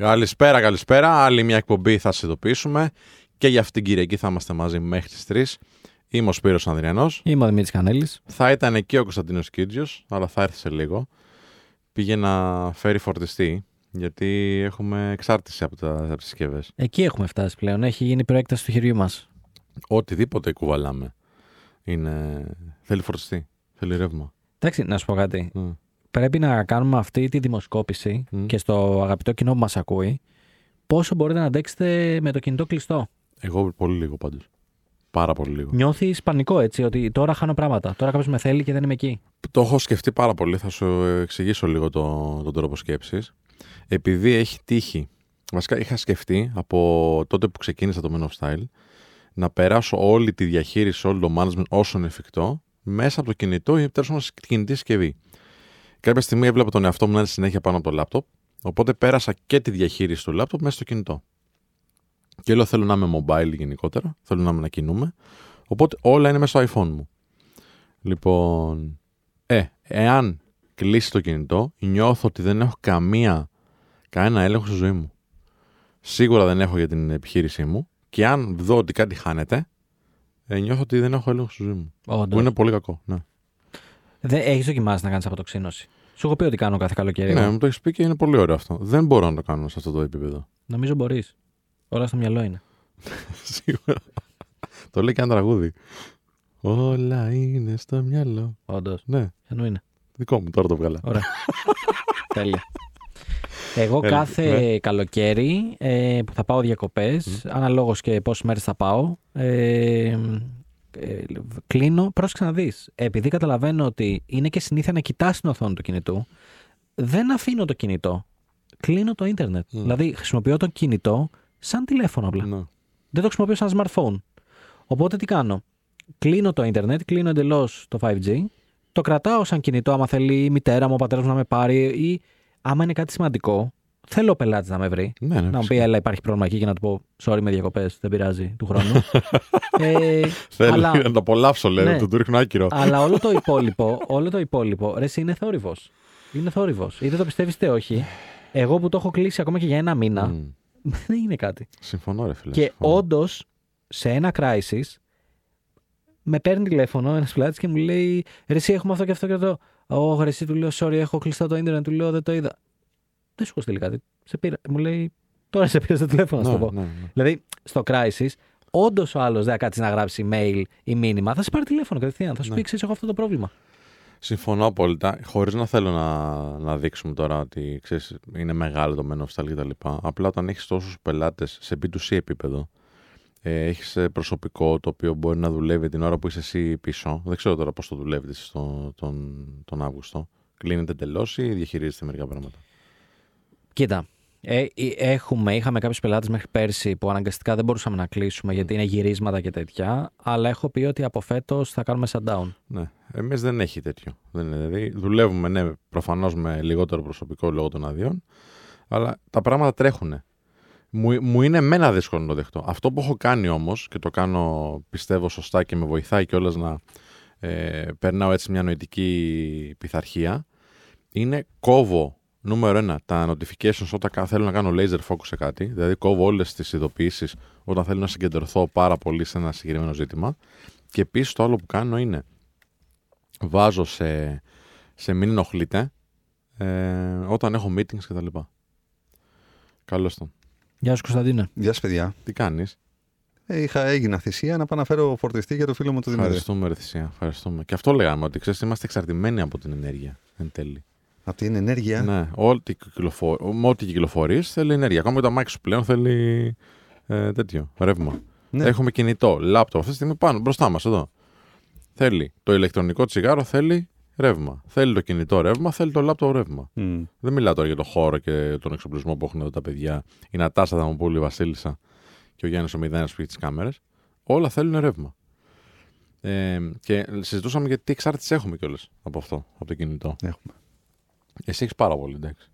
Καλησπέρα, καλησπέρα. Άλλη μια εκπομπή θα σας ειδοποιήσουμε. Και για αυτήν την Κυριακή θα είμαστε μαζί μέχρι τις 3. Είμαι ο Σπύρος Ανδριανός. Είμαι ο Δημήτρης Κανέλης. Θα ήταν εκεί ο Κωνσταντίνος Κίτζιος, αλλά θα έρθει σε λίγο. Πήγε να φέρει φορτιστή, γιατί έχουμε εξάρτηση από, τα, από τι συσκευές. Εκεί έχουμε φτάσει πλέον. Έχει γίνει προέκταση του χεριού μας. Οτιδήποτε κουβαλάμε. Είναι... Θέλει φορτιστή. Θέλει ρεύμα. Εντάξει, να σου πω κάτι. Mm. Πρέπει να κάνουμε αυτή τη δημοσκόπηση Μμ. και στο αγαπητό κοινό που μας ακούει. Πόσο μπορείτε να αντέξετε με το κινητό κλειστό. Εγώ πολύ λίγο πάντως. Πάρα πολύ λίγο. Νιώθεις πανικό έτσι, ότι τώρα χάνω πράγματα. Τώρα κάποιος με θέλει και δεν είμαι εκεί. Το έχω σκεφτεί πάρα πολύ. Θα σου εξηγήσω λίγο το, τον τρόπο σκέψης. Επειδή έχει τύχει. Βασικά είχα σκεφτεί από τότε που ξεκίνησα το Men of Style να περάσω όλη τη διαχείριση, όλο το management όσο είναι εφικτό μέσα από το κινητό ή τέλος πάντων στην κινητή συσκευή. Κάποια στιγμή έβλεπα τον εαυτό μου να είναι συνέχεια πάνω από το λάπτοπ. Οπότε πέρασα και τη διαχείριση του λάπτοπ μέσα στο κινητό. Και λέω θέλω να είμαι mobile γενικότερα, θέλω να είμαι να κινούμε. Οπότε όλα είναι μέσα στο iPhone μου. Λοιπόν, ε, εάν κλείσει το κινητό, νιώθω ότι δεν έχω καμία, κανένα έλεγχο στη ζωή μου. Σίγουρα δεν έχω για την επιχείρησή μου. Και αν δω ότι κάτι χάνεται, ε, νιώθω ότι δεν έχω έλεγχο στη ζωή μου. Όντως. Που είναι πολύ κακό. Ναι, Δεν έχεις δοκιμάσει να κάνεις αποτοξίνωση. Σου έχω πει ότι κάνω κάθε καλοκαίρι. ναι εγώ. μου το έχεις πει και είναι πολύ ωραίο αυτό. Δεν μπορώ να το κάνω σε αυτό το επίπεδο. Νομίζω μπορείς. Όλα στο μυαλό είναι. Σίγουρα. το λέει και ένα τραγούδι. Όλα είναι στο μυαλό. Όντως. Ναι, Ενώ είναι. δικό μου τώρα το βγάλα. Ωραία. Τέλεια. Εγώ Τέλεια, κάθε ναι. καλοκαίρι ε, που θα πάω διακοπές, αναλόγως και πόσες μέρες θα πάω, ε, ε, κλείνω, πρόσεξε να δεις, επειδή καταλαβαίνω ότι είναι και συνήθεια να κοιτάς την οθόνη του κινητού, δεν αφήνω το κινητό, κλείνω το ίντερνετ. Μμ. Δηλαδή χρησιμοποιώ το κινητό σαν τηλέφωνο απλά. Ναι. Δεν το χρησιμοποιώ σαν smartphone. Οπότε τι κάνω; Κλείνω το ίντερνετ, κλείνω εντελώς το 5G, το κρατάω σαν κινητό άμα θέλει η μητέρα μου, ο πατέρας μου να με πάρει ή άμα είναι κάτι σημαντικό, θέλω ο πελάτης να με βρει. Ναι, ναι, Να μου πει, φυσικά. Έλα, υπάρχει πρόβλημα εκεί και να του πω, Sorry με διακοπές, δεν πειράζει του χρόνου. ε, Θέλω αλλά, να το απολαύσω, λέει, Ναι. του του ρίχνω άκυρο. αλλά όλο το υπόλοιπο, όλο το υπόλοιπο, ρε, εσύ είναι θόρυβος. Είναι θόρυβος. Είτε το πιστεύεις είτε όχι. Εγώ που το έχω κλείσει ακόμα και για ένα μήνα, Μμ. δεν είναι κάτι. Συμφωνώ, ρε φίλε. Και συμφωνώ. όντως, σε ένα crisis, με παίρνει τηλέφωνο ένας πελάτης και μου λέει: Ρε, εσύ έχουμε αυτό και αυτό και αυτό. Ω, ρε, εσύ του λέω: Sorry, έχω κλειστό το ίντερνετ. Του λέω: Δεν το είδα. Δεν σου έχω στείλει κάτι. Σε πήρα. Μου λέει: Τώρα σε πήρα στο τηλέφωνο, να σου Ναι, το πω. ναι, ναι. Δηλαδή, στο crisis, όντως ο άλλος δεν θα κάτσει να γράψει mail ή μήνυμα. Θα σε πάρει τηλέφωνο κατευθείαν. Θα σου Ναι. πει: Ξέρεις, έχω αυτό το πρόβλημα. Συμφωνώ απόλυτα. Χωρίς να θέλω να, να δείξουμε τώρα ότι ξέρεις, είναι μεγάλο το Men of Style κτλ. Απλά όταν έχεις τόσους πελάτες σε B2C επίπεδο, ε, έχεις προσωπικό το οποίο μπορεί να δουλεύει την ώρα που είσαι εσύ πίσω. Δεν ξέρω τώρα πώς το δουλεύετε εσείς στο, τον, τον Αύγουστο. Κλείνετε εντελώς ή διαχειρίζεστε μερικά πράγματα; Κοίτα. Ε, ε, έχουμε, είχαμε κάποιους πελάτες μέχρι πέρσι που αναγκαστικά δεν μπορούσαμε να κλείσουμε γιατί είναι γυρίσματα και τέτοια. Αλλά έχω πει ότι από φέτος θα κάνουμε shutdown. Ναι. Εμείς δεν έχει τέτοιο. Δεν είναι, δηλαδή, δουλεύουμε, ναι, προφανώς με λιγότερο προσωπικό λόγω των αδειών, αλλά τα πράγματα τρέχουν. Μου, μου είναι εμένα δύσκολο να το δεχτώ. Αυτό που έχω κάνει όμως και το κάνω πιστεύω σωστά και με βοηθάει κιόλας να ε, περνάω έτσι μια νοητική πειθαρχία είναι κόβω νούμερο ένα τα notifications όταν κα- θέλω να κάνω laser focus σε κάτι. Δηλαδή κόβω όλες τις ειδοποιήσεις όταν θέλω να συγκεντρωθώ πάρα πολύ σε ένα συγκεκριμένο ζήτημα. Και επίσης το άλλο που κάνω είναι βάζω σε, σε μην ενοχλείτε ε, όταν έχω meetings κτλ. Καλώς τον. Γεια σου, Κωνσταντίνε. Γεια σα, παιδιά. Τι κάνεις; Ε, είχα, έγινα θυσία να πάω να φέρω φορτιστή για το φίλο μου τον Δημήτρη. Ευχαριστούμε, ρε Θησία. Ευχαριστούμε. Και αυτό λέγαμε ότι ξέρεις, είμαστε εξαρτημένοι από την ενέργεια εν τέλει. Από την ενέργεια. Ναι, ό,τι, κυκλοφο... με ό,τι κυκλοφορείς θέλει ενέργεια. Ακόμα και το μάξι σου πλέον θέλει ε, τέτοιο ρεύμα. Ναι. Έχουμε κινητό, λάπτοπ αυτή τη στιγμή πάνω μπροστά μας εδώ. Θέλει το ηλεκτρονικό τσιγάρο, θέλει ρεύμα. Θέλει το κινητό ρεύμα, θέλει το λάπτοπ ρεύμα. Μμ. Δεν μιλάω τώρα για το χώρο και τον εξοπλισμό που έχουν εδώ τα παιδιά. Η Νατάσα θα μου πει η Βασίλισσα και ο Γιάννης ο Μηδένας που έχει τις κάμερες. Όλα θέλουν ρεύμα. Ε, και συζητούσαμε για τι εξάρτηση έχουμε κιόλας από αυτό, από το κινητό. Έχουμε. Εσύ έχεις πάρα πολύ, εντάξει.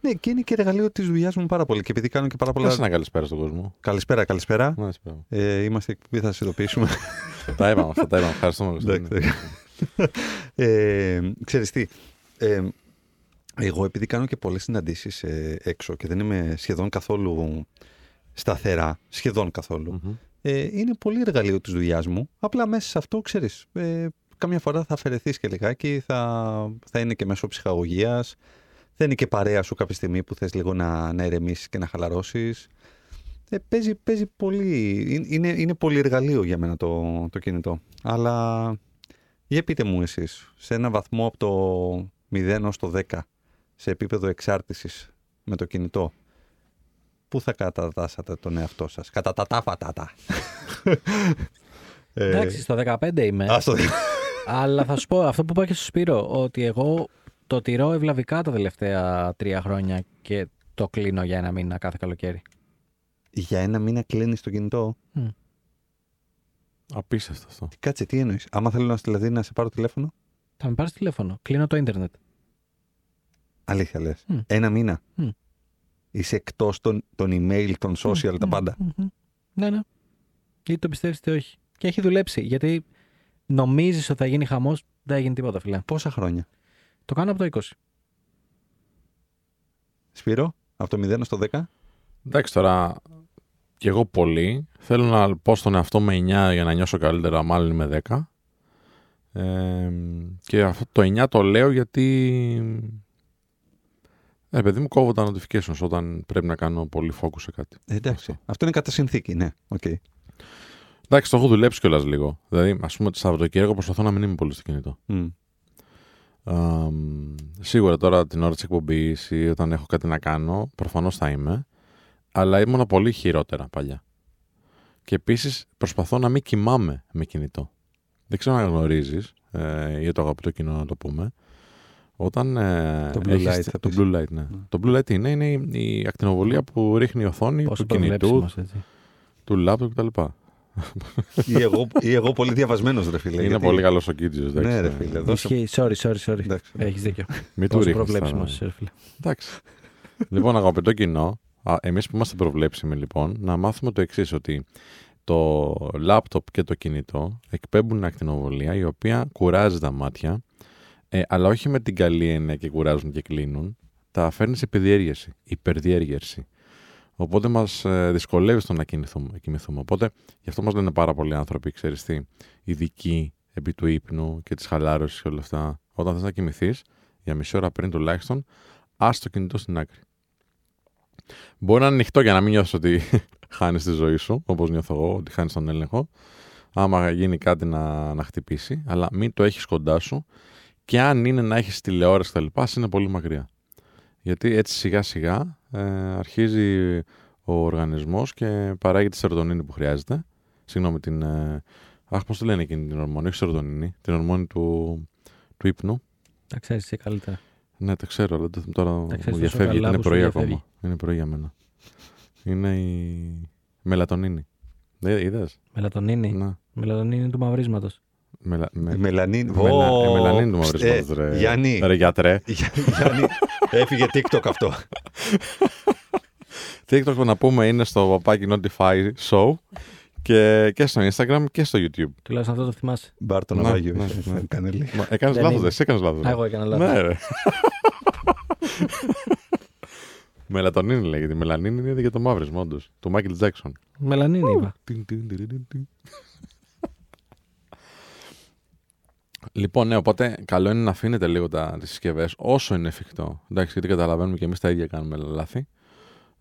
Ναι, και είναι και εργαλείο της δουλειάς μου πάρα πολύ. Και επειδή κάνω και πάρα πολλά. Πες ένα καλησπέρα στον κόσμο. Καλησπέρα, καλησπέρα. Να, σε πράγμα. Ε, είμαστε εκπομπή, θα σα ειδοποιήσουμε. τα είπαμε αυτά, τα είπαμε. Ευχαριστούμε. Εντάξει, ε, ξέρεις τι, ε, Εγώ επειδή κάνω και πολλές συναντήσεις ε, έξω και δεν είμαι σχεδόν καθόλου σταθερά, σχεδόν καθόλου, Μμμ. ε, είναι πολύ εργαλείο της δουλειάς μου. Απλά μέσα σε αυτό, ξέρεις, ε, καμιά φορά θα αφαιρεθείς και λιγάκι, θα, θα είναι και μέσω ψυχαγωγίας, θα είναι και παρέα σου κάποια στιγμή που θες λίγο να, να ηρεμήσεις και να χαλαρώσεις. Ε, παίζει, παίζει πολύ, είναι, είναι πολύ εργαλείο για μένα το, το κινητό. Αλλά για πείτε μου εσείς, σε ένα βαθμό από το 0 ως το 10, σε επίπεδο εξάρτησης με το κινητό, πού θα κατατάσσατε τον εαυτό σας; Κατά τα τα πατάτα. Ε, Εντάξει, στο 15 είμαι. ας το- Αλλά θα σου πω αυτό που είπα και στο Σπύρο, ότι εγώ το τηρώ ευλαβικά τα τελευταία τρία χρόνια και το κλείνω για ένα μήνα κάθε καλοκαίρι. Για ένα μήνα κλείνεις το κινητό. Απίστευτο αυτό. Τι κάτσε, τι εννοείς; Άμα θέλω να, δηλαδή, να σε πάρω τηλέφωνο; Θα με πάρεις τηλέφωνο. Κλείνω το ίντερνετ. Αλήθεια λες. Μμ. Ένα μήνα; Μμ. Είσαι εκτός των, των email, των social, τα πάντα; Μμμ. Ναι, ναι. Είτε το πιστεύεις είτε όχι; Και έχει δουλέψει. Γιατί νομίζεις ότι θα γίνει χαμός, δεν θα γίνει τίποτα, φιλέ. Πόσα χρόνια; Το κάνω από το 20. Σπύρο, από το 0 στο 10. Εντάξει τώρα, κι εγώ πολύ. Θέλω να πω στον εαυτό με 9 για να νιώσω καλύτερα, μάλλον με 10. Ε, και αυτό το 9 το λέω γιατί. Ε, παιδί μου, κόβω τα notifications όταν πρέπει να κάνω πολύ focus σε κάτι. Ε, εντάξει. Αυτό. Αυτό. είναι κατά συνθήκη, ναι. Οκ. Εντάξει, το έχω δουλέψει κιόλας λίγο. Δηλαδή, ας πούμε, το Σαββατοκύριακο προσπαθώ να μην είμαι πολύ στο κινητό. Μμ. Αμ, σίγουρα τώρα την ώρα της εκπομπής ή όταν έχω κάτι να κάνω, προφανώς θα είμαι. Αλλά ήμουν πολύ χειρότερα παλιά. Και επίσης προσπαθώ να μην κοιμάμαι με κινητό. Δεν ξέρω αν γνωρίζεις, ε, για το αγαπητό κοινό να το πούμε. Όταν. Ε, Το blue έχεις- light θα Το πεις. blue light, ναι. Το blue light είναι, είναι η, η ακτινοβολία που ρίχνει η οθόνη Πόσο του κινητού, προβλέψιμος, έτσι. του λάπτοπ κτλ. Ή, εγώ, ή εγώ πολύ διαβασμένος, ρε φίλε. Είναι γιατί- πολύ καλός ο Κίτζιος. Ναι, ρε φίλε. Δώσε... Ισχύει. Sorry, sorry, sorry. Εντάξει. Έχεις δίκιο. Μην του Πόσο ρίχνεις προβλέψιμος τώρα. είσαι, ρε φίλε. Εντάξει. λοιπόν, αγαπητό κοινό, εμείς που είμαστε προβλέψιμοι, λοιπόν, να μάθουμε το εξής, ότι το λάπτοπ και το κινητό εκπέμπουν ακτινοβολία η οποία κουράζει τα μάτια, ε, αλλά όχι με την καλή έννοια και κουράζουν και κλείνουν. Τα φέρνεις σε επιδιέργεση, υπερδιέργερση. Οπότε μας δυσκολεύει στο να κοιμηθούμε. κοιμηθούμε. Οπότε γι' αυτό μας λένε πάρα πολλοί άνθρωποι, ξέρεις τι, ειδικοί επί του ύπνου και της χαλάρωσης και όλα αυτά. Όταν θες να κοιμηθείς, για μισή ώρα πριν τουλάχιστον, άστο το κινητό στην άκρη. Μπορεί να είναι ανοιχτό για να μην νιώθεις ότι χάνεις τη ζωή σου, όπως νιώθω εγώ, ότι χάνεις τον έλεγχο. Άμα γίνει κάτι να, να χτυπήσει, αλλά μην το έχεις κοντά σου. Και αν είναι να έχεις τηλεόραση κτλ., ας είναι πολύ μακριά. Γιατί έτσι σιγά σιγά ε, αρχίζει ο οργανισμός και παράγει τη σερωτονίνη που χρειάζεται. Συγγνώμη, την. Ε, αχ, πώς το λένε εκείνη την ορμόνη, όχι σερωτονίνη, την ορμόνη του, του ύπνου. Τα ξέρεις εσύ καλύτερα. Ναι, το ξέρω, αλλά το- τώρα μου ξέρεις τόσο διαφεύγει γιατί καλά είναι που σου πρωί διαφεύγει. ακόμα. Είναι πρωί για μένα. Είναι η μελατονίνη. Δεν είδες; Μελατονίνη. Ναι. Μελατονίνη του μαυρίσματος. Μελα, με, Μελανίν. μελα, Ω, ε, μελανίνη του ε, μαυρίσματος, ρε. Γιάννη, Ρε γιατρέ. Γεια- Γιάννη, έφυγε TikTok αυτό. TikTok που να πούμε είναι στο παπάκι Notify Show και, και στο Instagram και στο YouTube. Τουλάχιστον αυτό το θυμάσαι. Μπάρ το Ναι, ναυάγιο. ναι, είχε, ναι. Κανέλη. Μα έκανες Δεν λάθος, είναι. εσύ έκανες λάθος. Α, εγώ έκανα λάθος. Ναι, ρε. Μελατονίνη λέγεται. Η μελανίνη είναι για το μαύρισμα, όντως. Του Μάικλ Τζάξον. Μελανίνη είπα. Λοιπόν, ναι, οπότε καλό είναι να αφήνετε λίγο τα, τις συσκευές όσο είναι εφικτό. Εντάξει, γιατί καταλαβαίνουμε και εμείς τα ίδια κάνουμε λάθη.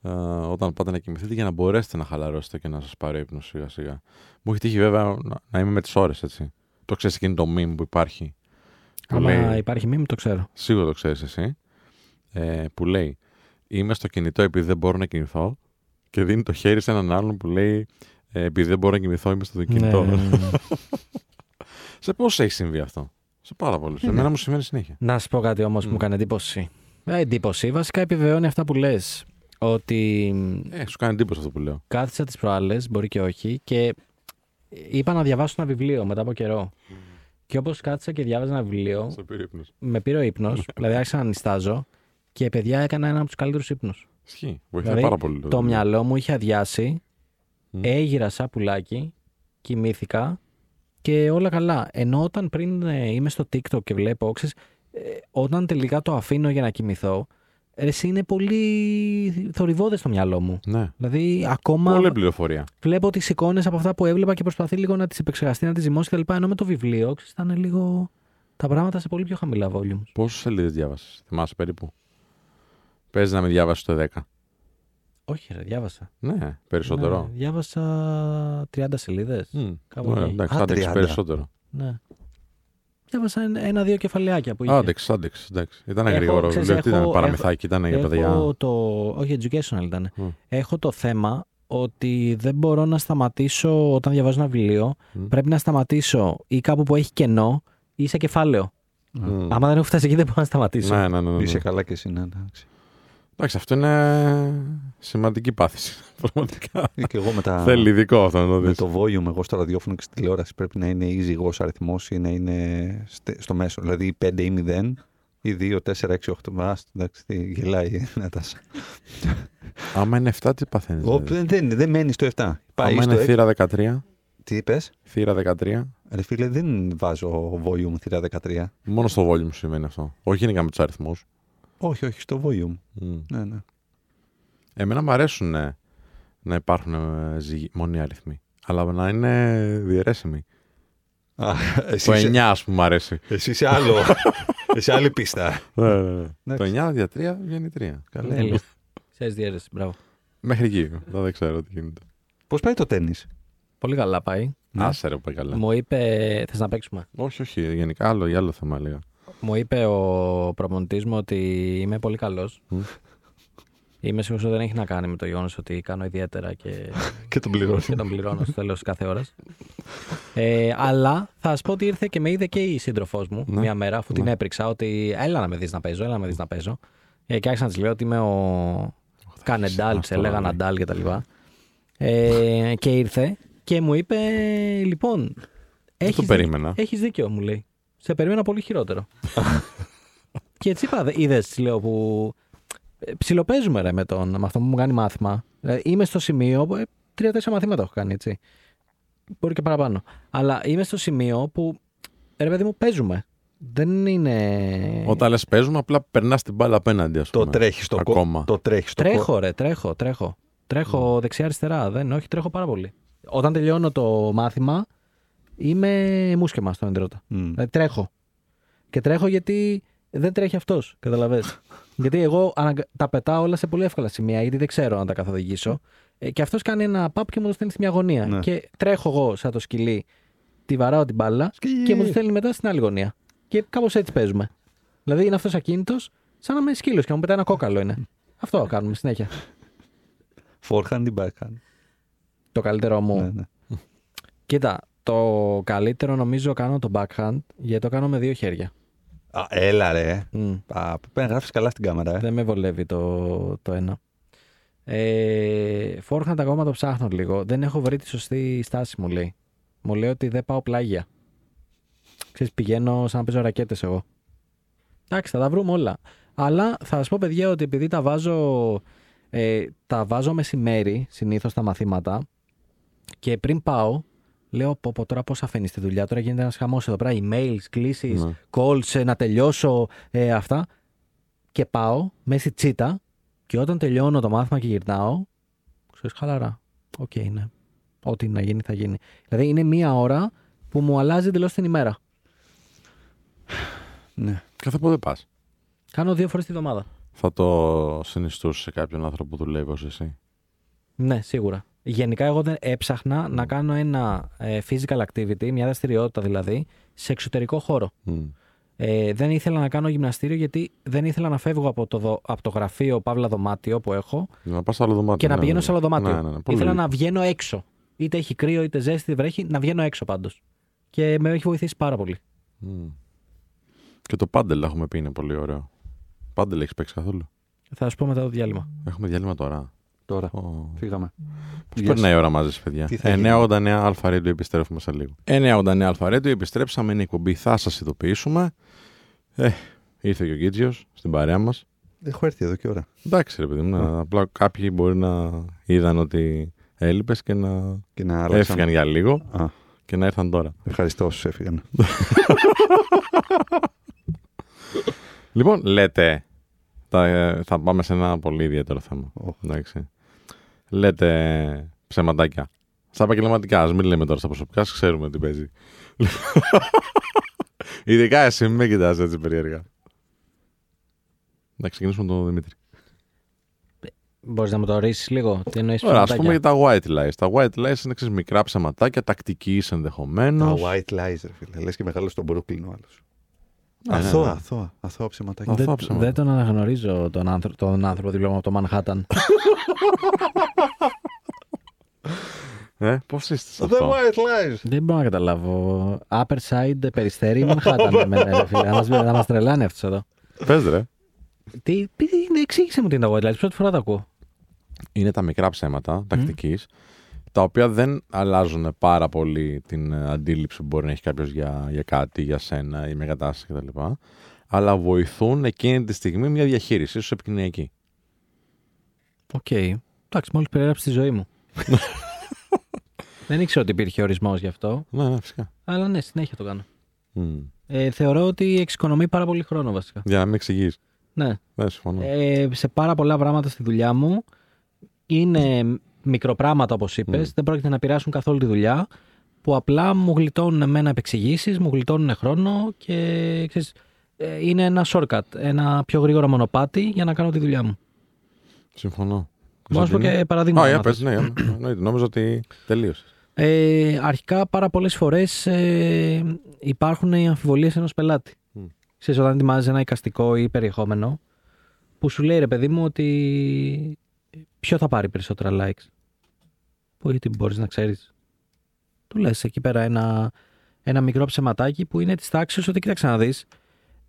Ε, όταν πάτε να κοιμηθείτε για να μπορέσετε να χαλαρώσετε και να σας πάρει ο ύπνος σιγά σιγά. Μου έχει τύχει βέβαια να, να είμαι με τις ώρες, έτσι. Το ξέρεις εκείνο το meme που υπάρχει. Που Άμα λέει, υπάρχει μήνυμα, το ξέρω. σίγουρα το ξέρεις εσύ. Ε, που λέει Είμαι στο κινητό επειδή δεν μπορώ να κινηθώ. Και δίνει το χέρι σε έναν άλλον που λέει ε, Επειδή δεν μπορώ να κοιμηθώ, είμαι στο κινητό. Ναι, ναι, ναι. Σε πόσο έχει συμβεί αυτό; Σε πάρα πολλούς. Σε Ναι. μένα μου συμβαίνει συνέχεια. Να σου πω κάτι όμως που Μμ. μου έκανε εντύπωση. Ε, εντύπωση. Βασικά επιβεβαιώνει αυτά που λες. Ότι Ε, σου κάνει εντύπωση αυτό που λέω. κάθισα τις προάλλες, μπορεί και όχι, και είπα να διαβάσω ένα βιβλίο μετά από καιρό. Και όπως κάθισα και διάβαζα ένα βιβλίο, Στο πήρε ύπνος. με πήρε ο ύπνος, δηλαδή άρχισα να νιστάζω και παιδιά έκανα ένα από τους καλύτερους ύπνους. Ισχύει. Βοηθάει Δηλαδή, πάρα πολύ. Το μυαλό μου είχε αδειάσει, Μμ. έγειρα σαν πουλάκι, κοιμήθηκα και όλα καλά. Ενώ όταν πριν ε, είμαι στο TikTok και βλέπω, ξέρεις, ε, όταν τελικά το αφήνω για να κοιμηθώ, ε, εσύ είναι πολύ θορυβόδε στο μυαλό μου. Ναι. Δηλαδή, ακόμα Πολλή πληροφορία. βλέπω τις εικόνες από αυτά που έβλεπα και προσπαθεί λίγο να τις επεξεργαστεί, να τις ζυμώσει κτλ. Ενώ με το βιβλίο, ξέρεις, ήταν λίγο τα πράγματα σε πολύ πιο χαμηλά volumes. Πόσες σελίδες διάβασες, θυμάσαι περίπου; Παίζει να με διάβασες το 10. Όχι, ρε, διάβασα. Ναι, περισσότερο. Ναι, διάβασα 30 σελίδες. Μμ, Κάπου ωραία, εκεί. εντάξει, Α, άντεξε 30. περισσότερο. Ναι. Διάβασα ένα- ένα-δύο κεφαλαιάκια που είχε. Άντεξες, άντεξες. εντάξει. Ήταν Έχω, γρήγορο ξέρεις, βιβλίο. Τι ήταν, έχω- παραμυθάκι, ήταν για παιδιά; Έχω το. Όχι, educational ήταν. Μμ. Έχω το θέμα ότι δεν μπορώ να σταματήσω όταν διαβάζω ένα βιβλίο. Μμ. Πρέπει να σταματήσω ή κάπου που έχει κενό ή σε κεφάλαιο. Μμ. Άμα δεν έχω φτάσει εκεί, δεν μπορώ να σταματήσω. Ναι, ναι, ναι. ναι. Είσαι καλά και εσύ, ναι, εντάξει. Εντάξει, αυτό είναι σημαντική πάθηση. Πραγματικά. Ή και εγώ με, τα... Θέλει ειδικό αυτό να το με δεις. το volume, εγώ στο ραδιόφωνο και στη τηλεόραση πρέπει να είναι ή ζυγός αριθμός ή να είναι στε- στο μέσο. Δηλαδή 5 ή 0 ή 2, 4, 6, 8. Μας, εντάξει, τι γελάει η Νατάσα. Άμα είναι 7, τι παθαίνεις. Εγώ δηλαδή; δεν, δεν, δεν μένεις στο 7. Πάει Άμα στο είναι 6. θύρα 13, Τι είπες; θύρα 13, Ρε φίλε, δεν βάζω volume θύρα 13. μόνο στο volume συμβαίνει αυτό. Όχι γενικά με τους αριθμούς. Όχι, όχι, στο volume. Ναι, ναι. Εμένα μου αρέσουν ε, να υπάρχουν ε, ζυγι- μονοί αριθμοί. Αλλά να είναι διαιρέσιμοι. Α, εσύ, Το είσαι, 9, ας πούμε, μου αρέσει. εσύ είσαι άλλο. εσύ άλλη πίστα. Ναι, ναι, ναι. Εντάξει. Το 9 δια 3 βγαίνει 3. Καλά. Τέλεια. Ξέρεις διαίρεση, μπράβο. Μέχρι εκεί. Τώρα δεν ξέρω τι γίνεται. Πώς πάει το τέννις; Πολύ καλά πάει. Ναι. Άσε ρε, πάει καλά. Μου είπε. Θες να παίξουμε; Όχι, όχι. Γενικά άλλο, για άλλο θέμα έλεγα. Μου είπε ο προπονητής μου ότι είμαι πολύ καλός. Μμ. Είμαι σίγουρος ότι δεν έχει να κάνει με το γεγονός ότι κάνω ιδιαίτερα και, Και τον πληρώνω. και τον πληρώνω στο τέλος κάθε ώρας. Ε, αλλά θα σου πω ότι ήρθε και με είδε και η σύντροφός μου Ναι. μία μέρα, αφού την Ναι. έπριξα ότι έλα να με δεις να παίζω, έλα να με δεις να παίζω. Ε, και άρχισα να της λέω ότι είμαι ο Κανεντάλ, αυτό, έλεγα ρε. Ναντάλ και τα λοιπά. Ε, και ήρθε και μου είπε, λοιπόν. Δεν το έχεις περίμενα. Έχεις δίκιο, μου λέει. Σε περίμενα πολύ χειρότερο. και έτσι είπα, είδες, λέω που. ε, Ψιλοπαίζουμε ρε με, τον, με αυτό που μου κάνει μάθημα. Ε, είμαι στο σημείο. που, ε, Τρία-τέσσερα μαθήματα έχω κάνει, έτσι. Μπορεί και παραπάνω. Αλλά είμαι στο σημείο που. Ρε παιδί μου, παίζουμε. Δεν είναι. Όταν λες παίζουμε, απλά περνάς την μπάλα απέναντι, ας πούμε. Το τρέχεις στο κο- Ακόμα. Το τρέχεις στο κο- Τρέχω, ρε, τρέχω, τρέχω. Τρέχω δεξιά-αριστερά. Δεν, όχι, τρέχω πάρα πολύ. Όταν τελειώνω το μάθημα, είμαι μουσκεμα στον εντρώτα. Μμ. Δηλαδή τρέχω. Και τρέχω γιατί δεν τρέχει αυτός. Καταλαβέ. γιατί εγώ αναγκα- τα πετάω όλα σε πολύ εύκολα σημεία, γιατί δεν ξέρω να τα καθοδηγήσω. Ε, και αυτός κάνει ένα παπ και μου το στέλνει στη μια γωνία. Ναι. Και τρέχω εγώ σαν το σκυλί, τη βαράω την μπάλα Σκι. και μου το στέλνει μετά στην άλλη γωνία. Και κάπως έτσι παίζουμε. Δηλαδή είναι αυτός ακίνητος, σαν να είμαι σκύλος και να μου πετάει ένα κόκαλο είναι. Αυτό κάνουμε συνέχεια. Forehand ή backhand. Το καλύτερό μου. Ναι, ναι. Κοίτα, το καλύτερο νομίζω κάνω το backhand γιατί το κάνω με δύο χέρια. Α, έλα ρε. Μμ. Α, πρέπει να γράφεις καλά στην κάμερα. Ε. Δεν με βολεύει το, το ένα. Ε, forehand ακόμα το ψάχνω λίγο. Δεν έχω βρει τη σωστή στάση μου λέει. Μου λέει ότι δεν πάω πλάγια. Ξέρεις, πηγαίνω σαν να παίζω ρακέτες εγώ. Εντάξει, θα τα βρούμε όλα. Αλλά θα σας πω παιδιά ότι επειδή τα βάζω, ε, τα βάζω μεσημέρι συνήθως τα μαθήματα και πριν πάω λέω πω, πω τώρα πώς αφήνεις τη δουλειά, τώρα γίνεται ένας χαμός εδώ πέρα, emails, κλήσεις, Ναι. calls, ε, να τελειώσω ε, αυτά και πάω μέσα στη τσίτα και όταν τελειώνω το μάθημα και γυρνάω ξέρεις χαλαρά, οκ ναι, ό,τι να γίνει θα γίνει. Δηλαδή είναι μία ώρα που μου αλλάζει εντελώς την ημέρα. Ναι. Κάθε πότε πας; Κάνω δύο φορές τη βδομάδα. Θα το συνιστούσε σε κάποιον άνθρωπο που δουλεύει ως εσύ; Ναι, σίγουρα. Γενικά, εγώ δεν έψαχνα να κάνω ένα ε, physical activity, μια δραστηριότητα δηλαδή, σε εξωτερικό χώρο. Μμ. Ε, δεν ήθελα να κάνω γυμναστήριο γιατί δεν ήθελα να φεύγω από το, δω- από το γραφείο Παύλα Δωμάτιο που έχω Να πας σε άλλο δωμάτιο. και να ναι, πηγαίνω ναι. σε άλλο δωμάτιο. Ναι, ναι, ναι. Πολύ ήθελα λογικό. να βγαίνω έξω. Είτε έχει κρύο, είτε ζέστη, είτε βρέχει, να βγαίνω έξω πάντως. Και με έχει βοηθήσει πάρα πολύ. Μμ. Και το πάντελ έχουμε πει είναι πολύ ωραίο. Πάντελ έχεις παίξει καθόλου; Θα σου πω μετά το διάλειμμα. Έχουμε διάλειμμα τώρα. Τώρα. Ω. Φύγαμε. Πώς Γεια περνάει η ώρα μαζί, σας, παιδιά; Τι θα γίνει; 989 Αλφα Radio επιστρέφουμε σε λίγο. 989 Αλφα Radio επιστρέψαμε. Είναι η εκπομπή. Θα σας ειδοποιήσουμε. Ε, ήρθε και ο Γκίτζιος στην παρέα μας. Έχω έρθει εδώ και ώρα. Εντάξει, ρε παιδί μου. να- Απλά κάποιοι μπορεί να είδαν ότι έλειπες και να Και να άλλαξαν. έφυγαν για λίγο Α, και να ήρθαν τώρα. ευχαριστώ όσους έφυγαν. λοιπόν, λέτε. Θα, ε, θα πάμε σε ένα πολύ ιδιαίτερο θέμα. Οχ. Εντάξει. Λέτε ψεματάκια. Στα επαγγελματικά, ας μην λέμε τώρα στα προσωπικά, ας ξέρουμε τι παίζει. Ειδικά εσύ, μην με κοιτάς έτσι περίεργα. Να ξεκινήσουμε τον Δημήτρη. Μπορείς να μου το ορίσει λίγο. Τι εννοείς Ωραία, ας πούμε για τα white lies. Τα white lies είναι ξέρεις, μικρά ψεματάκια, τακτική Τα ενδεχομένως. white lies, ρε φίλε. Λες και μεγάλος στον Brooklyn ο άλλος. Ναι, ναι, Αθώα, ναι. αθώα, αθώα ψεματάκια. Αυτό Δεν, ψέματα. δεν τον αναγνωρίζω τον, άνθρω- τον άνθρωπο δίπλα μου από το Manhattan. Ε, Πώς είστε σε The αυτό; white lies. δεν μπορώ να καταλάβω. Upper side, περιστέρι ή Manhattan με μένα, ρε φίλε. Να μας, να μας τρελάνε αυτός εδώ. Πες ρε. Τι, τι, εξήγησε μου τι είναι τα white lies. Πρώτη φορά τα ακούω. Είναι τα μικρά ψέματα τακτικής, τα οποία δεν αλλάζουν πάρα πολύ την ε, αντίληψη που μπορεί να έχει κάποιος για, για κάτι, για σένα ή μια κατάσταση κτλ. Αλλά βοηθούν εκείνη τη στιγμή μια διαχείριση, ίσως επικοινωνιακή. Οκ. Εντάξει, μόλις περιέγραψες τη ζωή μου. δεν ήξερα ότι υπήρχε ορισμός γι' αυτό. Ναι, ναι, φυσικά. Αλλά ναι, συνέχεια το κάνω. Μμ. Ε, θεωρώ ότι εξοικονομεί πάρα πολύ χρόνο βασικά. Για να μην εξηγείς. Ναι. Δεν συμφωνώ. Ε, σε πάρα πολλά πράγματα στη δουλειά μου είναι μικροπράγματα όπως είπες, Μμ. δεν πρόκειται να επηρεάσουν καθόλου τη δουλειά που απλά μου γλιτώνουν εμένα επεξηγήσεις, μου γλιτώνουν χρόνο και ξέρεις, ε, είναι ένα shortcut, ένα πιο γρήγορο μονοπάτι για να κάνω τη δουλειά μου. Συμφωνώ. Μπορώ να σου πω Κωνσταντίνε; και παραδείγματα. Α, για αν πες, θες. ναι, εννοείται. Νόμιζα ότι τελείωσες. Ε, αρχικά πάρα πολλές φορές ε, υπάρχουν οι αμφιβολίες ενός πελάτη. Μμ. Ξέρεις, όταν ετοιμάζεις ένα εικαστικό ή περιεχόμενο που σου λέει ρε παιδί μου ότι ποιο θα πάρει περισσότερα likes; Που γιατί μπορείς να ξέρεις; Του λες εκεί πέρα ένα, ένα μικρό ψεματάκι που είναι της τάξης ότι κοίταξε να δεις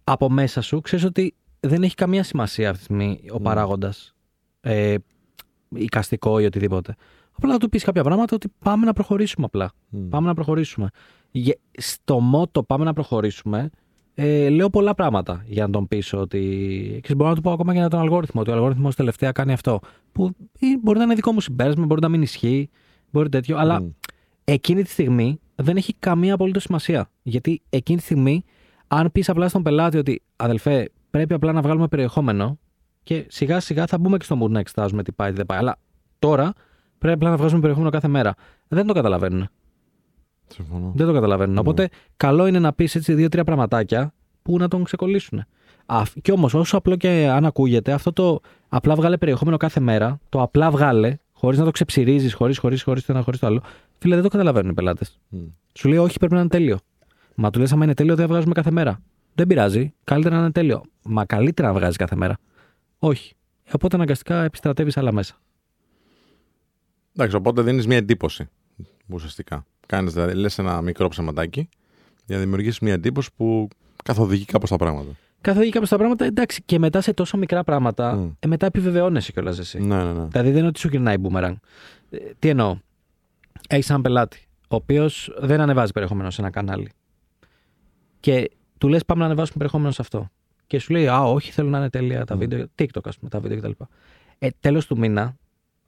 από μέσα σου ξέρεις ότι δεν έχει καμία σημασία αυτή τη στιγμή ο Μμ. παράγοντας ε, εικαστικό ή οτιδήποτε. Απλά να του πεις κάποια πράγματα ότι πάμε να προχωρήσουμε απλά. Μμ. Πάμε να προχωρήσουμε. Γε- Στο μότο πάμε να προχωρήσουμε, ε, λέω πολλά πράγματα για να τον πείσω ότι. Ξέρεις, μπορώ να του πω ακόμα και για τον αλγόριθμο, ότι ο αλγόριθμος τελευταία κάνει αυτό. Που ή μπορεί να είναι δικό μου συμπέρασμα, μπορεί να μην ισχύει, μπορεί τέτοιο, αλλά Μμ. εκείνη τη στιγμή δεν έχει καμία απολύτω σημασία. Γιατί εκείνη τη στιγμή, αν πεις απλά στον πελάτη ότι αδελφέ, πρέπει απλά να βγάλουμε περιεχόμενο και σιγά σιγά θα μπούμε και στο mood να εξετάζουμε τι πάει, τι δεν πάει. Αλλά τώρα πρέπει απλά να βγάζουμε περιεχόμενο κάθε μέρα. Δεν το καταλαβαίνουν. Συμφωνώ. Δεν το καταλαβαίνουν. Ναι. Οπότε, καλό είναι να πεις έτσι δύο-τρία πραγματάκια που να τον ξεκολλήσουν. Κι όμως, όσο απλό και αν ακούγεται, αυτό το απλά βγάλε περιεχόμενο κάθε μέρα, το απλά βγάλε, χωρίς να το ξεψυρίζεις, χωρίς χωρίς χωρίς το ένα, χωρίς το άλλο, φίλε, δεν το καταλαβαίνουν οι πελάτες. Μμ. Σου λέει, Όχι, πρέπει να είναι τέλειο. Μα του λες, άμα είναι τέλειο, δεν βγάζουμε κάθε μέρα. Δεν πειράζει. Καλύτερα να είναι τέλειο. Μα καλύτερα να βγάζει κάθε μέρα. Όχι. Οπότε αναγκαστικά επιστρατεύεις άλλα μέσα. Εντάξει, οπότε δίνεις μια εντύπωση. Ουσιαστικά. Κάνεις δηλαδή, λες ένα μικρό ψεματάκι για να δημιουργήσεις μια εντύπωση που καθοδηγεί κάπως τα πράγματα. Καθοδηγεί κάπως τα πράγματα, εντάξει, και μετά σε τόσο μικρά πράγματα, Μμ. ε, μετά επιβεβαιώνεσαι κιόλας εσύ. Ναι, ναι, ναι. Δηλαδή δεν είναι ότι σου γυρνάει boomerang. Ε, τι εννοώ; Έχεις έναν πελάτη, ο οποίος δεν ανεβάζει περιεχόμενο σε ένα κανάλι. Και του λες: Πάμε να ανεβάσουμε περιεχόμενο σε αυτό. Και σου λέει: Α, όχι, θέλω να είναι τέλεια τα Mm. βίντεο. TikTok, ας πούμε, τα βίντεο κτλ. Ε, Τέλος του μήνα,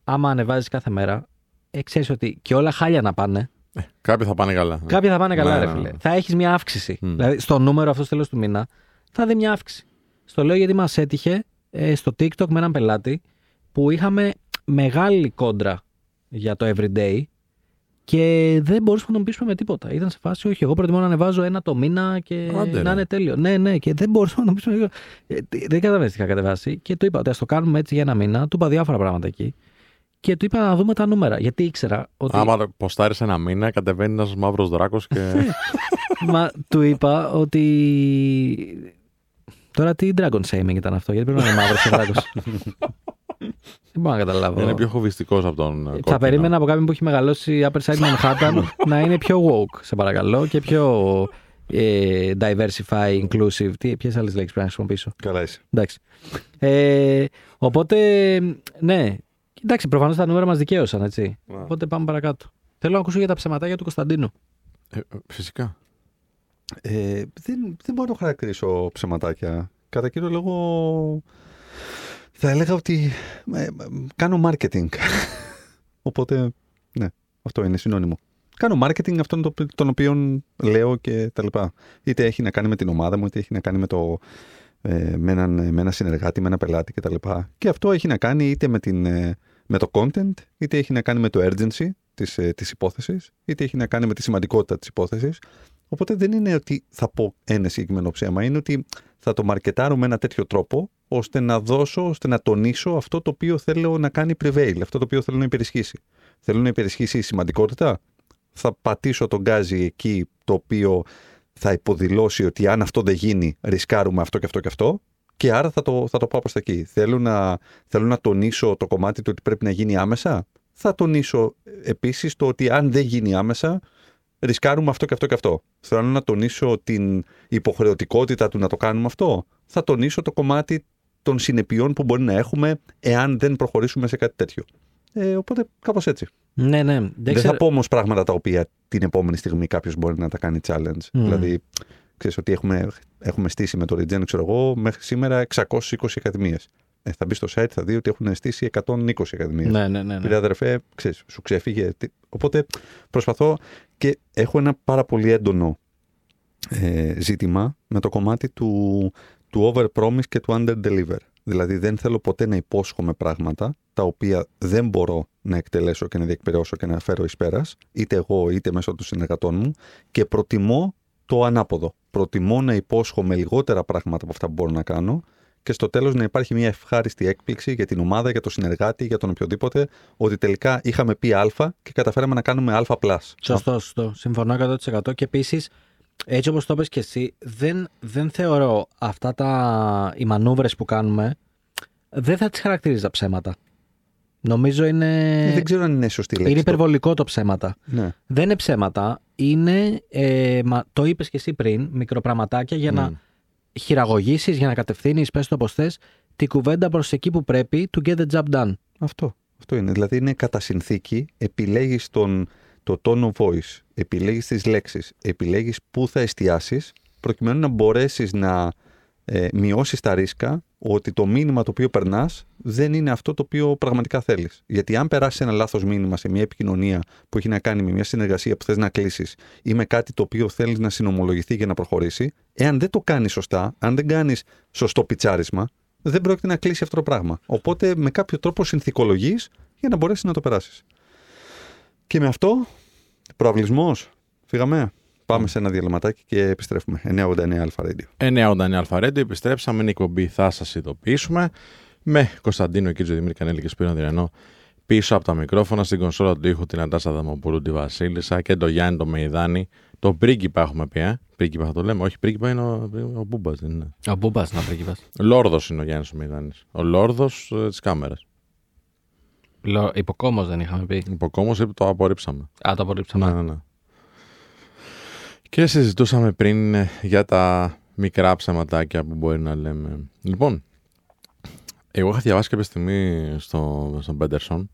άμα ανεβάζεις κάθε μέρα, ε, ξέρεις ότι και όλα χάλια να πάνε, Κάποιοι θα πάνε καλά. κάποια θα πάνε καλά, Ναι, ρε ναι, φίλε. ναι. Θα έχεις μια αύξηση. Mm. Δηλαδή, στο νούμερο αυτό τέλος του μήνα, θα δει μια αύξηση. Στο λέω γιατί μας έτυχε ε, στο TikTok με έναν πελάτη που είχαμε μεγάλη κόντρα για το everyday και δεν μπορούσαμε να τον πείσουμε με τίποτα. Ήταν σε φάση, όχι, εγώ προτιμώ να ανεβάζω ένα το μήνα και Άντε, να ρε. είναι τέλειο. Ναι, ναι, και δεν μπορούσαμε να τον πείσουμε. με τίποτα. Ε, τι- δεν καταλαβαίνεις τι είχα κατεβάσει. Και του είπα ότι ας το κάνουμε έτσι για ένα μήνα. Του είπα διάφορα πράγματα εκεί. Και του είπα να δούμε τα νούμερα. Γιατί ήξερα ότι. Άμα ποστάρεις ένα μήνα, κατεβαίνεις ένας μαύρος δράκος και. Μα του είπα ότι. Τώρα τι dragon shaming ήταν αυτό, γιατί πρέπει να είναι μαύρος ο δράκος. Δεν μπορώ να καταλάβω. είναι πιο φοβιστικό από τον. ε, Θα κόκκινο. περίμενα από κάποιον που έχει μεγαλώσει Upper Side Manhattan να είναι πιο woke, σε παρακαλώ, και πιο ε, diversify, inclusive. Τι, ποιες άλλες λέξεις πρέπει να χρησιμοποιήσω; Καλά είσαι. Εντάξει. Ε, οπότε, ναι. Εντάξει, προφανώς τα νούμερα μας δικαίωσαν, έτσι. Ναι. Οπότε πάμε παρακάτω. Θέλω να ακούσω για τα ψεματάκια του Κωνσταντίνου. Ε, ε, φυσικά. Ε, δεν, δεν μπορώ να χαρακτηρίσω ψεματάκια. Κατά κύριο λόγο θα έλεγα ότι ε, ε, κάνω marketing. Οπότε, ναι, αυτό είναι συνώνυμο. Κάνω marketing αυτόν το- τον οποίο λέω και τα λοιπά. Είτε έχει να κάνει με την ομάδα μου, είτε έχει να κάνει με το, ε, με, έναν, με ένα συνεργάτη, με ένα πελάτη κτλ. Και αυτό έχει να κάνει είτε με, την, ε, με το content, είτε έχει να κάνει με το urgency της, ε, της υπόθεσης, είτε έχει να κάνει με τη σημαντικότητα της υπόθεσης. Οπότε δεν είναι ότι θα πω ένα συγκεκριμένο ψέμα, είναι ότι θα το μαρκετάρω με ένα τέτοιο τρόπο, ώστε να δώσω, ώστε να τονίσω αυτό το οποίο θέλω να κάνει prevail, αυτό το οποίο θέλω να υπερισχύσει. Θέλω να υπερισχύσει η σημαντικότητα, θα πατήσω τον γκάζι εκεί το οποίο θα υποδηλώσει ότι αν αυτό δεν γίνει, ρισκάρουμε αυτό και αυτό και αυτό. Και άρα θα το, θα το πάω προς τα εκεί. Θέλω να, θέλω να τονίσω το κομμάτι του ότι πρέπει να γίνει άμεσα. Θα τονίσω επίσης το ότι αν δεν γίνει άμεσα, ρισκάρουμε αυτό και αυτό και αυτό. Θέλω να τονίσω την υποχρεωτικότητα του να το κάνουμε αυτό. Θα τονίσω το κομμάτι των συνεπειών που μπορεί να έχουμε εάν δεν προχωρήσουμε σε κάτι τέτοιο. Ε, οπότε κάπως έτσι. Ναι, ναι. Δεν, Δεν ξέρω- θα πω όμως πράγματα τα οποία την επόμενη στιγμή κάποιος μπορεί να τα κάνει challenge. Δηλαδή, ξέρεις ότι έχουμε, έχουμε στήσει με το Regen, ξέρω εγώ, μέχρι σήμερα 620 ακαδημίε. Ε, θα μπει στο site, θα δει ότι έχουν στήσει 120 ακαδημίε. Ναι, ναι, ναι. ναι. Πήρε αδερφέ, ξέρεις, σου ξέφυγε. Τι- Οπότε προσπαθώ και έχω ένα πάρα πολύ έντονο ε, ζήτημα με το κομμάτι του, του over promise και του under deliver. Δηλαδή δεν θέλω ποτέ να υπόσχομαι πράγματα τα οποία δεν μπορώ να εκτελέσω και να διεκπαιρεώσω και να φέρω εις πέρας, είτε εγώ είτε μέσω των συνεργατών μου και προτιμώ το ανάποδο. Προτιμώ να υπόσχομαι λιγότερα πράγματα από αυτά που μπορώ να κάνω και στο τέλος να υπάρχει μια ευχάριστη έκπληξη για την ομάδα, για τον συνεργάτη, για τον οποιοδήποτε, ότι τελικά είχαμε πει Α και καταφέραμε να κάνουμε Α. Σωστό, σωστό. Συμφωνώ 100% και επίσης, έτσι όπως το πες και εσύ, δεν, δεν θεωρώ αυτά τα, οι μανούβρες που κάνουμε, δεν θα τις χαρακτηρίζα ψέματα. Νομίζω είναι, Ε, Δεν ξέρω αν είναι σωστή λέξη. είναι το- υπερβολικό το ψέματα. Ναι. Δεν είναι ψέματα, είναι, ε, μα, το είπες και εσύ πριν, μικροπραματάκια για να χειραγωγήσεις, για να κατευθύνεις, πες το όπως θες, την κουβέντα προς εκεί που πρέπει, to get the job done. Αυτό. Αυτό είναι. Δηλαδή είναι κατά συνθήκη, επιλέγεις τον, το tone of voice, επιλέγεις τις λέξεις, επιλέγεις πού θα εστιάσεις, προκειμένου να μπορέσεις να ε, μειώσεις τα ρίσκα ότι το μήνυμα το οποίο περνάς δεν είναι αυτό το οποίο πραγματικά θέλεις. Γιατί αν περάσεις ένα λάθος μήνυμα σε μια επικοινωνία που έχει να κάνει με μια συνεργασία που θες να κλείσεις ή με κάτι το οποίο θέλεις να συνομολογηθεί για να προχωρήσει, εάν δεν το κάνεις σωστά, αν δεν κάνεις σωστό πιτσάρισμα, δεν πρόκειται να κλείσει αυτό το πράγμα. Οπότε με κάποιο τρόπο συνθηκολογείς για να μπορέσεις να το περάσεις. Και με αυτό, προαυλισμός. Φύγαμε. Πάμε σε ένα διαλυματάκι και επιστρέφουμε. 989 Αλφα Radio. 989 Αλφαρέντο, επιστρέψαμε. Είναι η εκπομπή, θα σας ειδοποιήσουμε. Με Κωνσταντίνο Κίτζο Δημήτρη Κανέλη και Σπύρο Διρανό πίσω από τα μικρόφωνα στην κονσόλα του ήχου την Αντάσα Δαμοπούλου, τη Βασίλισσα και το Γιάννη το Μεϊδάνη. Το πρίγκιπα έχουμε πει, ε. Πρίγκιπα θα το λέμε. Όχι, πρίγκιπα είναι ο, ο Μπούμπας, δεν είναι. Ο Μπούμπας να πρίγκιπας. Λόρδος είναι ο Γιάννης ο Μεϊδάνης. Ο Λόρδος ε, της κάμερας. Λο- Υποκόμος δεν είχαμε πει. Υποκόμω είπε το απορρίψαμε. Α, το απορρίψαμε. Ναι, ναι, ναι. Και συζητούσαμε πριν ε, για τα μικρά ψεματάκια που μπορεί να λέμε. Λοιπόν, εγώ είχα διαβάσει κάποια στιγμή στο, στον Πέντερσον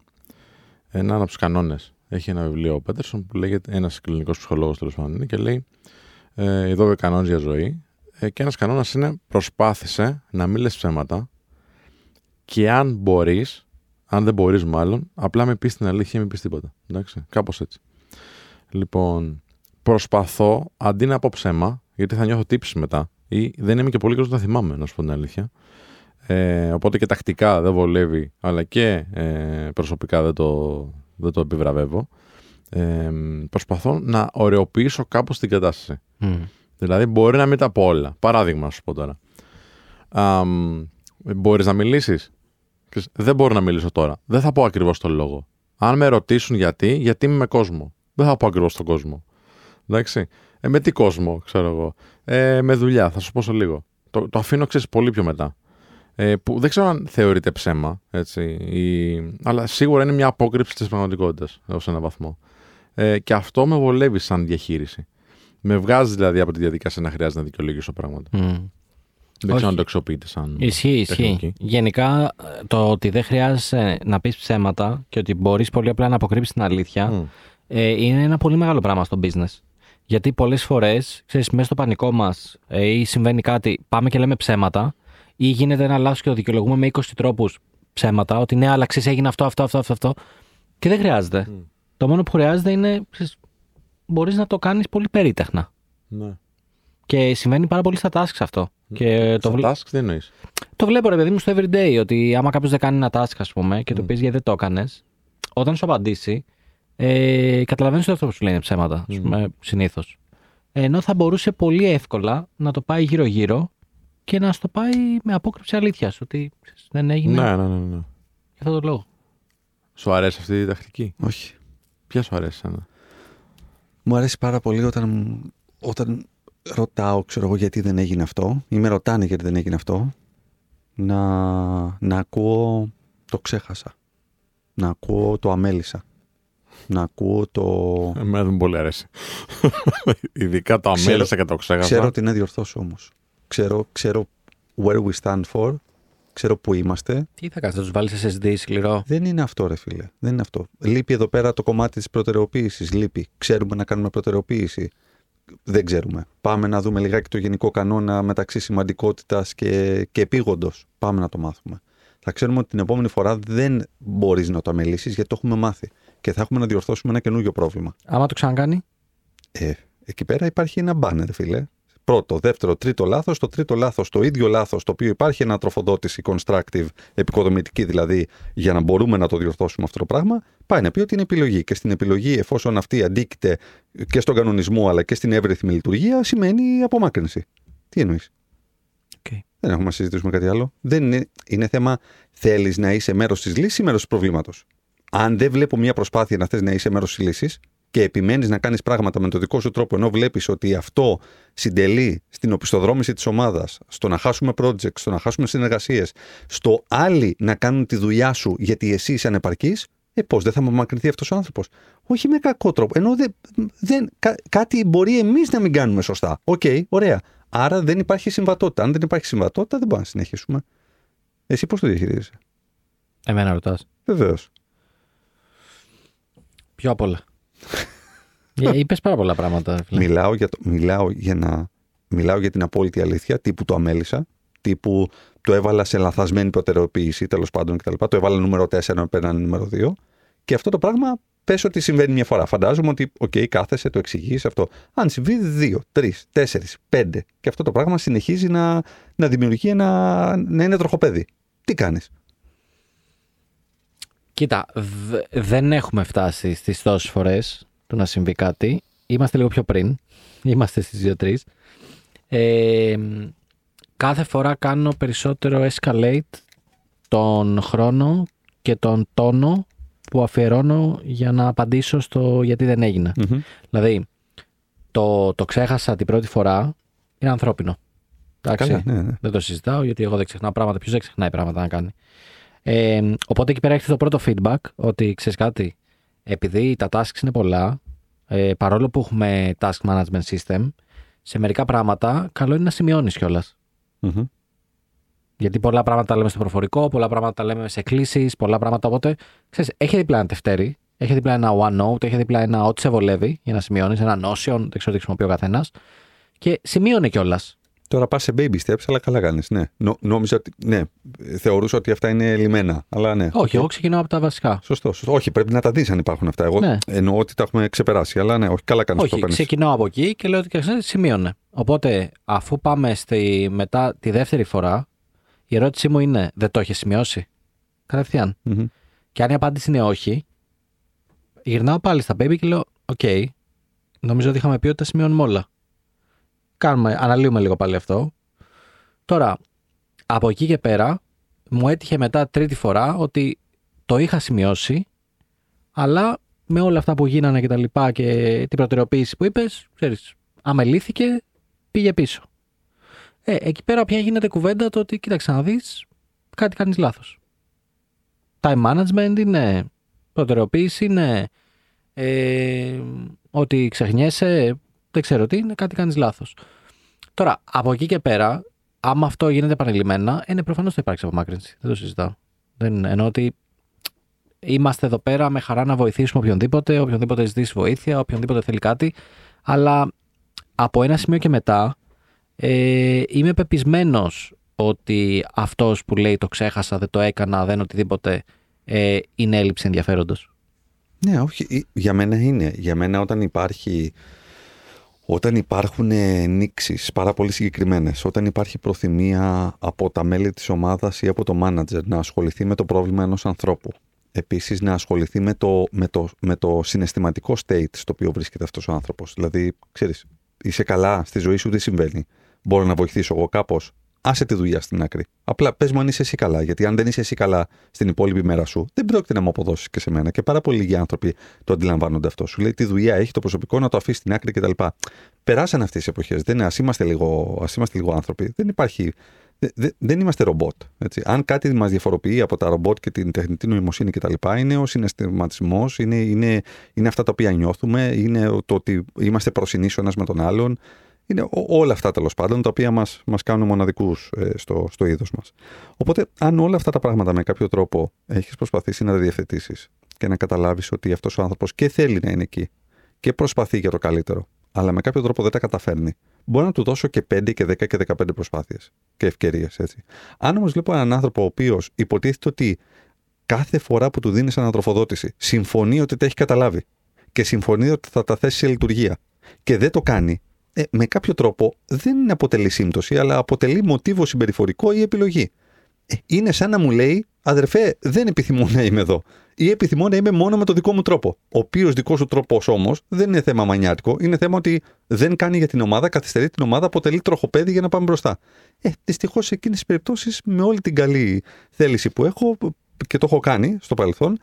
έναν από τους κανόνες. Έχει ένα βιβλίο ο Πέντερσον που λέγεται ένας κλινικός ψυχολόγος τέλος πάντων είναι και λέει ε, οι 12 κανόνες για ζωή. Ε, και ένας κανόνας είναι προσπάθησε να μην λες ψέματα και αν μπορείς, αν δεν μπορείς μάλλον, απλά με πεις την αλήθεια, μην πεις τίποτα. Εντάξει, κάπως έτσι. Λοιπόν, προσπαθώ αντί να πω ψέμα, γιατί θα νιώθω τύψη μετά, ή δεν είμαι και πολύ καλός να θυμάμαι, να σου πω την αλήθεια. Ε, οπότε και τακτικά δεν βολεύει, αλλά και ε, προσωπικά δεν το, δεν το επιβραβεύω. Ε, προσπαθώ να ωρεοποιήσω κάπως την κατάσταση. Μμ. Δηλαδή, μπορεί να μην τα πω όλα. Παράδειγμα, να σου πω τώρα. Μπορείς να μιλήσεις; Δεν μπορώ να μιλήσω τώρα. Δεν θα πω ακριβώς τον λόγο. Αν με ρωτήσουν γιατί, γιατί είμαι με κόσμο. Δεν θα πω ακριβώς τον κόσμο. Εντάξει. Ε, με τι κόσμο, ξέρω εγώ. Ε, με δουλειά, θα σου πω σε λίγο. Το, το αφήνω, ξέρεις, πολύ πιο μετά. Ε, που δεν ξέρω αν θεωρείται ψέμα, έτσι, ή... αλλά σίγουρα είναι μια απόκρυψη της πραγματικότητας ως έναν βαθμό. Ε, και αυτό με βολεύει σαν διαχείριση. Με βγάζει δηλαδή από τη διαδικασία να χρειάζεται να δικαιολογήσω πράγματα. Μμ. Δεν ξέρω αν το αξιοποιείτε σαν. Ισχύει, ισχύει. τεχνική. Γενικά, το ότι δεν χρειάζεσαι να πεις ψέματα και ότι μπορείς πολύ απλά να αποκρύψεις την αλήθεια Μμ. ε, είναι ένα πολύ μεγάλο πράγμα στο business. Γιατί πολλές φορές, ξέρεις, μέσα στο πανικό μας ε, ή συμβαίνει κάτι, πάμε και λέμε ψέματα ή γίνεται ένα λάθος και το δικαιολογούμε με 20 τρόπους ψέματα, ότι ναι, αλλά ξέρεις, έγινε αυτό, αυτό, αυτό, αυτό, αυτό και δεν χρειάζεται. Το μόνο που χρειάζεται είναι, ξέρεις, μπορείς να το κάνεις πολύ περίτεχνα. Ναι. Και συμβαίνει πάρα πολύ στα tasks αυτό. Και το, Στα βλέ- tasks δεν εννοείς; το βλέπω ρε παιδί μου στο everyday ότι άμα κάποιος δεν κάνει ένα task, ας πούμε, και του Μμ. πεις γιατί δεν το έκανες, όταν σου απαντήσει, ε, καταλαβαίνεις ότι αυτό που σου λέει είναι ψέματα, Μμ. συνήθως. Ενώ θα μπορούσε πολύ εύκολα να το πάει γύρω-γύρω και να στο πάει με απόκρυψη αλήθειας. Ότι ξέρεις, δεν έγινε Ναι, ναι, ναι, ναι. για αυτόν τον λόγο. Σου αρέσει αυτή η τακτική; Όχι. Ποια σου αρέσει sana. Μου αρέσει πάρα πολύ όταν, όταν ρωτάω, ξέρω εγώ, γιατί δεν έγινε αυτό ή με ρωτάνε γιατί δεν έγινε αυτό, να, να ακούω το ξέχασα. Να ακούω το αμέλησα. Να ακούω το... Εμένα δεν μου πολύ αρέσει. Ειδικά το Ξέρω- αμέλησα και το ξέχασα. Ξέρω τι να διορθώσω όμως. Ξέρω, ξέρω where we stand for. Ξέρω που είμαστε. Τι θα κάνεις, θα τους βάλεις SSD σκληρό; Δεν είναι αυτό, ρε φίλε. Δεν είναι αυτό. Λείπει εδώ πέρα το κομμάτι της προτεραιοποίησης. Λείπει. Ξέρουμε να κάνουμε προτεραιοποίηση. Δεν ξέρουμε. Πάμε να δούμε λιγάκι το γενικό κανόνα μεταξύ σημαντικότητας και, και επίγοντος. Πάμε να το μάθουμε. Θα ξέρουμε ότι την επόμενη φορά δεν μπορείς να το αμελήσεις γιατί το έχουμε μάθει. Και θα έχουμε να διορθώσουμε ένα καινούριο πρόβλημα. Άμα το ξανακάνει; Ε, εκεί πέρα υπάρχει ένα μπάνερ, φίλε. Πρώτο, δεύτερο, τρίτο λάθος. Το τρίτο λάθος, το ίδιο λάθος, το οποίο υπάρχει ένα τροφοδότηση constructive, επικοδομητική δηλαδή, για να μπορούμε να το διορθώσουμε αυτό το πράγμα, πάει να πει ότι είναι επιλογή. Και στην επιλογή, εφόσον αυτή αντίκειται και στον κανονισμό αλλά και στην εύρυθμη λειτουργία, σημαίνει απομάκρυνση. Τι εννοείς; Okay. Δεν έχουμε να συζητήσουμε κάτι άλλο. Δεν είναι, είναι θέμα θέλεις να είσαι μέρος της λύσης ή μέρος του προβλήματος. Αν δεν βλέπω μια προσπάθεια να θες να είσαι μέρος της λύσης και επιμένεις να κάνεις πράγματα με τον δικό σου τρόπο, ενώ βλέπεις ότι αυτό συντελεί στην οπισθοδρόμηση της ομάδας, στο να χάσουμε projects, στο να χάσουμε συνεργασίες, στο άλλοι να κάνουν τη δουλειά σου γιατί εσύ είσαι ανεπαρκής, ε, πώς δεν θα απομακρυνθεί αυτός ο άνθρωπος. Όχι με κακό τρόπο. Ενώ δεν, δεν, κά, κάτι μπορεί εμείς να μην κάνουμε σωστά. Οκ, ωραία. Άρα δεν υπάρχει συμβατότητα. Αν δεν υπάρχει συμβατότητα, δεν μπορούμε να συνεχίσουμε. Εσύ πώς το διαχειρίζεσαι; Εμένα ρωτάς. Βεβαίως. Ποιο απ' όλα. Είπες πάρα πολλά πράγματα. Φίλε. Μιλάω για, το, μιλάω, για να, μιλάω για την απόλυτη αλήθεια, τύπου το αμέλησα, τύπου το έβαλα σε λαθασμένη προτεραιοποίηση τέλος πάντων κτλ. Το έβαλα νούμερο 4 ενώ ήταν νούμερο 2. Και αυτό το πράγμα πες ότι συμβαίνει μια φορά. Φαντάζομαι ότι, OK, okay, κάθεσαι, το εξηγείς αυτό. Αν συμβεί 2, 3, 4, 5 και αυτό το πράγμα συνεχίζει να, να δημιουργεί ένα. να είναι τροχοπέδη. Τι κάνεις; Κοίτα, δε, δεν έχουμε φτάσει στις τόσες φορές του να συμβεί κάτι. Είμαστε λίγο πιο πριν. Είμαστε στις 2-3. Ε, κάθε φορά κάνω περισσότερο escalate τον χρόνο και τον τόνο που αφιερώνω για να απαντήσω στο γιατί δεν έγινε. Mm-hmm. Δηλαδή, το, το ξέχασα την πρώτη φορά είναι ανθρώπινο. Εντάξει, Καλά, ναι, ναι. Δεν το συζητάω γιατί εγώ δεν ξεχνάω πράγματα. Ποιος δεν ξεχνάει πράγματα να κάνει; Ε, οπότε εκεί πέρα έχετε το πρώτο feedback ότι ξέρεις κάτι. Επειδή τα tasks είναι πολλά, ε, παρόλο που έχουμε task management system, σε μερικά πράγματα καλό είναι να σημειώνεις κιόλας. Mm-hmm. Γιατί πολλά πράγματα τα λέμε στο προφορικό, πολλά πράγματα τα λέμε σε κλήσεις, πολλά πράγματα. Οπότε, ξέρεις, έχει δίπλα ένα τευτέρι, έχει δίπλα ένα OneNote, έχει δίπλα ένα ό,τι σε βολεύει για να σημειώνεις, ένα Notion, δεν ξέρω τι χρησιμοποιεί ο καθένας. Και σημείωνε κιόλας. Τώρα πας σε baby steps, αλλά καλά κάνεις. Ναι. Νο, νόμιζα ότι. Ναι, θεωρούσα ότι αυτά είναι λιμένα. Αλλά ναι. Όχι, εγώ ξεκινάω από τα βασικά. Σωστό, σωστό. Όχι, πρέπει να τα δεις αν υπάρχουν αυτά. Εγώ Ναι. εννοώ ότι τα έχουμε ξεπεράσει. Αλλά ναι, όχι, καλά κάνεις. Όχι, ξεκινάω από εκεί και λέω ότι ξέρεις, σημείωνε. Οπότε, αφού πάμε στη, μετά τη δεύτερη φορά, η ερώτησή μου είναι: Δεν το έχεις σημειώσει; Κατευθείαν. Mm-hmm. Και αν η απάντηση είναι όχι, γυρνάω πάλι στα basic και λέω: Οκ, νομίζω ότι είχαμε πει ότι τα σημειώνουμε όλα. Κάνουμε, αναλύουμε λίγο πάλι αυτό. Τώρα, από εκεί και πέρα, μου έτυχε μετά τρίτη φορά ότι το είχα σημειώσει, αλλά με όλα αυτά που γίνανε και τα λοιπά και την προτεραιοποίηση που είπες, ξέρεις, αμελήθηκε, πήγε πίσω. Ε, εκεί πέρα πια γίνεται κουβέντα το ότι κοίταξε να δεις, κάτι κάνεις λάθος. Time management είναι, προτεραιοποίηση είναι, ε, ότι ξεχνιέσαι, δεν ξέρω τι είναι, κάτι κάνεις λάθος. Τώρα, από εκεί και πέρα, άμα αυτό γίνεται επανειλημμένα, είναι προφανώς θα υπάρξει απομάκρυνση. Δεν το συζητάω. Δεν, ενώ ότι είμαστε εδώ πέρα με χαρά να βοηθήσουμε οποιονδήποτε, οποιονδήποτε ζητήσει βοήθεια, οποιονδήποτε θέλει κάτι. Αλλά από ένα σημείο και μετά ε, είμαι πεπισμένος ότι αυτός που λέει το ξέχασα, δεν το έκανα, δεν οτιδήποτε ε, είναι έλλειψη ενδιαφέροντος. Ναι, όχι. Για μένα είναι. Για μένα όταν υπάρχει Όταν υπάρχουν νήξεις πάρα πολύ συγκεκριμένες, όταν υπάρχει προθυμία από τα μέλη της ομάδας ή από το μάνατζερ να ασχοληθεί με το πρόβλημα ενός ανθρώπου, επίσης να ασχοληθεί με το, με, το, με το συναισθηματικό state στο οποίο βρίσκεται αυτός ο άνθρωπος. Δηλαδή, ξέρεις, είσαι καλά στη ζωή σου, τι συμβαίνει; Μπορώ να βοηθήσω εγώ κάπως; Άσε τη δουλειά στην άκρη. Απλά πες μου αν είσαι εσύ καλά. Γιατί αν δεν είσαι εσύ καλά στην υπόλοιπη μέρα σου, δεν πρόκειται να μου αποδώσεις και σε μένα. Και πάρα πολλοί λίγοι άνθρωποι το αντιλαμβάνονται αυτό. Σου λέει τι δουλειά έχει το προσωπικό να το αφήσει στην άκρη κτλ. Περάσαν αυτές τι εποχές. Α είμαστε, λίγο, ας είμαστε λίγο άνθρωποι. Δεν υπάρχει. Δεν, δεν είμαστε ρομπότ. Έτσι. Αν κάτι μας διαφοροποιεί από τα ρομπότ και την τεχνητή νοημοσύνη κτλ., είναι ο συναισθηματισμός, είναι, είναι, είναι αυτά τα οποία νιώθουμε, είναι το ότι είμαστε προσινεί ο ένα με τον άλλον. Είναι όλα αυτά τέλος πάντων τα οποία μας μας κάνουν μοναδικούς ε, στο, στο είδος μας. Οπότε, αν όλα αυτά τα πράγματα με κάποιο τρόπο έχεις προσπαθήσει να τα διευθετήσεις και να καταλάβεις ότι αυτός ο άνθρωπος και θέλει να είναι εκεί και προσπαθεί για το καλύτερο, αλλά με κάποιο τρόπο δεν τα καταφέρνει, μπορώ να του δώσω και 5 και 10 και 15 προσπάθειες και ευκαιρίες. Αν όμως βλέπω έναν άνθρωπο ο οποίος υποτίθεται ότι κάθε φορά που του δίνεις ανατροφοδότηση συμφωνεί ότι τα έχει καταλάβει και συμφωνεί ότι θα τα θέσει σε λειτουργία και δεν το κάνει, ε, με κάποιο τρόπο δεν αποτελεί σύμπτωση, αλλά αποτελεί μοτίβο συμπεριφορικό ή επιλογή. Ε, είναι σαν να μου λέει, αδερφέ, δεν επιθυμώ να είμαι εδώ. Ή επιθυμώ να είμαι μόνο με το δικό μου τρόπο. Ο οποίος δικός σου τρόπος όμως δεν είναι θέμα μανιάτικο. Είναι θέμα ότι δεν κάνει για την ομάδα, καθυστερεί την ομάδα, αποτελεί τροχοπέδι για να πάμε μπροστά. Ε, δυστυχώς σε εκείνες τις περιπτώσεις, με όλη την καλή θέληση που έχω και το έχω κάνει στο παρελθόν,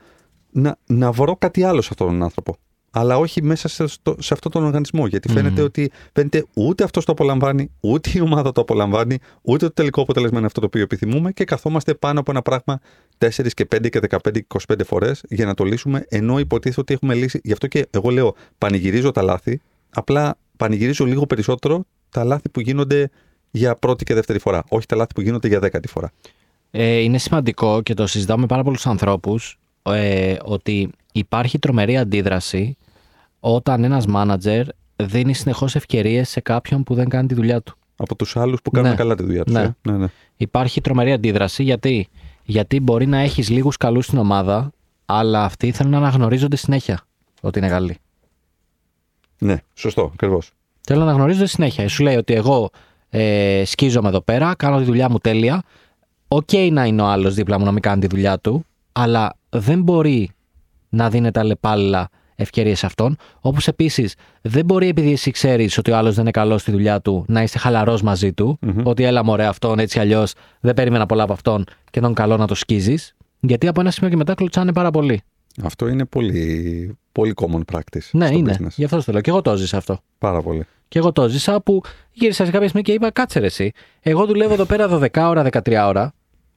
να, να βρω κάτι άλλο σε αυτόν τον άνθρωπο αλλά όχι μέσα σε, στο, σε αυτόν τον οργανισμό. Γιατί φαίνεται ότι φαίνεται ούτε αυτός το απολαμβάνει, ούτε η ομάδα το απολαμβάνει, ούτε το τελικό αποτέλεσμα είναι αυτό το οποίο επιθυμούμε και καθόμαστε πάνω από ένα πράγμα 4 και 5 και 15 και 25 φορές για να το λύσουμε, ενώ υποτίθεται ότι έχουμε λύσει. Γι' αυτό και εγώ λέω πανηγυρίζω τα λάθη, απλά πανηγυρίζω λίγο περισσότερο τα λάθη που γίνονται για πρώτη και δεύτερη φορά, όχι τα λάθη που γίνονται για δέκατη φορά. Ε, είναι σημαντικό και το συζητάω με πάρα πολλούς ανθρώπους ε, ότι υπάρχει τρομερή αντίδραση όταν ένας μάνατζερ δίνει συνεχώς ευκαιρίες σε κάποιον που δεν κάνει τη δουλειά του. Από τους άλλους που κάνουν Ναι. καλά τη δουλειά τους. Ναι. ε; Ναι, ναι. Υπάρχει τρομερή αντίδραση γιατί, γιατί μπορεί να έχεις λίγους καλούς στην ομάδα, αλλά αυτοί θέλουν να αναγνωρίζονται συνέχεια ότι είναι καλοί. ναι, σωστό, ακριβώς. Θέλω να αναγνωρίζονται συνέχεια. Σου λέει ότι εγώ ε, σκίζομαι εδώ πέρα, κάνω τη δουλειά μου τέλεια. Οκ να είναι ο άλλος δίπλα μου να μην κάνει τη δουλειά του, αλλά δεν μπορεί να δίνετε αλλεπάλληλα ευκαιρίες σε αυτόν. Όπως επίσης δεν μπορεί επειδή εσύ ξέρεις ότι ο άλλος δεν είναι καλός στη δουλειά του να είσαι χαλαρός μαζί του. Ότι έλα μωρέ αυτόν έτσι κι αλλιώς δεν περίμενα πολλά από αυτόν και τον καλό να το σκίζεις. Γιατί από ένα σημείο και μετά κλωτσάνε πάρα πολύ. Αυτό είναι πολύ, πολύ common practice Ναι, στο είναι. business. Γι' αυτό το λέω. Και εγώ το ζήσα αυτό. Πάρα πολύ. Και εγώ το ζήσα που γύρισα σε κάποια στιγμή και είπα: Κάτσε ρε, εσύ. Εγώ δουλεύω εδώ πέρα 12 ώρα, 13 ώρα.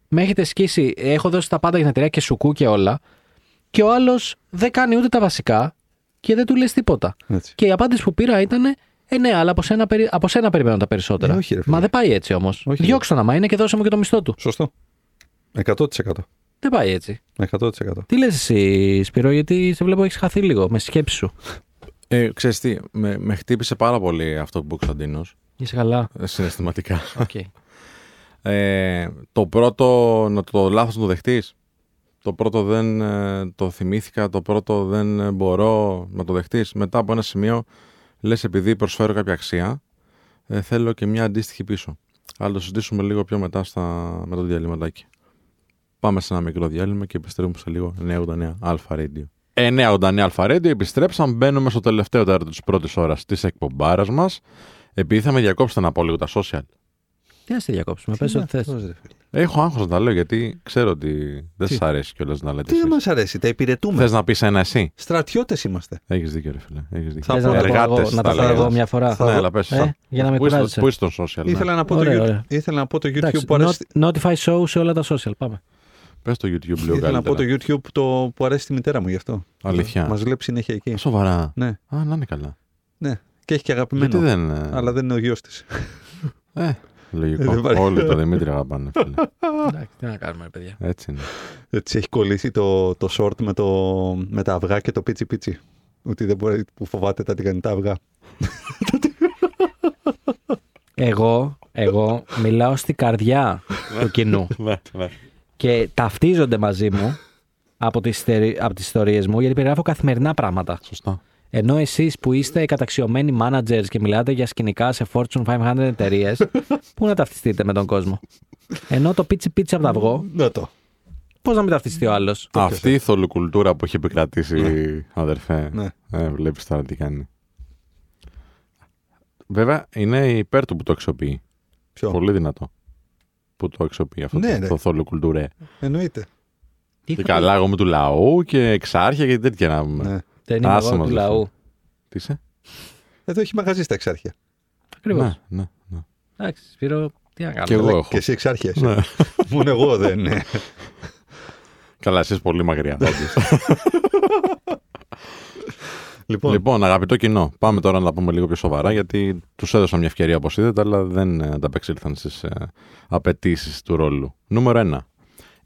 Με έχετε σκίσει, έχω δώσει τα πάντα για την εταιρεία και σουκού και όλα. Και ο άλλος δεν κάνει ούτε τα βασικά και δεν του λες τίποτα. Έτσι. Και η απάντηση που πήρα ήταν: Ε, ναι, αλλά από σένα, περι- από σένα περιμένω τα περισσότερα. Ε, όχι, ρε φίλε. Μα δεν πάει έτσι όμως. Όχι, Διώξτε τον άμα είναι και δώσε μου και το μισθό του. Σωστό. 100%. Δεν πάει έτσι. 100%. Τι λες εσύ, Σπύρο, γιατί σε βλέπω έχεις χαθεί λίγο με τη σκέψη σου. Ε, ξέρεις τι, με, με χτύπησε πάρα πολύ αυτό που είπε ο Κωνσταντίνος, Είσαι καλά. ε, συναισθηματικά. Οκ. Ε, το πρώτο, να το λάθος να το δεχτείς. Το πρώτο δεν ε, το θυμήθηκα, το πρώτο δεν ε, μπορώ να το δεχτείς. Μετά από ένα σημείο λες επειδή προσφέρω κάποια αξία, ε, θέλω και μια αντίστοιχη πίσω. Αλλά το συζητήσουμε λίγο πιο μετά στα, με το διαλυματάκι. Πάμε σε ένα μικρό διάλειμμα και επιστρέφουμε σε λίγο 989 Αλφα Radio. 989 Αλφα Radio, επιστρέψαμε, μπαίνουμε στο τελευταίο τέταρτο της πρώτης ώρας της εκπομπάρας μας. Επειδή θα με διακόψετε να πω λίγο τα social. Τι να σε διακόψουμε, πες ό,τι θες. Πώς, ρε φίλε. Έχω άγχος να τα λέω γιατί ξέρω ότι δεν Τι; σας αρέσει κιόλας να λέτε Τι δεν εσείς. μας αρέσει, τα υπηρετούμε. Θες να πεις ένα εσύ; Στρατιώτες είμαστε. Έχεις δίκιο ρε φίλε. Έχεις δίκιο. Θα Θες να τα πω Εργάτες εγώ- να τα τα πω λέγαμε. εγώ μια φορά. Θα- Ναι, αλλά πες. Ε, για να με Πού είσαι- κουράζεσαι. Πού είσαι στο social. ναι. Ήθελα, να πω το Ωραία, YouTube, ωραία. ήθελα να πω το YouTube Εντάξει, που αρέσει. not- Notify show σε όλα τα social. Πάμε. Πες το YouTube λίγο Ήθελα να πω το καλύτερα. YouTube το που αρέσει τη μητέρα μου γι' αυτό. Αλήθεια. Μας βλέπει συνέχεια εκεί. Σοβαρά. Ναι, Α, να είναι καλά. ναι. Και έχει και αγαπημένο. Γιατί δεν... ε, Αλλά δεν είναι ο γιος της. Ε, Ε, λογικό. δεν υπάρχει. Όλοι το Δημήτρη αγαπάνε. φίλε. Εντάξει, τι να κάνουμε, ρε παιδιά. Έτσι είναι. Έτσι έχει κολλήσει το, το short με, το, με τα αυγά και το πίτσι πίτσι. Ότι δεν μπορεί που φοβάται τα τηγανιτά αυγά. Εγώ, εγώ μιλάω στην καρδιά του κοινού Ναι, ναι. και ταυτίζονται μαζί μου από τις, στερι- από τις ιστορίες μου γιατί περιγράφω καθημερινά πράγματα. Σωστά. Ενώ εσείς που είστε καταξιωμένοι managers και μιλάτε για σκηνικά σε Fortune 500 εταιρείες, πού να ταυτιστείτε με τον κόσμο; Ενώ το πίτσι πίτσι από τα αυγό, Να το. πώς να μην ταυτιστεί ο άλλος; Αυτή η θολοκουλτούρα που έχει επικρατήσει, αδερφέ. Ναι. Ε, Βλέπεις τώρα τι κάνει. Βέβαια, είναι υπέρ του που το αξιοποιεί. Ποιο; Πολύ δυνατό. Που το αξιοποιεί αυτό Ναι, το, ναι. το θολοκουλτούρε. Εννοείται. Τι Και θα- καλά, εγώ με του λαού και εξάρχεια και τέτοια να πούμε. Ναι. Δεν είμαι Άσε εγώ μας, του ρε, λαού. Τι είσαι; Εδώ έχει μαγαζί στα εξάρχεια. Ακριβώς. Ναι, ναι, ναι. Εντάξει, Σπύρο, τι να Και κάνουμε. εγώ έχω. Και εσύ εξάρχεια. είσαι. Ναι. Μόνο εγώ δεν. ναι. Καλά, εσύ πολύ μακριά. όντως. Λοιπόν, λοιπόν, αγαπητό κοινό, πάμε τώρα να τα πούμε λίγο πιο σοβαρά γιατί τους έδωσα μια ευκαιρία όπως είδατε, αλλά δεν ε, ανταπεξήλθαν στις ε, απαιτήσεις του ρόλου. Νούμερο 1.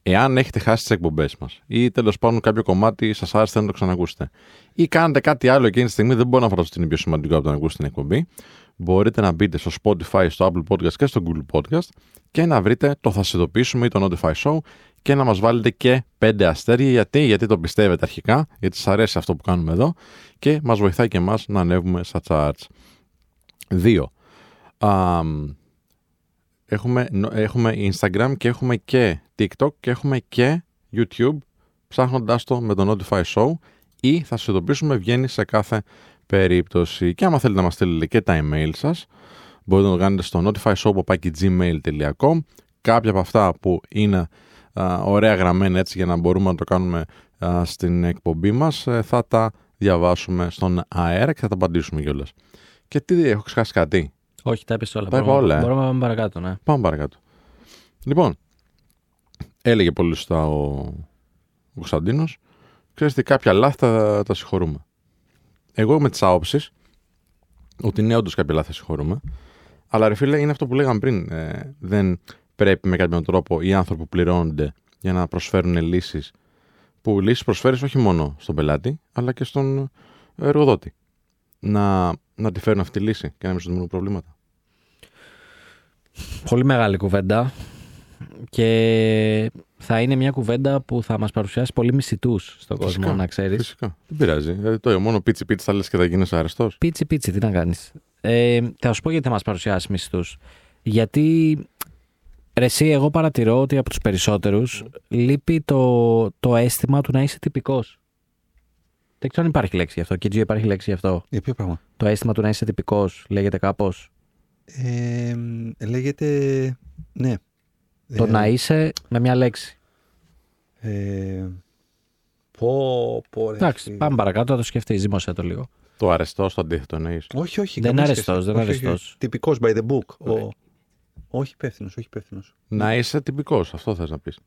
Εάν έχετε χάσει τις εκπομπές μας ή τέλος πάντων κάποιο κομμάτι σας άρεσε να το ξανακούσετε ή κάνετε κάτι άλλο εκείνη τη στιγμή, δεν μπορώ να φανταστώ ότι είναι πιο σημαντικό από το να ακούσετε την εκπομπή, μπορείτε να μπείτε στο Spotify, στο Apple Podcast και στο Google Podcast και να βρείτε το Θα σε ειδοποιήσουμε ή το Notify Show και να μας βάλετε και 5 αστέρια. Γιατί, γιατί το πιστεύετε αρχικά, γιατί σας αρέσει αυτό που κάνουμε εδώ και μας βοηθάει και εμάς να ανέβουμε στα charts. 2. Έχουμε, νο- έχουμε Instagram και έχουμε και TikTok και έχουμε και YouTube ψάχνοντάς το με το Notify Show ή θα σας ειδοποιήσουμε βγαίνει σε κάθε περίπτωση. Και άμα θέλετε να μας στείλετε και τα email σας μπορείτε να το κάνετε στο notifyshow.gmail.com κάποια από αυτά που είναι α, ωραία γραμμένα έτσι για να μπορούμε να το κάνουμε α, στην εκπομπή μας ε, θα τα διαβάσουμε στον αέρα και θα τα απαντήσουμε κιόλας. Και τι, έχω ξεχάσει κάτι; Όχι, τα είπες όλα. Τα είπα Μπορούμε- όλα, ε. Μπορούμε να πάμε παρακάτω, ναι. Πάμε παρακάτω. Λοιπόν, έλεγε πολύ σωστά ο, ο Κωνσταντίνος, ξέρεις τι κάποια λάθη τα, τα συγχωρούμε. Εγώ με τις άποψεις, ότι ναι, όντως κάποια λάθη τα συγχωρούμε, αλλά ρε φίλε, είναι αυτό που λέγαμε πριν. ε, δεν πρέπει με κάποιον τρόπο οι άνθρωποι που πληρώνονται για να προσφέρουν λύσεις, που λύσεις προσφέρεις όχι μόνο στον πελάτη, αλλά και στον εργοδότη. Να, να τη φέρουν αυτή τη λύση και να μην σου δημιουργούν προβλήματα. Πολύ μεγάλη κουβέντα. Και θα είναι μια κουβέντα που θα μας παρουσιάσει πολύ μισητούς στον κόσμο, Φυσικά, να ξέρεις. Φυσικά. Δεν πειράζει. Δηλαδή, το μόνο πίτσι πίτσι θα λες και θα γίνεις αρεστό. Πίτσι πίτσι, τι να κάνεις. Ε, θα σου πω γιατί θα μας παρουσιάσει μισητούς. Γιατί ρε εσύ, εγώ παρατηρώ ότι από τους περισσότερους λείπει το, το αίσθημα του να είσαι τυπικός. Δεν ξέρω αν υπάρχει λέξη γι' αυτό. Και Τζιο υπάρχει λέξη γι' αυτό. Για ποιο πράγμα; Το αίσθημα του να είσαι τυπικός λέγεται κάπως. Ε, λέγεται. Ναι. Το Ε, να είσαι με μια λέξη. Ε, πω, πω, ρε, Εντάξει, φίλε. πάμε παρακάτω, θα το σκεφτείς. Ζήμωσέ το λίγο. Το αρεστός στο αντίθετο εννοείς. Όχι, όχι. Δεν καμία αρεστός, σχέση. δεν Όχι, όχι, αρεστός. Τυπικός by the book. Ο... Όχι υπεύθυνος, όχι υπεύθυνος. Να είσαι τυπικός, αυτό θες να πεις.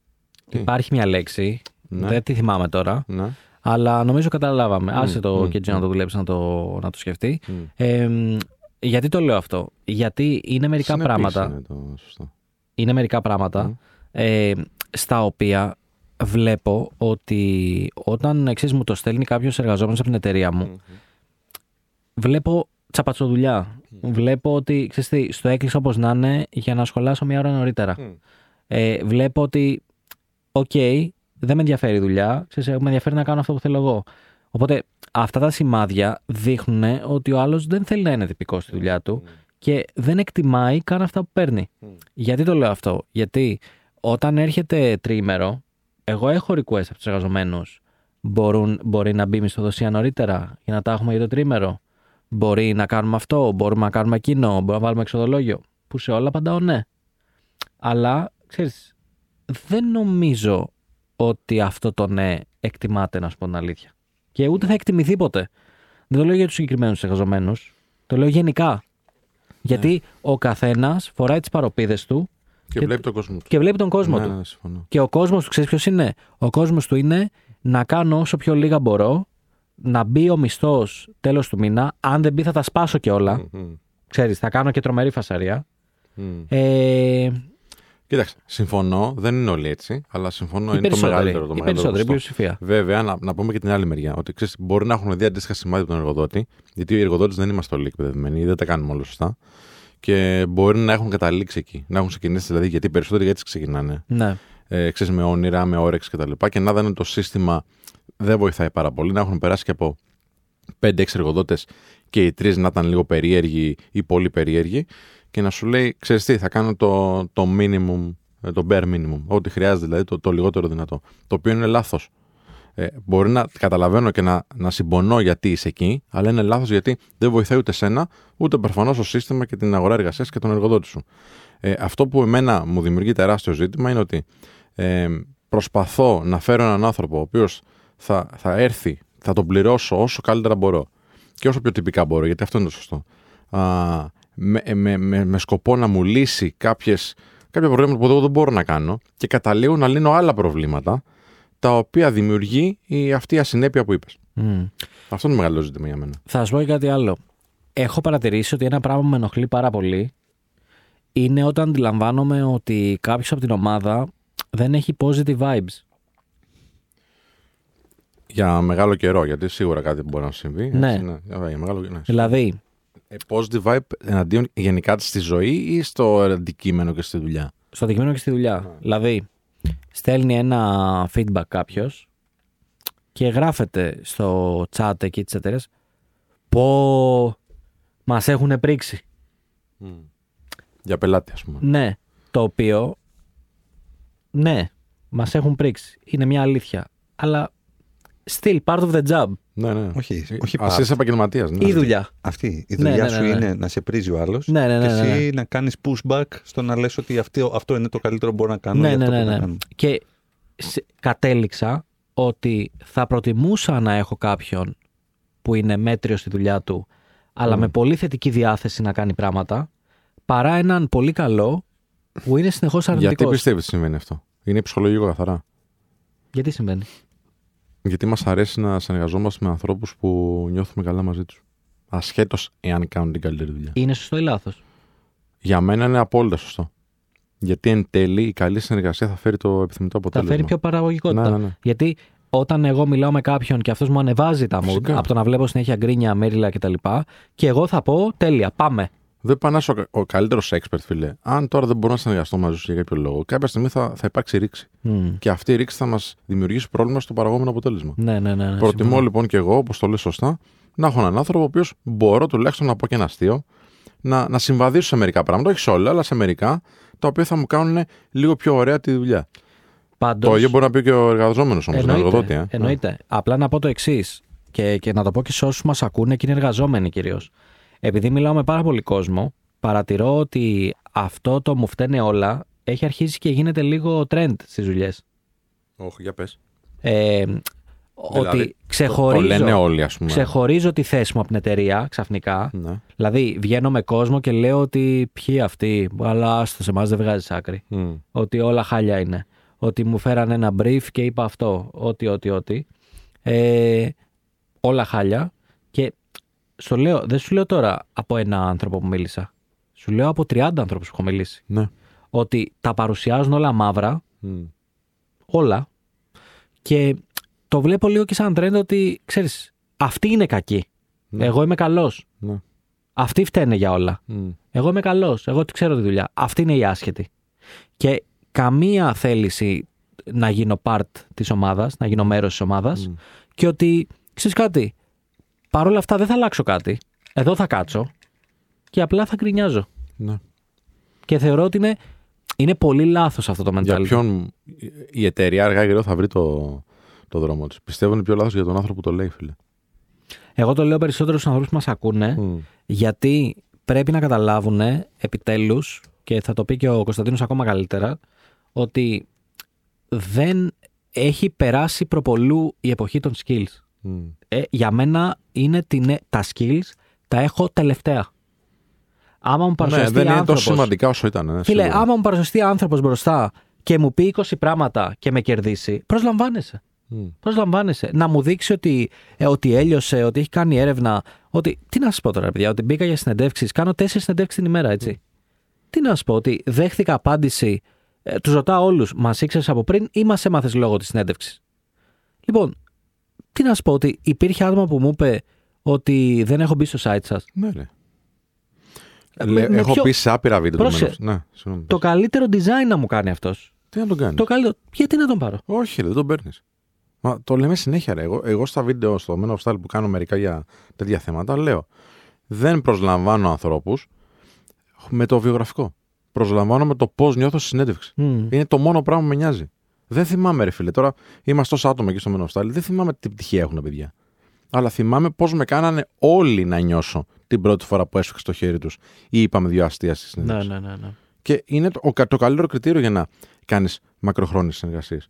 Τι; Υπάρχει μια λέξη. Ναι. Δεν τη θυμάμαι τώρα. Ναι. Αλλά νομίζω καταλάβαμε. Άσε το μμ, και Τζιο να το δουλέψεις να το, να το σκεφτεί. Μμ. Ε, μ, γιατί το λέω αυτό; Γιατί είναι μερικά Συνεπής πράγματα. Είναι το σωστό. Είναι μερικά πράγματα Μμ. ε, στα οποία βλέπω ότι όταν εξής μου το στέλνει κάποιος εργαζόμενος από την εταιρεία μου, βλέπω τσαπατσοδουλειά. Βλέπω ότι, ξέρεις τι, στο έκλεισα όπως να είναι για να σχολάσω μια ώρα νωρίτερα. Ε, βλέπω ότι, οκ, δεν με ενδιαφέρει η δουλειά, ξέρεις, με ενδιαφέρει να κάνω αυτό που θέλω εγώ. Οπότε αυτά τα σημάδια δείχνουν ότι ο άλλος δεν θέλει να είναι τυπικός στη δουλειά του και δεν εκτιμάει καν αυτά που παίρνει. Γιατί το λέω αυτό, Γιατί όταν έρχεται τρίμερο, εγώ έχω request από τους εργαζομένους. Μπορεί να μπει μισθοδοσία νωρίτερα για να τα έχουμε για το τρίμερο; Μπορεί να κάνουμε αυτό, μπορούμε να κάνουμε εκείνο, μπορούμε να βάλουμε εξοδολόγιο; Που σε όλα απαντάω ναι. Αλλά, ξέρεις, δεν νομίζω ότι αυτό το ναι εκτιμάται, να σου πω την αλήθεια. Και ούτε θα εκτιμηθεί ποτέ. Δεν το λέω για τους συγκεκριμένους εργαζομένους. Το λέω γενικά. Γιατί ο καθένας φοράει τις παροπίδες του Και Και- βλέπει τον κόσμο του. και βλέπει τον κόσμο ναι, του. ναι, συμφωνώ. Και ο κόσμος του, ξέρεις ποιος είναι; Ο κόσμος του είναι να κάνω όσο πιο λίγα μπορώ, να μπει ο μισθός τέλος του μήνα. Αν δεν μπει, θα τα σπάσω και όλα. Μμ, μμ, Ξέρεις, θα κάνω και τρομερή φασαρία. μμ. Ε, Κοίταξε, συμφωνώ, δεν είναι όλοι έτσι, αλλά συμφωνώ οι είναι το περισσότεροι. μεγαλύτερο. Το οι μεγαλύτερο περισσότεροι, η ποσοστό. πλειοψηφία. Βέβαια, να, να πούμε και την άλλη μεριά. Ότι ξέρεις, μπορεί να έχουν δει αντίστοιχα σημάδια από τον εργοδότη, γιατί οι εργοδότες δεν είμαστε όλοι εκπαιδευμένοι, δεν τα κάνουμε όλα σωστά. Και μπορεί να έχουν καταλήξει εκεί. Να έχουν ξεκινήσει δηλαδή, γιατί οι περισσότεροι έτσι ξεκινάνε. Ναι. Ε, ξέρεις, με όνειρα, με όρεξη κτλ. Και, και να δουν το σύστημα δεν βοηθάει πάρα πολύ. Να έχουν περάσει και από 5-6 εργοδότες και οι τρεις να ήταν λίγο περίεργοι ή πολύ περίεργοι και να σου λέει, ξέρεις τι, θα κάνω το, το minimum, ε, το bare minimum, ό,τι χρειάζεται δηλαδή, το, το λιγότερο δυνατό. Το οποίο είναι λάθος. Ε, μπορεί να καταλαβαίνω και να, να συμπονώ γιατί είσαι εκεί, αλλά είναι λάθος γιατί δεν βοηθάει ούτε σένα, ούτε προφανώς το σύστημα και την αγορά εργασίας και τον εργοδότη σου. Ε, αυτό που εμένα μου δημιουργεί τεράστιο ζήτημα είναι ότι ε, προσπαθώ να φέρω έναν άνθρωπο ο οποίος θα, θα έρθει, θα τον πληρώσω όσο καλύτερα μπορώ και όσο πιο τυπικά μπορώ, γιατί αυτό είναι το σωστό. Α, με, με, με, με σκοπό να μου λύσει κάποιες, κάποια προβλήματα που εγώ δεν μπορώ να κάνω και καταλήγω να λύνω άλλα προβλήματα τα οποία δημιουργεί η, αυτή η ασυνέπεια που είπες. Μμ. Αυτό είναι μεγάλο ζήτημα για μένα. Θα σου πω και κάτι άλλο. Έχω παρατηρήσει ότι ένα πράγμα που με ενοχλεί πάρα πολύ είναι όταν αντιλαμβάνομαι ότι κάποιος από την ομάδα δεν έχει positive vibes. Για μεγάλο καιρό, γιατί σίγουρα κάτι μπορεί να συμβεί. Ναι. έτσι, ναι. Για μεγάλο καιρό. Ναι. Δηλαδή, Ε, positive vibe εναντίον γενικά στη ζωή ή στο αντικείμενο και στη δουλειά; στο αντικείμενο και στη δουλειά. Δηλαδή, στέλνει ένα feedback κάποιος και γράφεται στο chat εκεί της εταιρείας πω μας έχουν πρίξει. Για πελάτη, ας πούμε. Ναι, το οποίο ναι, μας έχουν πρίξει. Είναι μια αλήθεια. Αλλά still part of the job. Ναι, ναι. Όχι, όχι Α part. είσαι επαγγελματίας. Ναι. Η δουλειά. Αυτή. Η Ναι, δουλειά ναι, σου ναι, ναι. είναι να σε πρίζει ο άλλος Ναι, ναι, ναι, και ναι, εσύ ναι. να κάνεις pushback στο να λες ότι αυτό, αυτό είναι το καλύτερο που μπορώ να κάνω. Ναι, για ναι, αυτό ναι, που να ναι. κάνω. Και σε- κατέληξα ότι θα προτιμούσα να έχω κάποιον που είναι μέτριος στη δουλειά του, αλλά με πολύ θετική διάθεση να κάνει πράγματα, παρά έναν πολύ καλό που είναι συνεχώς Γιατί αρνητικό. πιστεύεις ότι συμβαίνει αυτό; Είναι ψυχολογικό καθαρά. Γιατί συμβαίνει; Γιατί μας αρέσει να συνεργαζόμαστε με ανθρώπους που νιώθουμε καλά μαζί τους. Ασχέτως εάν κάνουν την καλύτερη δουλειά. Είναι σωστό ή λάθος; Για μένα είναι απόλυτα σωστό. Γιατί εν τέλει η καλή συνεργασία θα φέρει το επιθυμητό Θα αποτέλεσμα. φέρει πιο παραγωγικότητα. Ναι, ναι, ναι. Γιατί όταν εγώ μιλάω με κάποιον και αυτός μου ανεβάζει τα mood Φυσικά. από το να βλέπω συνέχεια γκρίνια, μέριλα κτλ. Και εγώ θα πω τέλεια, πάμε. Δεν πανά ο, ο καλύτερος expert, φίλε. Αν τώρα δεν μπορώ να συνεργαστώ μαζί σου για κάποιο λόγο, κάποια στιγμή θα, θα υπάρξει ρήξη. Μμ. Και αυτή η ρήξη θα μας δημιουργήσει πρόβλημα στο παραγόμενο αποτέλεσμα. Ναι, ναι, ναι. ναι Προτιμώ συμφωνώ. λοιπόν και εγώ, όπως το λες σωστά, να έχω έναν άνθρωπο ο οποίος μπορώ τουλάχιστον να πω και ένα αστείο, να, να συμβαδίσω σε μερικά πράγματα, όχι σε όλα, αλλά σε μερικά, τα οποία θα μου κάνουν λίγο πιο ωραία τη δουλειά. Πάντως- Το ίδιο μπορεί να πει και ο εργαζόμενος όμως, τον Εννοείται. εργοδότη. Ε. εννοείται. Απλά να πω το εξής και, και να το πω και σε όσους μας ακούνε και είναι εργαζόμενοι κυρίως. Επειδή μιλάω με πάρα πολύ κόσμο, παρατηρώ ότι αυτό το μου φταίνε όλα έχει αρχίσει και γίνεται λίγο trend στις δουλειές. Όχι, για πες. Ε, Δηλαδή, ότι ξεχωρίζω, Το λένε όλοι, ας πούμε. ξεχωρίζω τη θέση μου από την εταιρεία ξαφνικά. Ναι. Δηλαδή, βγαίνω με κόσμο και λέω ότι ποιοι αυτοί, αλλά άστο σε εμάς δεν βγάζει άκρη. Μμ. Ότι όλα χάλια είναι. Ότι μου φέραν ένα brief και είπα αυτό. Ότι, ότι, ότι. Ε, όλα χάλια. Και στο λέω, δεν σου λέω τώρα από ένα άνθρωπο που μίλησα. Σου λέω από 30 άνθρωπους που έχω μιλήσει. Ναι. Ότι τα παρουσιάζουν όλα μαύρα, Μμ. όλα. Και το βλέπω λίγο και σαν trend ότι, ξέρεις, αυτοί είναι κακοί. Ναι. Εγώ είμαι καλός. Ναι. Αυτοί φταίνε για όλα. Μμ. Εγώ είμαι καλός. Εγώ τι ξέρω τη δουλειά. Αυτή είναι η άσχετη. Και καμία θέληση να γίνω part της ομάδας, να γίνω μέρος της ομάδας. Μμ. Και ότι ξέρεις κάτι. Παρ' όλα αυτά δεν θα αλλάξω κάτι. Εδώ θα κάτσω και απλά θα γκρινιάζω. Ναι. Και θεωρώ ότι είναι, είναι πολύ λάθος αυτό το mentality. Για ποιον η εταιρεία αργά ή γρήγορα θα βρει το, το δρόμο της. Πιστεύω είναι πιο λάθος για τον άνθρωπο που το λέει, φίλε. Εγώ το λέω περισσότερο στους ανθρώπους που μας ακούνε, Μμ. γιατί πρέπει να καταλάβουν επιτέλους, και θα το πει και ο Κωνσταντίνος ακόμα καλύτερα, ότι δεν έχει περάσει προπολού η εποχή των skills. Μμ. Ε, για μένα είναι την, τα skills τα έχω τελευταία. Άμα μου Ναι, παρουσιαστεί δεν είναι τόσο άνθρωπος, σημαντικά όσο ήταν. Ναι, Φίλε, σίγουρα. άμα μου παρουσιαστεί άνθρωπος μπροστά και μου πει 20 πράγματα και με κερδίσει, προσλαμβάνεσαι. Μμ. Προσλαμβάνεσαι. Να μου δείξει ότι, ε, ότι έλειωσε, ότι έχει κάνει έρευνα. Ότι. Τι να σα πω τώρα, παιδιά, ότι μπήκα για συνεντεύξεις. Κάνω τέσσερις συνεντεύξεις την ημέρα, έτσι. Τι να σα πω, ότι δέχτηκα απάντηση. Ε, του ρωτάω όλους, μας ήξερες από πριν ή μας έμαθες λόγω της συνέντευξης; Λοιπόν, τι να σα πω, ότι υπήρχε άτομο που μου είπε ότι δεν έχω μπει στο site σας. Ναι, ναι. Ε, Λέ- με- με έχω ποιο- πει σε άπειρα βίντεο. Πρόσεχε. επομένως. Ναι, συγγνώμη. Το καλύτερο design να μου κάνει αυτός. Τι να τον κάνεις; Το καλύτερο. Γιατί να τον πάρω; Όχι, ρε, δεν τον παίρνεις. Μα το λέμε συνέχεια, ρε. Εγώ, εγώ στα βίντεο, στο Men of Style που κάνω μερικά για τέτοια θέματα, λέω δεν προσλαμβάνω ανθρώπους με το βιογραφικό. Προσλαμβάνω με το πώς νιώθω στη συνέντευξη. Μμ. Είναι το μόνο πράγμα που με νοιάζει. Δεν θυμάμαι, ρε φίλε. Τώρα είμαστε τόσα άτομα εκεί στο Men of Style. Δεν θυμάμαι τι πτυχία έχουν τα παιδιά. Αλλά θυμάμαι πώς με κάνανε όλοι να νιώσω την πρώτη φορά που έσφιξε το χέρι τους ή είπαμε δύο αστεία στη Ναι, συνέντευξη. ναι, ναι. ναι. Και είναι το, ο- το καλύτερο κριτήριο για να κάνεις μακροχρόνιες συνεργασίες.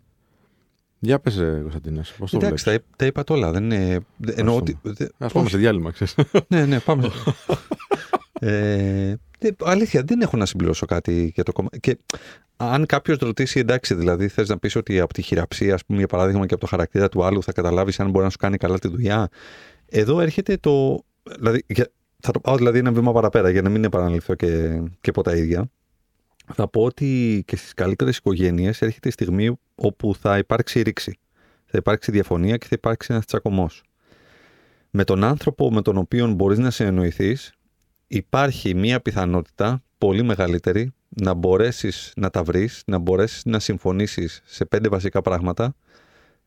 Για πες, Κωνσταντίνες, πώς το Εντάξει, βλέπεις; τα, τα είπα όλα. Δεν είναι. δε- Εννοώ ότι. δε- Α πάμε όχι. σε διάλειμμα, ξέρεις. Ναι, ναι, πάμε. ε, δε- αλήθεια, δεν έχω να συμπληρώσω κάτι για το κομμάτι. Και αν κάποιος ρωτήσει, εντάξει, δηλαδή θες να πεις ότι από τη χειραψία, ας πούμε, για παράδειγμα, και από το χαρακτήρα του άλλου θα καταλάβεις αν μπορεί να σου κάνει καλά τη δουλειά. Εδώ έρχεται το. Δηλαδή, για- θα το πάω δηλαδή ένα βήμα παραπέρα για να μην επαναληφθώ και, και από τα ίδια. Θα πω ότι και στις καλύτερες οικογένειες έρχεται η στιγμή όπου θα υπάρξει ρήξη. Θα υπάρξει διαφωνία και θα υπάρξει ένας τσακωμός. Με τον άνθρωπο με τον οποίο μπορείς να συνεννοηθείς υπάρχει μία πιθανότητα πολύ μεγαλύτερη να μπορέσεις να τα βρεις, να μπορέσεις να συμφωνήσεις σε πέντε βασικά πράγματα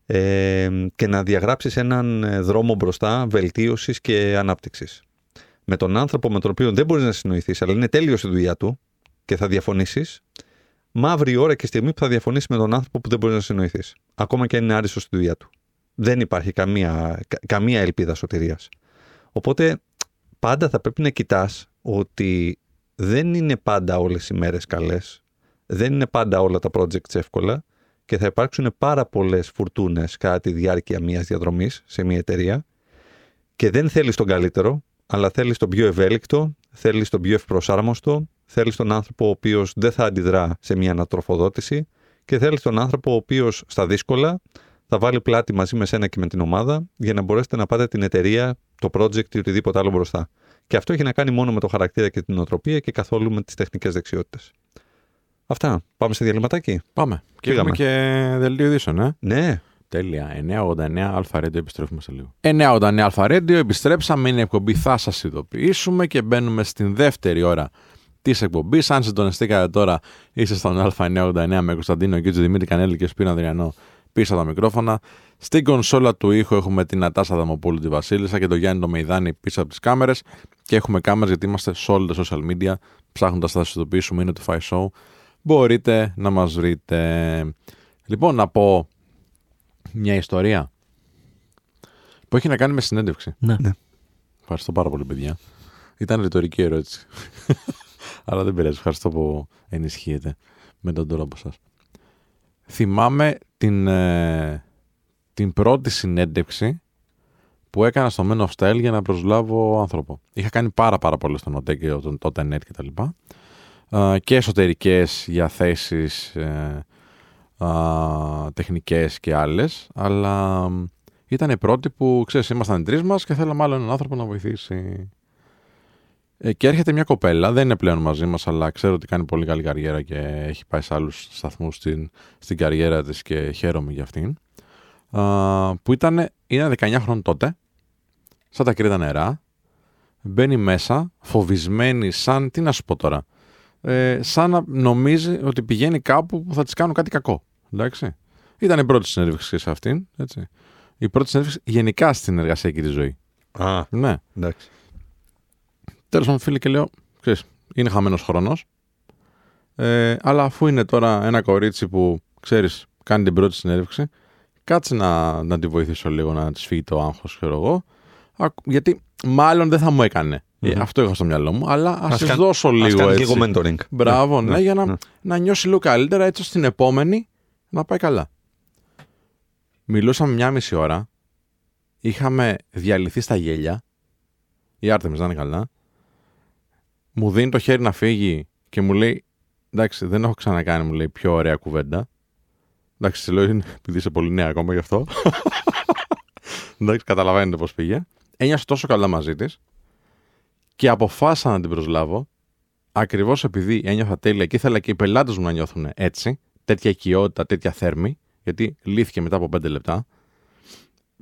ε, και να διαγράψεις έναν ε, δρόμο μπροστά βελτίωσης και ανάπτυξης. Με τον άνθρωπο με τον οποίο δεν μπορείς να συνοηθείς αλλά είναι τέλειος στη δουλειά του και θα διαφωνήσεις, μαύρη ώρα και στιγμή που θα διαφωνήσεις με τον άνθρωπο που δεν μπορείς να συνοηθείς. Ακόμα και αν είναι άριστος στη δουλειά του. Δεν υπάρχει καμία, κα- καμία ελπίδα σωτηρίας. Οπότε πάντα θα πρέπει να κοιτάς ότι δεν είναι πάντα όλες οι μέρες καλές, δεν είναι πάντα όλα τα projects εύκολα. Και θα υπάρξουν πάρα πολλές φουρτούνες κατά τη διάρκεια μιας διαδρομής σε μια εταιρεία. Και δεν θέλεις τον καλύτερο, αλλά θέλεις τον πιο ευέλικτο, θέλεις τον πιο ευπροσάρμοστο, θέλεις τον άνθρωπο ο οποίος δεν θα αντιδρά σε μια ανατροφοδότηση και θέλεις τον άνθρωπο ο οποίος στα δύσκολα θα βάλει πλάτη μαζί με σένα και με την ομάδα για να μπορέσετε να πάτε την εταιρεία, το project ή οτιδήποτε άλλο μπροστά. Και αυτό έχει να κάνει μόνο με το χαρακτήρα και την οτροπία και καθόλου με τις τεχνικές δεξιότητες. Αυτά. Πάμε σε διαλυματάκι. Πάμε. Και Πήγαμε. έχουμε και δελτίο ειδήσεων, ε. Ναι. Τέλεια. 989 Αλφα Radio, επιστρέφουμε σε λίγο. 989 Αλφα Radio, επιστρέψαμε. Είναι η εκπομπή, θα σας ειδοποιήσουμε και μπαίνουμε στην δεύτερη ώρα της εκπομπής. Αν συντονιστήκατε τώρα, είστε στον Α989 με Κωνσταντίνο Γκίτζο, Δημήτρη Κανέλη και Σπίνα Αδριανό πίσω από τα μικρόφωνα. Στην κονσόλα του ήχου έχουμε την Ατάσα Δαμοπούλου τη Βασίλισσα και τον Γιάννη το Μεϊδάνη πίσω από τις κάμερες. Και έχουμε κάμερες γιατί είμαστε σε όλα τα social media. Ψάχνοντας θα σας ειδοποιήσουμε, είναι το Fire Show. Μπορείτε να μας βρείτε. Λοιπόν, να πω μια ιστορία που έχει να κάνει με συνέντευξη. Ναι. Ναι. Ευχαριστώ πάρα πολύ, παιδιά. Ήταν ρητορική ερώτηση. Αλλά δεν πειράζει. Ευχαριστώ που ενισχύετε με τον τρόπο σας. Θυμάμαι την, ε, την πρώτη συνέντευξη που έκανα στο Men of Style για να προσλάβω άνθρωπο. Είχα κάνει πάρα πάρα πολλές στον ΟΤΕ και τον τότε net και τα λοιπά. Ε, και εσωτερικές για θέσεις ε, α, τεχνικές και άλλες, αλλά μ, ήταν η πρώτη που, ξέρεις, ήμασταν οι τρεις μας και θέλαμε άλλο έναν άνθρωπο να βοηθήσει. Ε, και έρχεται μια κοπέλα, δεν είναι πλέον μαζί μας, αλλά ξέρω ότι κάνει πολύ καλή καριέρα και έχει πάει σε άλλους σταθμούς στην, στην καριέρα της και χαίρομαι για αυτήν. Α, που ήταν, είναι 19 χρόνων τότε, σαν τα κρύτα νερά, μπαίνει μέσα, φοβισμένη, σαν, τι να σου πω τώρα, ε, σαν να νομίζει ότι πηγαίνει κάπου που θα της κάνουν κάτι κακό. Εντάξει. Ήταν η πρώτη συνέντευξη σε αυτήν. Έτσι. Η πρώτη συνέντευξη γενικά στην εργασιακή της ζωή. Α, Ναι. εντάξει. Τέλος πάντων, φίλε, και λέω: ξέρεις, είναι χαμένος χρόνος. Ε, αλλά αφού είναι τώρα ένα κορίτσι που ξέρεις, κάνει την πρώτη συνέντευξη, κάτσε να, να τη βοηθήσω λίγο να της φύγει το άγχος, ξέρω εγώ. Α, Γιατί μάλλον δεν θα μου έκανε. Ε, Μμμ. αυτό είχα στο μυαλό μου. Αλλά ας Ας της κάν- δώσω Ας λίγο κάνεις έτσι. λίγο mentoring. Μπράβο, ναι, για να, ναι. να νιώσει λίγο καλύτερα έτσι ώστε στην επόμενη να πάει καλά. Μιλούσαμε μια μισή ώρα. Είχαμε διαλυθεί στα γέλια. Η Άρτεμις να είναι καλά. Μου δίνει το χέρι να φύγει και μου λέει εντάξει δεν έχω ξανακάνει μου λέει πιο ωραία κουβέντα. Εντάξει, σε λέω είναι επειδή είσαι πολύ νέα ακόμα γι' αυτό. εντάξει, καταλαβαίνετε πώς πήγε. Ένιωσε τόσο καλά μαζί της και αποφάσισα να την προσλάβω ακριβώς επειδή ένιωθα τέλεια και ήθελα και οι πελάτες μου να νιώθουν έτσι, τέτοια οικειότητα, τέτοια θέρμη, γιατί λύθηκε μετά από πέντε λεπτά.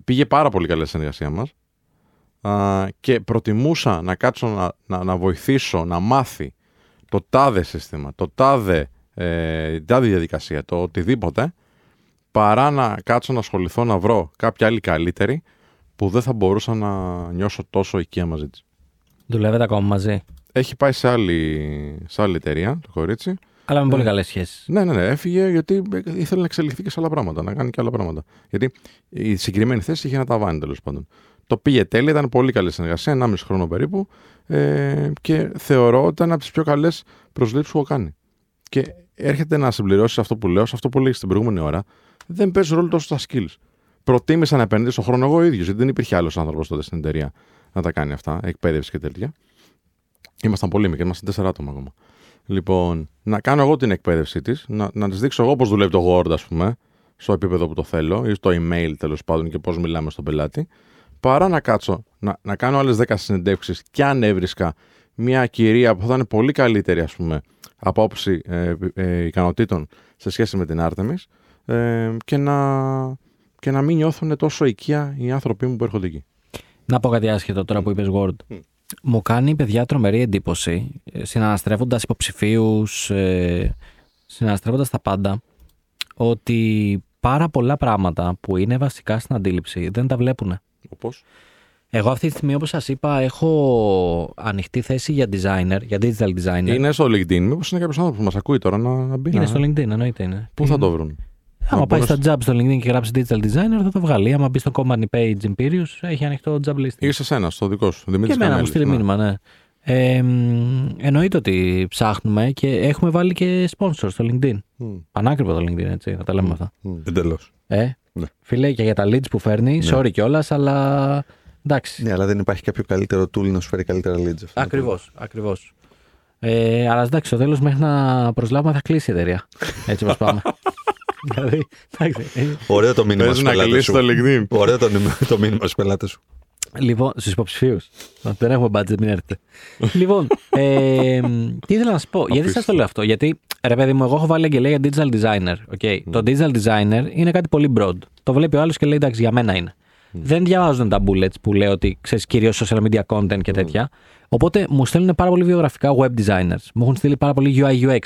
Πήγε πάρα πολύ καλή η συνεργασία μας. Και προτιμούσα να κάτσω να, να, να βοηθήσω να μάθει το τάδε σύστημα, το τάδε, ε, την τάδε διαδικασία, το οτιδήποτε, παρά να κάτσω να ασχοληθώ να βρω κάποια άλλη καλύτερη που δεν θα μπορούσα να νιώσω τόσο οικία μαζί της. Δουλεύετε ακόμα μαζί; Έχει πάει σε άλλη, σε άλλη εταιρεία το κορίτσι. Αλλά με πολύ Ε, καλές σχέσεις. Ναι, ναι, ναι. Έφυγε γιατί ήθελε να εξελιχθεί και σε άλλα πράγματα, να κάνει και άλλα πράγματα. Γιατί η συγκεκριμένη θέση είχε ένα ταβάνι τέλος πάντων. Το πήγε τέλεια, ήταν πολύ καλή συνεργασία, 1,5 χρόνο περίπου. Ε, και θεωρώ ότι ήταν από τις πιο καλές προσλήψεις που έχω κάνει. Και έρχεται να συμπληρώσει αυτό που λέω, σε αυτό που λέγει στην προηγούμενη ώρα, δεν παίζει ρόλο τόσο στα skills. Προτίμησα να επενδύσω χρόνο εγώ ίδιος, γιατί δεν υπήρχε άλλος άνθρωπος τότε στην εταιρεία να τα κάνει αυτά, εκπαίδευση και τέτοια. Ήμασταν πολύ μικροί, ήμασταν τέσσερα άτομα ακόμα. Λοιπόν, να κάνω εγώ την εκπαίδευσή της, να, να της δείξω εγώ πώς δουλεύει το Word, ας πούμε, στο επίπεδο που το θέλω, ή στο email τέλος πάντων και πώς μιλάμε στον πελάτη, παρά να κάτσω να, να κάνω άλλες 10 συνεντεύξεις και αν έβρισκα μια κυρία που θα ήταν πολύ καλύτερη, ας πούμε, από άποψη ε, ε, ικανοτήτων σε σχέση με την Artemis ε, και, να, και να μην νιώθουν τόσο οικία οι άνθρωποι μου που έρχονται εκεί. Να πω κάτι άσχετο τώρα που είπες Word. Μμ. Μου κάνει παιδιά τρομερή εντύπωση, ε, συναναστρέφοντας υποψηφίους, ε, συναναστρέφοντας τα πάντα, ότι πάρα πολλά πράγματα που είναι βασικά στην αντίληψη δεν τα βλέπουν. Όπως; Εγώ αυτή τη στιγμή, όπως σας είπα, έχω ανοιχτή θέση για designer, για digital designer. Είναι στο LinkedIn. Μήπως είναι κάποιος άνθρωπος που μας ακούει τώρα να, να μπει. Είναι να- στο LinkedIn, εννοείται είναι. Πού θα το βρουν. Άμα Να πάει μπορείς- στα job στο LinkedIn και γράψει digital designer, θα το βγάλει. Άμα μπει στο company page Imperius, έχει ανοιχτό job listing. Ή σε σένα, στο δικό σου. Δημήτρης Και εμένα μου Κανέλης, στείλει ναι. μήνυμα, ναι. Ε, μ, εννοείται ότι ψάχνουμε και έχουμε βάλει και sponsor στο LinkedIn. Μμ, Πανάκριβο το LinkedIn, έτσι, να τα λέμε αυτά. μμ. Εντελώς. Ε, Ναι. φίλε, και για τα leads που φέρνει, sorry κιόλας, αλλά εντάξει. Ναι, αλλά δεν υπάρχει κάποιο καλύτερο tool να σου φέρει καλύτερα leads. αυτό. Ακριβώς, ακριβώς. Ε, αλλά εντάξει, στο τέλος μέχρι να προσλάβουμε θα κλείσει η εταιρεία. Έτσι όπως πάμε. δηλαδή, εντάξει. ε, Ωραίο το μήνυμα Πες στους να πελάτες κλείσει σου. το LinkedIn. Ωραίο το, νήμα- το μήνυμα στους πελάτες σου. Λοιπόν, στους υποψηφίους. Δεν έχουμε budget, μην έρθετε. λοιπόν, ε, τι ήθελα να σας πω. Γιατί σας το λέω αυτό. Γιατί, ρε παιδί μου, εγώ έχω βάλει αγγελία για digital designer. Okay. Το digital designer είναι κάτι πολύ broad. Το βλέπει ο άλλος και λέει εντάξει, για μένα είναι. Δεν διαβάζουν τα bullets που λέω ότι ξέρεις κυρίως social media content και τέτοια. Οπότε μου στέλνουν πάρα πολύ βιογραφικά web designers. Μου έχουν στείλει πάρα πολύ UI UX.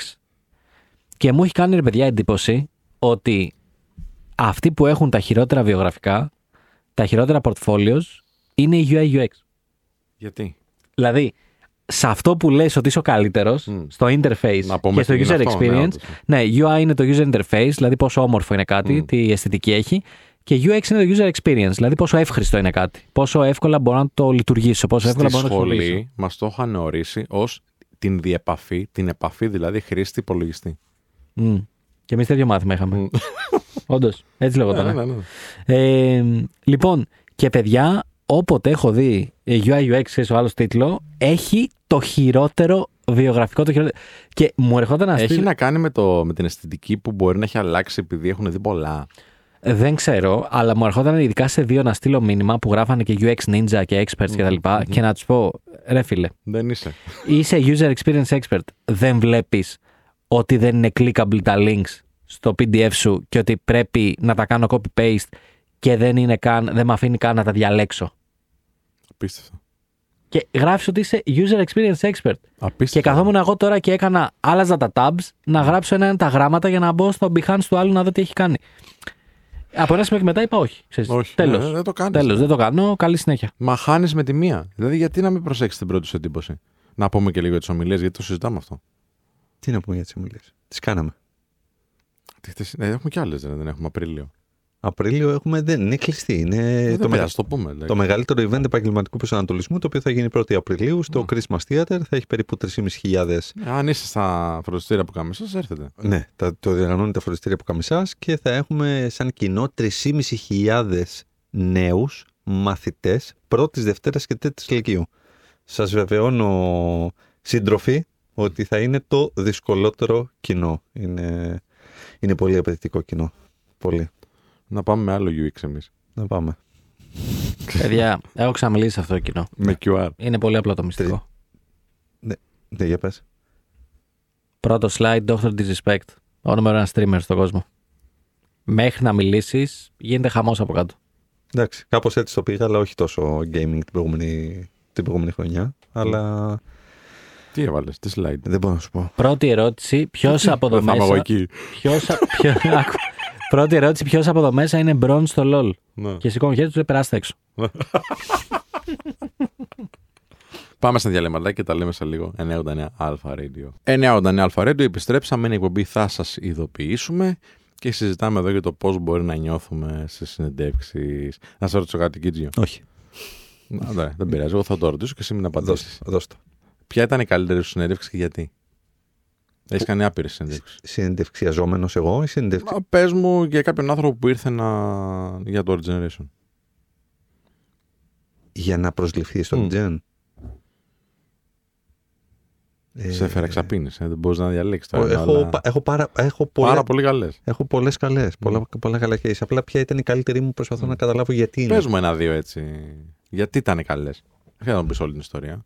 Και μου έχει κάνει ρε παιδιά εντύπωση ότι αυτοί που έχουν τα χειρότερα βιογραφικά, τα χειρότερα portfolios, είναι η UI UX. Γιατί; Δηλαδή, σε αυτό που λες ότι είσαι ο καλύτερος, Μμ. στο interface Να πούμε και στο τι είναι user αυτό, ναι, experience, όντως. ναι, UI είναι το user interface, δηλαδή πόσο όμορφο είναι κάτι, Μμ. τι αισθητική έχει, και UX είναι το user experience, δηλαδή πόσο εύχριστο είναι κάτι, πόσο εύκολα μπορώ να το λειτουργήσω, πόσο εύκολα Στη μπορώ να το χρησιμοποιήσω. σχολή μας το είχαν ορίσει ως την διεπαφή, την επαφή δηλαδή χρήστη υπολογιστή. Μμ. Και εμείς τέτοιο μάθημα είχαμε. Μμ. Όντως, έτσι λεγόταν. Ναι, ναι, ναι. Ε, λοιπόν, και παιδιά, όποτε έχω δει ε, UI UX, ξέρεις, ο άλλος τίτλο, έχει το χειρότερο βιογραφικό, το χειρότερο. Και μου ερχόταν να Έχει στείλει. να κάνει με, το, με την αισθητική που μπορεί να έχει αλλάξει επειδή έχουν δει πολλά. Δεν ξέρω, αλλά μου ερχόταν ειδικά σε δύο να στείλω μήνυμα που γράφανε και UX Ninja και Experts και τα λοιπά και να τους πω, ρε φίλε, Δεν είσαι. είσαι user experience expert. Δεν βλέπεις ότι δεν είναι clickable τα links στο PDF σου και ότι πρέπει να τα κάνω copy-paste και δεν, είναι καν, δεν με αφήνει καν να τα διαλέξω. Απίστευτο. Και γράφεις ότι είσαι user experience expert. Απίστευτο. Και καθόμουν εγώ τώρα και έκανα, άλλαζα τα tabs, να γράψω ένα-ένα τα γράμματα για να μπω στο Behance του άλλου να δω τι έχει κάνει. Από ένα σημείο και μετά είπα όχι. Ξέρεις, Όχι, τέλος. ναι, δεν το κάνεις. Τέλος, δεν το κάνω. Καλή συνέχεια. Μα χάνει με τη μία. Δηλαδή, γιατί να μην προσέξεις την πρώτη σου εντύπωση; Να πούμε και λίγο για τις ομιλίες, γιατί το συζητάμε αυτό. Τι να πούμε για τις ομιλίες; Τις κάναμε. Τι χτες- ε, έχουμε κι άλλες, δεν έχουμε Απρίλιο. Απρίλιο έχουμε, δεν είναι κλειστή. Είναι Ε, το, δεν μεγα- πειράζει, το πούμε. εντάξει. το μεγαλύτερο event επαγγελματικού προσανατολισμού, το οποίο θα γίνει 1η Απριλίου στο Christmas Theater. Θα έχει περίπου 3.500. Ε, Αν είστε στα φροντιστήρια που κάνουμε σας, έρθετε. Ναι, τα, το διοργανώνει τα φροντιστήρια που καμισάς και θα έχουμε σαν κοινό 3.500 νέους μαθητές πρώτης, Δευτέρας και Τρίτη Λυκείου. Σας βεβαιώνω, σύντροφοι, ότι θα είναι το δυσκολότερο κοινό. Είναι, είναι πολύ απαιτητικό κοινό. Πολύ. Να πάμε με άλλο UX εμείς. Να πάμε. Παιδιά, έχω ξαναμιλήσει σε αυτό το κοινό. Με QR. Είναι πολύ απλό το μυστικό. Ναι, για πες. Πρώτο slide, Dr. Disrespect. Ο νούμερο ένα streamer στον κόσμο. Μέχρι να μιλήσεις, γίνεται χαμός από κάτω. Εντάξει, κάπως έτσι το πήγα, αλλά όχι τόσο gaming την προηγούμενη, την προηγούμενη χρονιά. Αλλά Τι έβαλες, τι slide; δεν μπορώ να σου πω. Πρώτη ερώτηση, ποιος από εδώ Δεν θα είμαι εγώ μέσα. εκεί. Ποιος, α- ποιο, άκου. Πρώτη ερώτηση: Ποιος από εδώ μέσα είναι μπρον στο LOL; Ναι. Και σηκώνω χέρι τους λέει περάστε έξω. Πάμε στα διαλύματα και τα λέμε σε λίγο. 989 Αλφα Radio. 989 Αλφα Radio, επιστρέψαμε. Είναι η εκπομπή. Θα σας ειδοποιήσουμε και συζητάμε εδώ για το πώς μπορεί να νιώθουμε σε συνεντεύξεις. Να σε ρωτήσω κάτι, Κίτζιο. Όχι. Να, ναι, δεν πειράζει. Εγώ θα το ρωτήσω και εσύ μην απαντήσεις. Δώστε, δώστε. Ποια ήταν η καλύτερη σου συνέντευξη και γιατί; Έχεις κάνει άπειρες συνέντευξεις. Συνεντευξιαζόμενος εγώ ή συνεντευξη... Πες μου για κάποιον άνθρωπο που ήρθε να... για το Generation. για να προσληφθεί στον Μμ. Τζεν. Ε, Σε έφερα εξαπίνη. Ε, δεν μπορείς να διαλέξεις ε, τώρα. έχω, αλλά- πα- έχω, πάρα, έχω, πολλά, Πάρα πολύ καλές. έχω πολλές καλές, πολλά, πολλά καλά case. Απλά ποια ήταν η καλύτερη μου, προσπαθώ να καταλάβω γιατί είναι. Πε μου ένα-δύο έτσι. Γιατί ήταν καλές; Δεν θέλω να μου πεις όλη την ιστορία.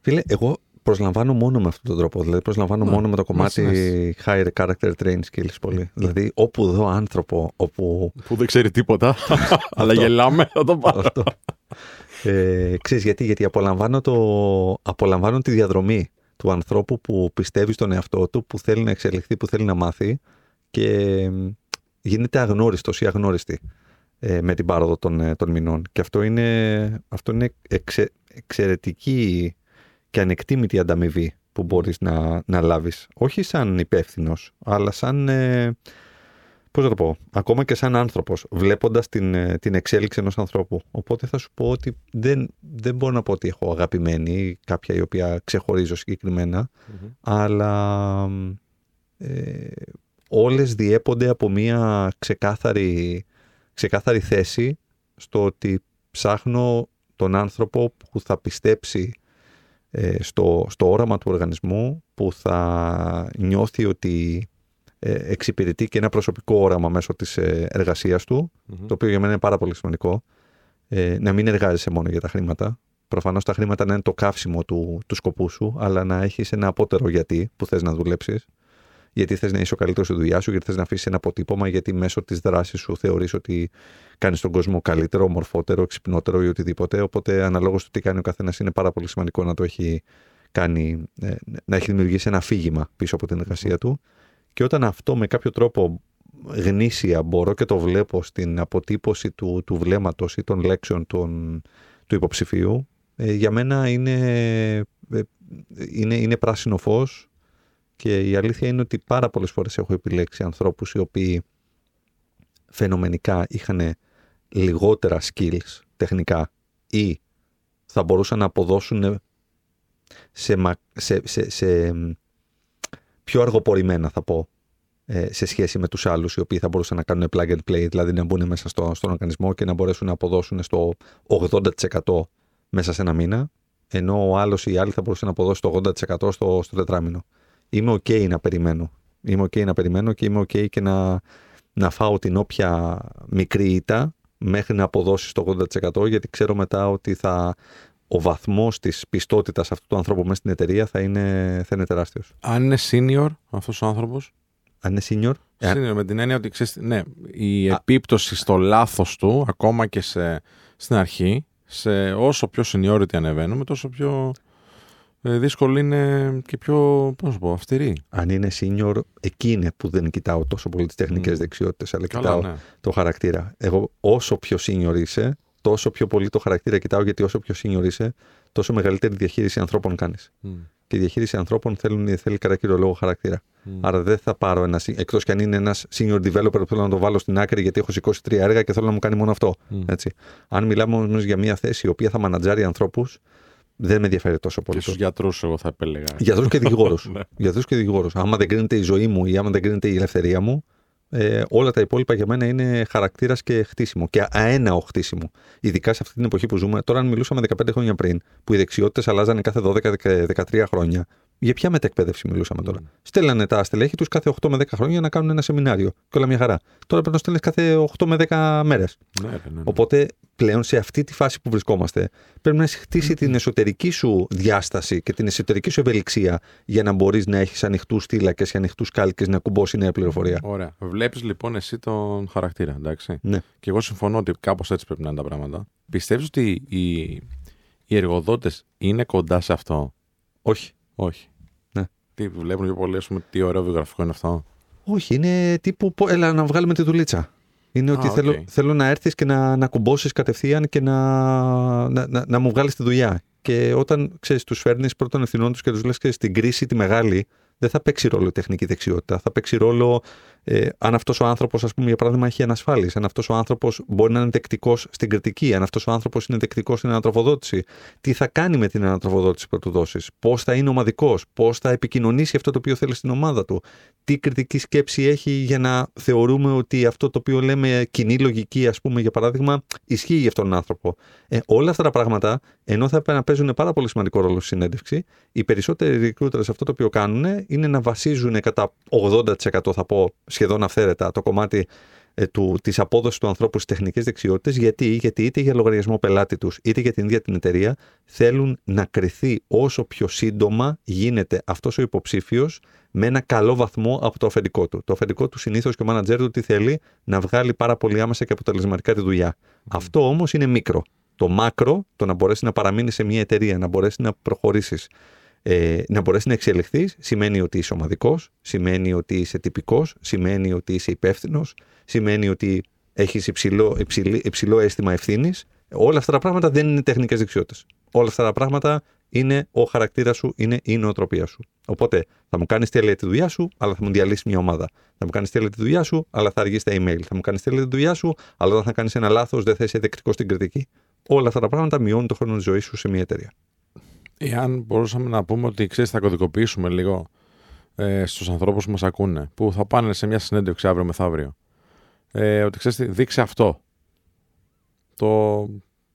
Φίλε, εγώ προσλαμβάνω μόνο με αυτόν τον τρόπο. Δηλαδή, προσλαμβάνω Ναι. μόνο με το κομμάτι Ναι, higher character train skills πολύ. Δηλαδή, όπου δω άνθρωπο, όπου. Που δεν ξέρει τίποτα. αλλά γελάμε, θα το πάρω. αυτό. Ε, ξέρεις γιατί, γιατί απολαμβάνω, το, απολαμβάνω τη διαδρομή του ανθρώπου που πιστεύει στον εαυτό του, που θέλει να εξελιχθεί, που θέλει να μάθει και μ, γίνεται αγνώριστος ή αγνώριστη ε, με την πάροδο των, ε, των μηνών. Και αυτό είναι, αυτό είναι εξε, εξαιρετική και ανεκτήμητη ανταμοιβή που μπορείς να, να λάβεις. Όχι σαν υπεύθυνος, αλλά σαν... Ε, πώς να το πω, ακόμα και σαν άνθρωπος, βλέποντας την, ε, την εξέλιξη ενός ανθρώπου. Οπότε θα σου πω ότι δεν, δεν μπορώ να πω ότι έχω αγαπημένη ή κάποια η οποία ξεχωρίζω συγκεκριμένα, αλλά ε, όλες διέπονται από μια ξεκάθαρη, ξεκάθαρη θέση στο ότι ψάχνω τον άνθρωπο που θα πιστέψει ε, στο, στο όραμα του οργανισμού, που θα νιώθει ότι ε, εξυπηρετεί και ένα προσωπικό όραμα μέσω της ε, εργασίας του, Μμμ. το οποίο για μένα είναι πάρα πολύ σημαντικό. Ε, να μην εργάζεσαι μόνο για τα χρήματα. Προφανώς τα χρήματα να είναι το καύσιμο του, του σκοπού σου, αλλά να έχεις ένα απότερο γιατί που θες να δουλέψεις. Γιατί θες να είσαι ο καλύτερος στη δουλειά σου, γιατί θες να αφήσεις ένα αποτύπωμα, γιατί μέσω της δράσης σου θεωρείς ότι κάνεις τον κόσμο καλύτερο, μορφότερο, εξυπνότερο ή οτιδήποτε. Οπότε, αναλόγως του τι κάνει ο καθένας, είναι πάρα πολύ σημαντικό να το έχει κάνει, ε, να έχει δημιουργήσει ένα αφήγημα πίσω από την εργασία του. Και όταν αυτό με κάποιο τρόπο γνήσια μπορώ και το βλέπω στην αποτύπωση του, του βλέμματος ή των λέξεων των, του υποψηφίου, ε, για μένα είναι, ε, είναι, είναι πράσινο φως και η αλήθεια είναι ότι πάρα πολλές φορές έχω επιλέξει ανθρώπους οι οποίοι φαινομενικά είχαν λιγότερα skills τεχνικά ή θα μπορούσαν να αποδώσουν σε, μα- σε, σε, σε πιο αργοπορημένα θα πω ε, σε σχέση με τους άλλους οι οποίοι θα μπορούσαν να κάνουν plug and play, δηλαδή να μπουν μέσα στο, στον οργανισμό και να μπορέσουν να αποδώσουν στο 80% μέσα σε ένα μήνα, ενώ ο άλλος ή η άλλη θα μπορούσε να αποδώσει το 80% στο, στο τετράμινο. Είμαι ok να περιμένω. Είμαι ok να περιμένω και είμαι ok και να, να φάω την όποια μικρή ήττα μέχρι να αποδώσει το 80% γιατί ξέρω μετά ότι θα, ο βαθμός της πιστότητας αυτού του ανθρώπου μέσα στην εταιρεία θα είναι, θα είναι τεράστιος. Αν είναι senior αυτός ο άνθρωπος. Αν είναι senior, ε, Senior με την έννοια ότι ξέρεις, ναι, η επίπτωση στο λάθος του, ακόμα και σε, στην αρχή, σε όσο πιο seniority ανεβαίνουμε, τόσο πιο ε, δύσκολη είναι και πιο, πώς να σου πω, αυστηρή. αν είναι senior, εκεί είναι που δεν κοιτάω τόσο πολύ τις τεχνικές Μμ. δεξιότητες, αλλά Καλά, κοιτάω ναι. το χαρακτήρα. Εγώ όσο πιο senior είσαι, τόσο πιο πολύ το χαρακτήρα κοιτάω, γιατί όσο πιο senior είσαι, τόσο μεγαλύτερη διαχείριση ανθρώπων κάνεις. Μμ. Και η διαχείριση ανθρώπων θέλουν, θέλει κατά κύριο λόγο χαρακτήρα. Μμ. Άρα δεν θα πάρω ένα, εκτός κι αν είναι ένας senior developer που θέλω να το βάλω στην άκρη γιατί έχω σηκώσει τρία έργα και θέλω να μου κάνει μόνο αυτό. Μμ. Έτσι. Αν μιλάμε όμως για μια θέση η οποία θα μανατζάρει ανθρώπους, δεν με ενδιαφέρει τόσο Και πολύ. στου γιατρούς, εγώ θα επέλεγα. Γιατρούς και δικηγόρους. Ναι. Γιατρούς και δικηγόρους. Άμα δεν κρίνεται η ζωή μου ή άμα δεν κρίνεται η ελευθερία μου, ε, όλα τα υπόλοιπα για μένα είναι χαρακτήρας και χτίσιμο. Και αέναο χτίσιμο. Ειδικά σε αυτή την εποχή που ζούμε. Τώρα, αν μιλούσαμε 15 χρόνια πριν, που οι δεξιότητες αλλάζανε κάθε 12-13 χρόνια, για ποια μετεκπαίδευση μιλούσαμε τώρα; Μμ. Στέλνανε τα στελέχη τους κάθε 8 με 10 χρόνια να κάνουν ένα σεμινάριο. Και όλα μια χαρά. Τώρα πρέπει να στέλνεις κάθε 8 με 10 μέρες. Ναι, ρε, ναι, ναι. Οπότε πλέον σε αυτή τη φάση που βρισκόμαστε πρέπει να έχει χτίσει την εσωτερική σου διάσταση και την εσωτερική σου ευελιξία για να μπορείς να έχεις ανοιχτούς θύλακες και ανοιχτούς κάλκες να κουμπώσεις νέα πληροφορία. Ωραία. Βλέπεις λοιπόν εσύ τον χαρακτήρα, εντάξει; Ναι. Και εγώ συμφωνώ ότι κάπως έτσι πρέπει να είναι τα πράγματα. Πιστεύεις ότι οι, οι εργοδότες είναι κοντά σε αυτό; Όχι. Όχι. Ναι. Τι βλέπουν πιο πολύ, ας πούμε, τι ωραίο βιογραφικό είναι αυτό; Όχι, είναι τύπου. πω- Έλα να βγάλουμε τη δουλίτσα. Είναι ότι Α, θέλω, οκ. θέλω να έρθεις και να, να κουμπώσεις κατευθείαν και να, να, να, να μου βγάλεις τη δουλειά. Και όταν ξέρεις, τους φέρνεις προ των ευθυνών τους και τους λες και στην κρίση τη μεγάλη, δεν θα παίξει ρόλο η τεχνική δεξιότητα. Θα παίξει ρόλο ε, αν αυτός ο άνθρωπος, ας πούμε, για παράδειγμα, έχει ανασφάλειες. Αν αυτός ο άνθρωπος μπορεί να είναι δεκτικός στην κριτική. Αν αυτός ο άνθρωπος είναι δεκτικός στην ανατροφοδότηση. Τι θα κάνει με την ανατροφοδότηση που θα του δώσει. Πώς θα είναι ομαδικός. Πώς θα επικοινωνήσει αυτό το οποίο θέλει στην ομάδα του. Τι κριτική σκέψη έχει για να θεωρούμε ότι αυτό το οποίο λέμε κοινή λογική, ας πούμε, για παράδειγμα, ισχύει για αυτόν τον άνθρωπο. Ε, όλα αυτά τα πράγματα, ενώ θα έπρεπε να παίζουν πάρα πολύ σημαντικό ρόλο στη συνέντευξη, οι περισσότεροι recruiters αυτό το οποίο κάνουν είναι να βασίζουν κατά 80% θα πω σχεδόν αυθαίρετα το κομμάτι ε, του, της απόδοσης του ανθρώπου στις τεχνικές δεξιότητες γιατί, γιατί είτε για λογαριασμό πελάτη τους είτε για την ίδια την εταιρεία θέλουν να κρυθεί όσο πιο σύντομα γίνεται αυτός ο υποψήφιος με ένα καλό βαθμό από το αφεντικό του. Το αφεντικό του συνήθως και ο μάνατζέρ του τι θέλει να βγάλει πάρα πολύ άμεσα και αποτελεσματικά τη δουλειά. Αυτό όμως είναι μικρό. Το μάκρο, το να μπορέσει να παραμείνει σε μια εταιρεία, να μπορέσει να προχωρήσεις, ε, να μπορέσεις να εξελιχθείς, σημαίνει ότι είσαι ομαδικός, σημαίνει ότι είσαι τυπικός, σημαίνει ότι είσαι υπεύθυνος, σημαίνει ότι έχεις υψηλό, υψηλή- υψηλό αίσθημα ευθύνης. Όλα αυτά τα πράγματα δεν είναι τεχνικές δεξιότητες. Όλα αυτά τα πράγματα είναι ο χαρακτήρας σου, είναι η νοοτροπία σου. Οπότε θα μου κάνεις τέλεια τη δουλειά σου, αλλά θα μου διαλύσεις μια ομάδα. Θα μου κάνεις τέλεια τη δουλειά σου, αλλά θα αργείς στα email. Θα μου κάνεις τέλεια τη δουλειά σου, αλλά όταν θα κάνεις ένα λάθος, δεν θα είσαι δεκτικό στην κριτική. Όλα αυτά τα πράγματα μειώνουν το χρόνο της ζωής σου σε μια εταιρεία. Εάν μπορούσαμε να πούμε ότι ξέρεις, θα κωδικοποιήσουμε λίγο ε, στους ανθρώπους που μας ακούνε, που θα πάνε σε μια συνέντευξη αύριο μεθαύριο. Ε, ότι ξέρεις, τι, δείξε αυτό. Το.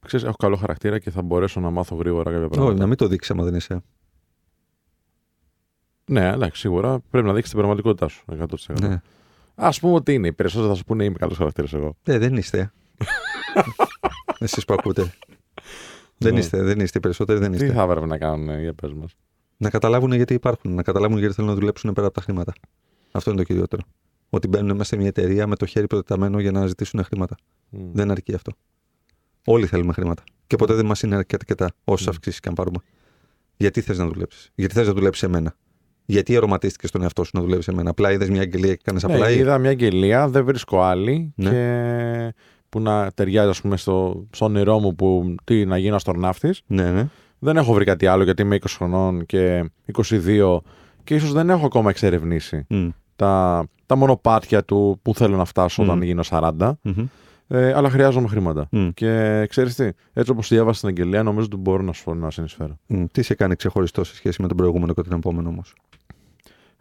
Ξέρεις, έχω καλό χαρακτήρα και θα μπορέσω να μάθω γρήγορα κάποια πράγματα. Όχι, να μην το δείξεις άμα δεν είσαι. Ναι, εντάξει, σίγουρα πρέπει να δείξεις την πραγματικότητά σου. 100%. Ναι. Α πούμε ότι είναι. Οι περισσότεροι θα σου πούνε είμαι καλός χαρακτήρας εγώ. Ε, δεν είστε. Εσείς που ακούτε. Δεν Ναι. είστε, δεν είστε. Οι περισσότεροι δεν Τι είστε. θα έπρεπε να κάνουν, ε, για πες μας. Να καταλάβουν γιατί υπάρχουν. Να καταλάβουν γιατί θέλουν να δουλέψουν πέρα από τα χρήματα. Αυτό είναι το κυριότερο. Ότι μπαίνουν μέσα σε μια εταιρεία με το χέρι προτεταμένο για να ζητήσουν χρήματα. Δεν αρκεί αυτό. Όλοι θέλουμε χρήματα. Και ποτέ δεν μας είναι αρκετά όσες Mm. αυξήσεις και αν πάρουμε. Γιατί θες να δουλέψεις; Γιατί θες να δουλέψεις σε μένα. Γιατί αρωματίστηκες στον εαυτό σου να δουλεύει σε μένα. Απλά είδες μια αγγελία και έκανες απλά. Ναι, είδα μια αγγελία, δεν βρίσκω άλλη Ναι. και που να ταιριάζει ας πούμε, στο, στο όνειρό μου που τι, να γίνω αστροναύτης. Ναι, ναι. Δεν έχω βρει κάτι άλλο γιατί είμαι 20 χρονών και 22 και ίσως δεν έχω ακόμα εξερευνήσει Μμ. τα, τα μονοπάτια του που θέλω να φτάσω όταν Μμμ. γίνω 40. Μμμ. Ε, αλλά χρειάζομαι χρήματα. Μμ. Και ξέρεις τι, έτσι όπως διάβασα την αγγελία, νομίζω ότι μπορώ να σου να συνεισφέρω. Μμ. Τι σε κάνει ξεχωριστό σε σχέση με τον προηγούμενο και τον επόμενο όμως;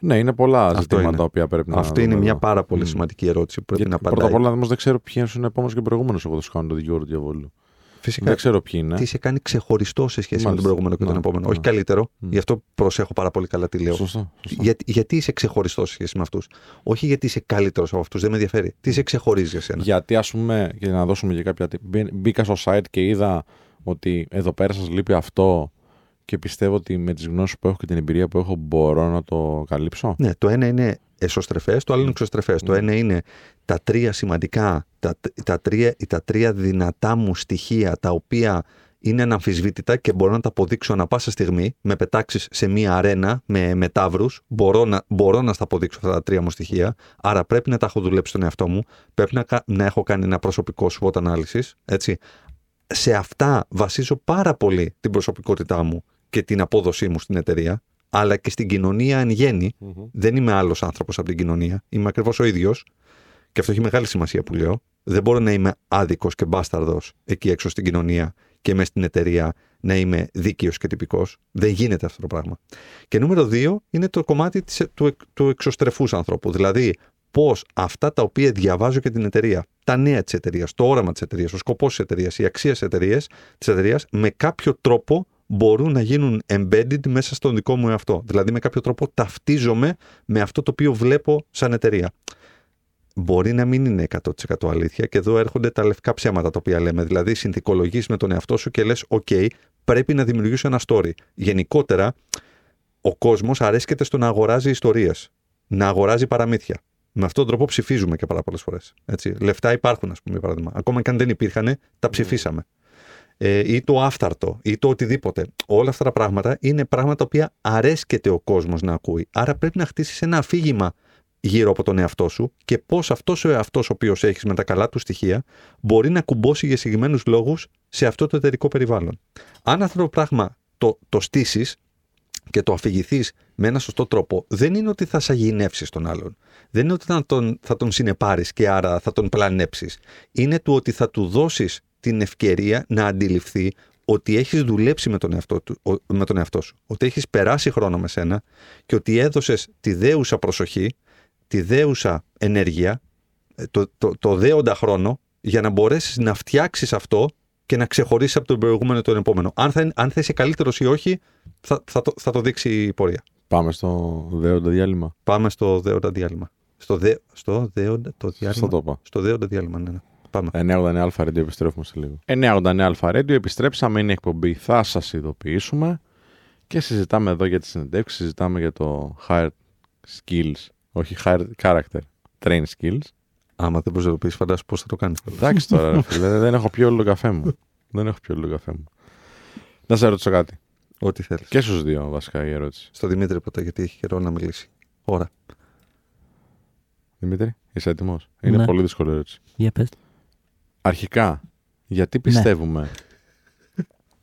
Ναι, είναι πολλά Αυτό ζητήματα είναι. τα οποία πρέπει να Αυτό είναι δούμε μια εδώ. πάρα πολύ Μμ. σημαντική ερώτηση που πρέπει Γιατί να πρώτα απαντάει. απ' όλα όμως δεν ξέρω ποιο είναι ο επόμενο και ο προηγούμενος εγώ θα σου κάνω το δικηγόρο του διαβόλου. Φυσικά. Δεν ξέρω ποιοι είναι. Τι σε κάνει ξεχωριστό σε σχέση με τον Μάλιστα. προηγούμενο και τον Ναι, επόμενο. ναι. Όχι καλύτερο. Μμ. Γι' αυτό προσέχω πάρα πολύ καλά τι λέω. Σωστό. σωστό. Για, γιατί είσαι ξεχωριστός σε σχέση με αυτούς; Όχι γιατί είσαι καλύτερος από αυτούς. Δεν με ενδιαφέρει. Τι σε ξεχωρίζει για σένα; Γιατί ας πούμε, για να δώσουμε και κάποια. τύπ- μπή- Μπήκα στο site και είδα ότι εδώ πέρα σας λείπει αυτό και πιστεύω ότι με τις γνώσεις που έχω και την εμπειρία που έχω μπορώ να το καλύψω. Ναι, το ένα είναι εσωστρεφές, το άλλο είναι εξωστρεφές. Το Ναι. ένα είναι τα τρία σημαντικά, τα, τα, τρία, τα τρία δυνατά μου στοιχεία τα οποία είναι αναμφισβήτητα και μπορώ να τα αποδείξω ανα πάσα στιγμή. Με πετάξεις σε μία αρένα με μετάβρους, μπορώ να, μπορώ να στα αποδείξω αυτά τα τρία μου στοιχεία. Άρα πρέπει να τα έχω δουλέψει στον εαυτό μου. Πρέπει να, κα- να έχω κάνει ένα προσωπικό SWOT analysis. Έτσι. Σε αυτά βασίζω πάρα πολύ την προσωπικότητά μου και την απόδοσή μου στην εταιρεία, αλλά και στην κοινωνία εν γέννη. Δεν είμαι άλλος άνθρωπος από την κοινωνία. Είμαι ακριβώς ο ίδιος. Και αυτό έχει μεγάλη σημασία που λέω. Δεν μπορώ να είμαι άδικος και μπάσταρδος εκεί έξω στην κοινωνία και μέσα στην εταιρεία να είμαι δίκαιος και τυπικός. Δεν γίνεται αυτό το πράγμα. Και νούμερο δύο είναι το κομμάτι της, του, εκ- του εξωστρεφούς ανθρώπου. Δηλαδή, πώς αυτά τα οποία διαβάζω και την εταιρεία, τα νέα της εταιρείας, το όραμα της εταιρείας, ο σκοπός της εταιρείας, η αξία της εταιρείας, της εταιρείας, με κάποιο τρόπο μπορούν να γίνουν embedded μέσα στον δικό μου εαυτό. Δηλαδή, με κάποιο τρόπο ταυτίζομαι με αυτό το οποίο βλέπω σαν εταιρεία. Μπορεί να μην είναι 100% αλήθεια και εδώ έρχονται τα λευκά ψέματα τα οποία λέμε. Δηλαδή, συνθηκολογείς με τον εαυτό σου και λες: OK, πρέπει να δημιουργήσω ένα story. Γενικότερα, ο κόσμος αρέσκεται στο να αγοράζει ιστορίες, να αγοράζει παραμύθια. Με αυτόν τον τρόπο ψηφίζουμε και πάρα πολλές φορές. Λεφτά υπάρχουν, ας πούμε, για παράδειγμα. Ακόμα και αν δεν υπήρχαν, τα ψηφίσαμε. Ε, ή το άφθαρτο ή το οτιδήποτε. Όλα αυτά τα πράγματα είναι πράγματα τα οποία αρέσκεται ο κόσμος να ακούει. Άρα πρέπει να χτίσεις ένα αφήγημα γύρω από τον εαυτό σου και πώς αυτός ο εαυτός ο οποίος έχεις με τα καλά του στοιχεία μπορεί να κουμπώσει για συγκεκριμένους λόγους σε αυτό το εταιρικό περιβάλλον. Αν αυτό το πράγμα το, το στήσεις και το αφηγηθείς με ένα σωστό τρόπο, δεν είναι ότι θα σαγηνεύσει τον άλλον. Δεν είναι ότι θα τον, θα τον συνεπάρεις και άρα θα τον πλανέψεις. Είναι του ότι θα του δώσεις την ευκαιρία να αντιληφθεί ότι έχεις δουλέψει με τον, εαυτό του, ο- με τον εαυτό σου, ότι έχεις περάσει χρόνο με σένα και ότι έδωσες τη δέουσα προσοχή, τη δέουσα ενέργεια, ε, το, το, το δέοντα χρόνο για να μπορέσεις να φτιάξεις αυτό και να ξεχωρίσεις από τον προηγούμενο τον επόμενο. Αν θα, είναι- αν θα είσαι καλύτερος ή όχι, θα, θα, το, θα το δείξει η πορεία. Πάμε στο δέοντα διάλειμμα. Πάμε στο δέοντα διάλειμμα. Στο, δε, στο δέοντα το διάλειμμα. Στο το είπα. Στο δέοντα διάλειμμα, ναι, ναι. Πάμε. 989 Radio, επιστρέφουμε σε λίγο. 989 Radio, επιστρέψαμε, είναι η εκπομπή, θα σας ειδοποιήσουμε και συζητάμε εδώ για τις συνεντεύξεις, συζητάμε για το hard skills, όχι hard character, train skills. Άμα δεν προσωποποιείς, φαντάσου πώς θα το κάνεις. Εντάξει τώρα, ρε φίλε, δεν έχω πιει όλο τον καφέ μου. Δεν έχω πιει όλο τον καφέ μου. Να σε ρωτήσω κάτι. Ό,τι θέλεις. Και στους δύο βασικά η ερώτηση. Στο Δημήτρη ποτέ, γιατί έχει καιρό να μιλήσει. Ώρα. Δημήτρη, είσαι έτοιμος; Είναι Ναι. πολύ δύσκολη ερώτηση. Για πες. Αρχικά, γιατί πιστεύουμε,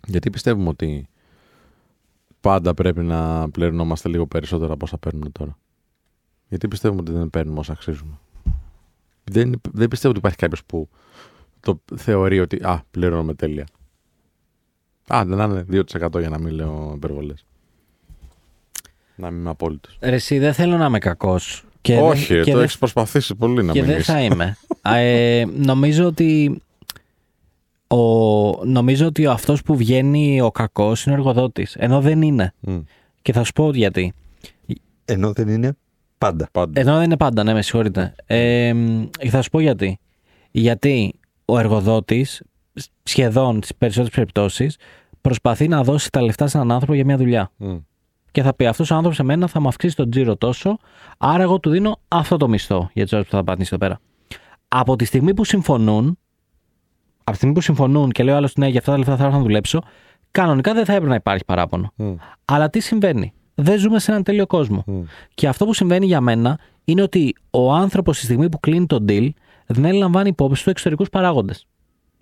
γιατί πιστεύουμε ότι πάντα πρέπει να πληρωνόμαστε λίγο περισσότερα από όσα παίρνουμε τώρα; Γιατί πιστεύουμε ότι δεν παίρνουμε όσα αξίζουμε; Δεν, δεν πιστεύω ότι υπάρχει κάποιος που το θεωρεί ότι α, πληρώνουμε τέλεια. Α, δεν είναι 2% για να μην λέω υπερβολές. Να μην είμαι απόλυτος. Ρε, εσύ δεν θέλω να είμαι κακός. Και Όχι, δεν, και το δεν- έχεις προσπαθήσει πολύ να και μην δεν είσαι. θα είμαι. Α, ε, νομίζω ότι ο, νομίζω ότι αυτός που βγαίνει ο κακός είναι ο εργοδότης. Ενώ δεν είναι. Μμ, Και θα σου πω γιατί. Ενώ δεν είναι πάντα. πάντα. Ενώ δεν είναι πάντα, ναι, με συγχωρείτε. Ε, θα σου πω γιατί. Γιατί ο εργοδότης σχεδόν στις περισσότερες περιπτώσεις προσπαθεί να δώσει τα λεφτά σε έναν άνθρωπο για μια δουλειά. Μμ, Και θα πει αυτός ο άνθρωπος σε μένα θα μου αυξήσει τον τζίρο τόσο, άρα εγώ του δίνω αυτό το μισθό για τις ώρες που θα πατήσει εδώ πέρα. Από τη στιγμή που συμφωνούν, από τη στιγμή που συμφωνούν και λέει ο άλλο ναι, για αυτά τα λεφτά θα έρθω να δουλέψω, κανονικά δεν θα έπρεπε να υπάρχει παράπονο. μμ, Αλλά τι συμβαίνει; Δεν ζούμε σε έναν τέλειο κόσμο. μμ. Και αυτό που συμβαίνει για μένα είναι ότι ο άνθρωπος στη στιγμή που κλείνει τον deal δεν λαμβάνει υπόψη του εξωτερικούς παράγοντες.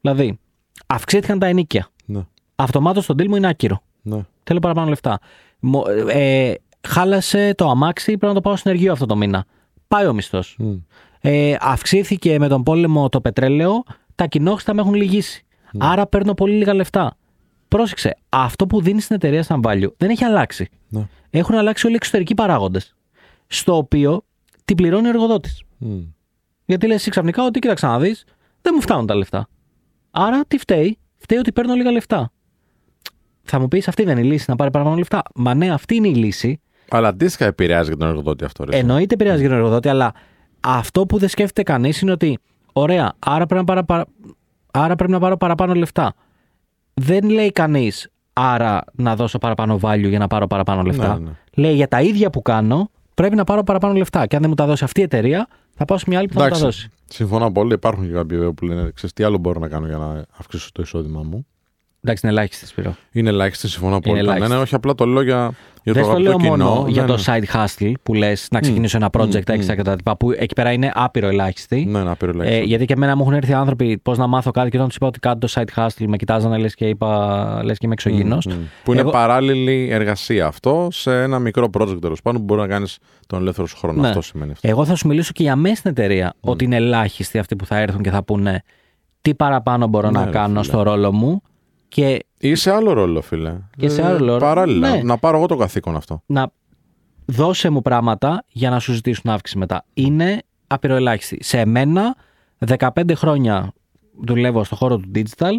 Δηλαδή, αυξήθηκαν τα ενίκια. Ναι, Αυτομάτως το deal μου είναι άκυρο. ναι. Θέλω παραπάνω λεφτά. Μο- ε, χάλασε το αμάξι, πρέπει να το πάω συνεργείο αυτό το μήνα. Πάει ο μισθός. Μμ. Ε, αυξήθηκε με τον πόλεμο το πετρέλαιο, τα κοινόχρηστα με έχουν λυγίσει. Άρα παίρνω πολύ λίγα λεφτά. Πρόσεξε, αυτό που δίνει στην εταιρεία σαν value δεν έχει αλλάξει. Ναι. Έχουν αλλάξει όλοι οι εξωτερικοί παράγοντες. Στο οποίο την πληρώνει ο εργοδότης. Μμ. Γιατί λες ξαφνικά ότι κοίταξε να δεις, δεν μου φτάνουν τα λεφτά. Άρα τι φταίει, φταίει ότι παίρνω λίγα λεφτά. Θα μου πεις, αυτή δεν είναι η λύση να πάρει παραπάνω λεφτά. Μα ναι, αυτή είναι η λύση. Αλλά αντίστοιχα επηρεάζει και τον εργοδότη αυτό. Ρε. Εννοείται επηρεάζει για τον εργοδότη, αλλά αυτό που δεν σκέφτεται κανείς είναι ότι, ωραία, άρα πρέπει, να πάρω, παρα- άρα πρέπει να πάρω παραπάνω λεφτά. Δεν λέει κανείς, άρα να δώσω παραπάνω value για να πάρω παραπάνω λεφτά. Ναι, ναι. Λέει για τα ίδια που κάνω, πρέπει να πάρω παραπάνω λεφτά. Και αν δεν μου τα δώσει αυτή η εταιρεία, θα πάω σε μια άλλη που θα μου τα δώσει. συμφωνώ πολύ. Υπάρχουν και κάποιοι βέβαια που λένε: Ξέρεις τι άλλο μπορώ να κάνω για να αυξήσω το εισόδημά μου. Εντάξει, είναι ελάχιστη, Σπύρο. Είναι ελάχιστη, συμφωνώ πολύ. Ναι, ελάχιστη. ναι, όχι απλά το λέω για, για Δεν το στο λέω αγαπητό κοινό. μόνο για ναι, το ναι. side hustle που λες να ξεκινήσω ένα project έξτρα και τα λοιπά, που εκεί πέρα είναι άπειρο ελάχιστη. Ναι, να πήρε Ε, γιατί και εμένα μου έχουν έρθει άνθρωποι πώς να μάθω κάτι και όταν τους είπα ότι κάνω το side hustle, με κοιτάζανε λες και είπα λες και είμαι εξωγήινος. Που είναι Εγώ- παράλληλη εργασία αυτό σε ένα μικρό project τέλος πάντων που μπορεί να κάνεις τον ελεύθερο σου χρόνο. Ναι. Αυτό σημαίνει αυτό. Εγώ θα σου μιλήσω και για μέσα στην εταιρεία ότι είναι ελάχιστοι αυτοί που θα έρθουν και θα πούνε τι παραπάνω μπορώ Ναι, να ρε κάνω φίλε. στο ρόλο μου και Ή σε άλλο ρόλο, φίλε. Και σε Ε, άλλο ρόλο. Παράλληλα. Ναι. Να πάρω εγώ το καθήκον αυτό. να δώσε μου πράγματα για να σου ζητήσουν αύξηση μετά. Είναι απειροελάχιστη. Σε μένα, 15 χρόνια δουλεύω στο χώρο του digital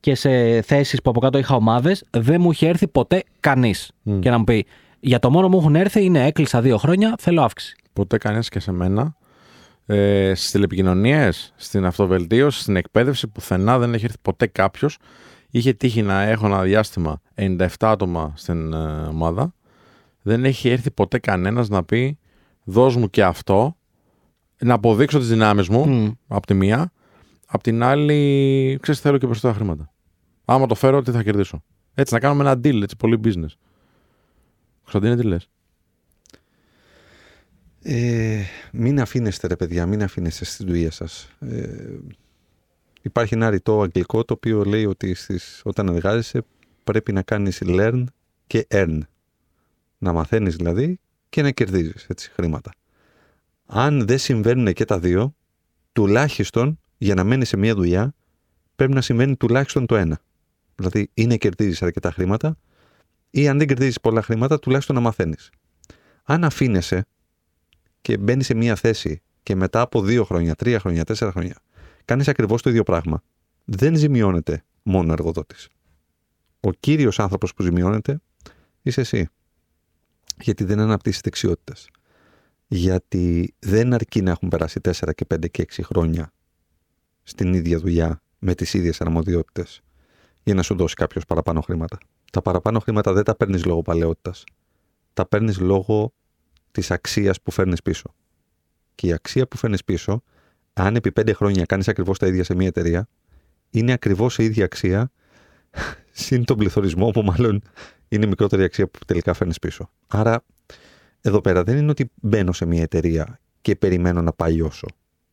και σε θέσεις που από κάτω είχα ομάδες, δεν μου είχε έρθει ποτέ κανείς. Και να μου πει, για το μόνο που μου έχουν έρθει είναι έκλεισα δύο χρόνια, θέλω αύξηση. Ποτέ κανένα και σε μένα. Ε, Στις τηλεπικοινωνίες, στην αυτοβελτίωση, στην εκπαίδευση, πουθενά δεν έχει έρθει ποτέ κάποιος. Είχε τύχει να έχω ένα διάστημα 97 άτομα στην ε, ομάδα. Δεν έχει έρθει ποτέ κανένας να πει: Δώσ' μου και αυτό, να αποδείξω τις δυνάμεις μου, Μμ. από τη μία. Απ' την άλλη, ξέρεις, θέλω και περισσότερα χρήματα. Άμα το φέρω, τι θα κερδίσω. Έτσι, να κάνουμε ένα deal, έτσι, πολύ business. Κωνσταντίνε, τι λες; Ε, μην αφήνεστε ρε παιδιά, μην αφήνεστε στη δουλειά σας. Ε, υπάρχει ένα ρητό αγγλικό το οποίο λέει ότι στις, όταν εργάζεσαι πρέπει να κάνεις learn και earn. Να μαθαίνεις δηλαδή και να κερδίζεις έτσι, χρήματα. Αν δεν συμβαίνουν και τα δύο, τουλάχιστον για να μένεις σε μια δουλειά πρέπει να συμβαίνει τουλάχιστον το ένα. Δηλαδή ή να κερδίζεις αρκετά χρήματα ή αν δεν κερδίζεις πολλά χρήματα τουλάχιστον να μαθαίνεις. Αν αφήνεσαι και μπαίνεις σε μια θέση και μετά από δύο χρόνια, τρία χρόνια, τέσσερα χρόνια κάνεις ακριβώς το ίδιο πράγμα, δεν ζημιώνεται μόνο ο εργοδότης. Ο κύριος άνθρωπος που ζημιώνεται είσαι εσύ. Γιατί δεν αναπτύσσει δεξιότητες. Γιατί δεν αρκεί να έχουν περάσει 4 και 5 και 6 χρόνια στην ίδια δουλειά με τις ίδιες αρμοδιότητες για να σου δώσει κάποιος παραπάνω χρήματα. Τα παραπάνω χρήματα δεν τα παίρνεις λόγω παλαιότητας. Τα παίρνεις λόγω της αξίας που φέρνεις πίσω. Και η αξία που φέρνεις πίσω, αν επί πέντε χρόνια κάνεις ακριβώς τα ίδια σε μια εταιρεία, είναι ακριβώς η ίδια αξία, συν τον πληθωρισμό, που μάλλον είναι η μικρότερη αξία που τελικά φέρνεις πίσω. Άρα, εδώ πέρα δεν είναι ότι μπαίνω σε μια εταιρεία και περιμένω να παλιώσω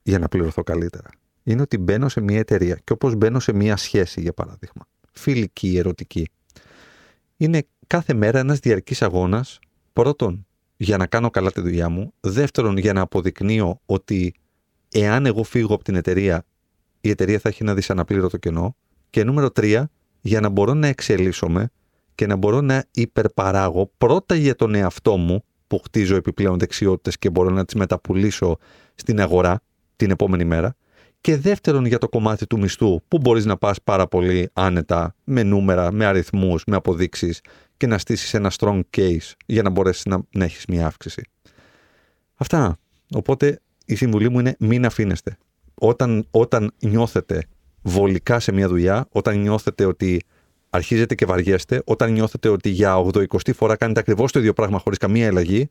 για να πληρωθώ καλύτερα. Είναι ότι μπαίνω σε μια εταιρεία και όπως μπαίνω σε μια σχέση, για παράδειγμα, φιλική, ερωτική, είναι κάθε μέρα ένας διαρκής αγώνας, πρώτον για να κάνω καλά τη δουλειά μου. Δεύτερον, για να αποδεικνύω ότι εάν εγώ φύγω από την εταιρεία, η εταιρεία θα έχει ένα δυσαναπλήρωτο κενό. Και νούμερο τρία, για να μπορώ να εξελίσσομαι και να μπορώ να υπερπαράγω πρώτα για τον εαυτό μου που χτίζω επιπλέον δεξιότητες και μπορώ να τις μεταπουλήσω στην αγορά την επόμενη μέρα. Και δεύτερον για το κομμάτι του μισθού που μπορείς να πας πάρα πολύ άνετα με νούμερα, με αριθμούς, με αποδείξεις και να στήσεις ένα strong case για να μπορέσεις να, να έχεις μια αύξηση. Αυτά. Οπότε η συμβουλή μου είναι μην αφήνεστε. Όταν, όταν νιώθετε βολικά σε μια δουλειά, όταν νιώθετε ότι αρχίζετε και βαριέστε, όταν νιώθετε ότι για 80 φορά κάνετε ακριβώς το ίδιο πράγμα χωρίς καμία αλλαγή,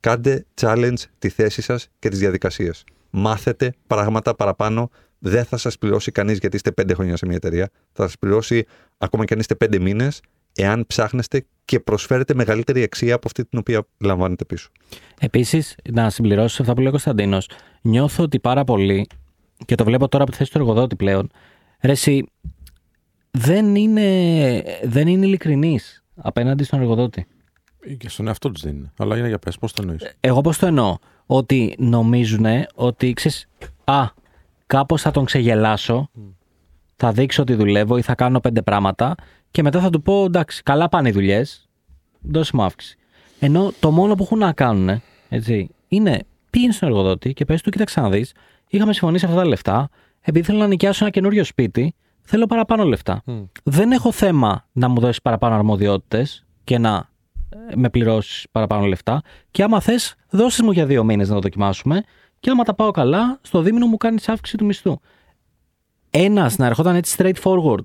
κάντε challenge τη θέση σας και τις διαδικασίες. Μάθετε πράγματα παραπάνω. Δεν θα σας πληρώσει κανείς γιατί είστε πέντε χρόνια σε μια εταιρεία. Θα σας πληρώσει ακόμα και αν είστε πέντε μήνες εάν ψάχνεστε και προσφέρετε μεγαλύτερη αξία από αυτή την οποία λαμβάνετε πίσω. Επίσης, να συμπληρώσω αυτά που λέει ο Κωνσταντίνος, νιώθω ότι πάρα πολύ, και το βλέπω τώρα από τη θέση του εργοδότη πλέον, ρε, εσύ, δεν είναι, δεν είναι ειλικρινής απέναντι στον εργοδότη. Και στον εαυτό τους δεν είναι. Αλλά για να πες, πώς το εννοείς; Εγώ πώς το εννοώ; Ότι νομίζουν ότι ξέρεις, Α, κάπως θα τον ξεγελάσω, θα δείξω ότι δουλεύω ή θα κάνω πέντε πράγματα και μετά θα του πω εντάξει, καλά πάνε οι δουλειές, δώσε μου αύξηση. Ενώ το μόνο που έχουν να κάνουν έτσι, είναι πήγαινε στον εργοδότη και πες του, κοίταξε να δεις, είχαμε συμφωνήσει αυτά τα λεφτά, επειδή θέλω να νοικιάσω ένα καινούριο σπίτι, θέλω παραπάνω λεφτά. Δεν έχω θέμα να μου δώσεις παραπάνω αρμοδιότητες και να ε, με πληρώσεις παραπάνω λεφτά. Και άμα θες, δώσεις μου για δύο μήνες να το δοκιμάσουμε. Και άμα τα πάω καλά, στο δίμηνο μου κάνεις αύξηση του μισθού. Ένας να ερχόταν έτσι straightforward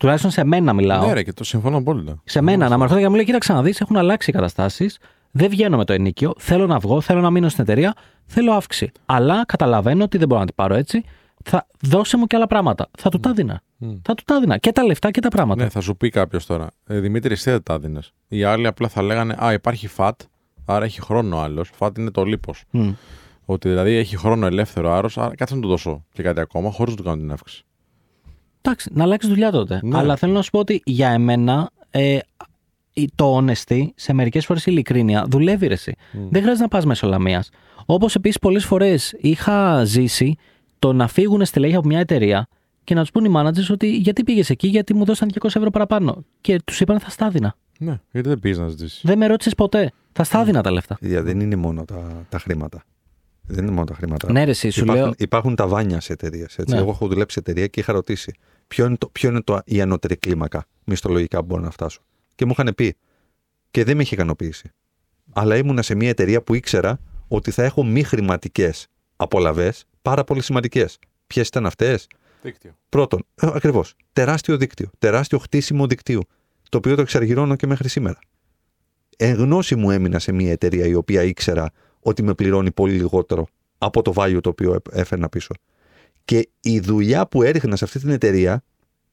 Τουλάχιστον σε μένα μιλάω. Ναι, ρε, και το συμφωνώ απόλυτα. Σε μένα, να με έρχονται και μου λέει: Κοίταξε να δεις, έχουν αλλάξει οι καταστάσεις. Δεν βγαίνω με το ενίκιο. Θέλω να βγω, θέλω να μείνω στην εταιρεία. Θέλω αύξηση. Αλλά καταλαβαίνω ότι δεν μπορώ να την πάρω έτσι. Θα δώσε μου και άλλα πράγματα. Θα του τα δίνα. Θα του τα δίνα. Και τα λεφτά και τα πράγματα. Ναι, θα σου πει κάποιος τώρα. Ε, Δημήτρη, εσύ δεν τα δίνες. Οι άλλοι απλά θα λέγανε Α, υπάρχει φατ, άρα έχει χρόνο άλλος. Φατ είναι το λίπος. Ότι δηλαδή έχει χρόνο ελεύθερο άρο, άρα κάτσε να του δώσω και κάτι ακόμα, χωρίς να του κάνω την αύξηση. Εντάξει, να αλλάξει δουλειά τότε. Ναι. Αλλά θέλω να σου πω ότι για εμένα ε, το honesty, σε μερικές φορές η ειλικρίνεια, δουλεύει ρε εσύ. Δεν χρειάζεται να πας μέσω λαμίας. Όπως επίσης πολλές φορές είχα ζήσει το να φύγουν στελέχη από μια εταιρεία και να τους πούν οι managers ότι γιατί πήγες εκεί, γιατί μου δώσαν 200 ευρώ παραπάνω. Και τους είπαν θα στάδινα. Ναι, γιατί δεν πήγες να ζητήσεις. Δεν με ρώτησες ποτέ. Θα στάδινα τα λεφτά. Παιδιά, δεν είναι μόνο τα, τα χρήματα. Δεν είναι μόνο τα χρήματα. Ναι, ρε, εσύ, σου υπάρχουν, λέω. υπάρχουν τα βάνια σε εταιρείες. Ναι. Εγώ έχω δουλέψει σε εταιρεία και είχα ρωτήσει ποιο είναι, το, ποιο είναι το, η ανώτερη κλίμακα μισθολογικά που μπορώ να φτάσω. Και μου είχαν πει. Και δεν με είχε ικανοποιήσει. Αλλά ήμουνα σε μια εταιρεία που ήξερα ότι θα έχω μη χρηματικές απολαυέ πάρα πολύ σημαντικές. Ποιες ήταν αυτές, Δίκτυο. Πρώτον, ακριβώς. Τεράστιο δίκτυο. Τεράστιο χτίσιμο δικτύου. Το οποίο το εξαργυρώνω και μέχρι σήμερα. Εν γνώση μου έμεινα σε μια εταιρεία η οποία ήξερα ότι με πληρώνει πολύ λιγότερο από το value το οποίο έφερνα πίσω. Και η δουλειά που έριχνα σε αυτή την εταιρεία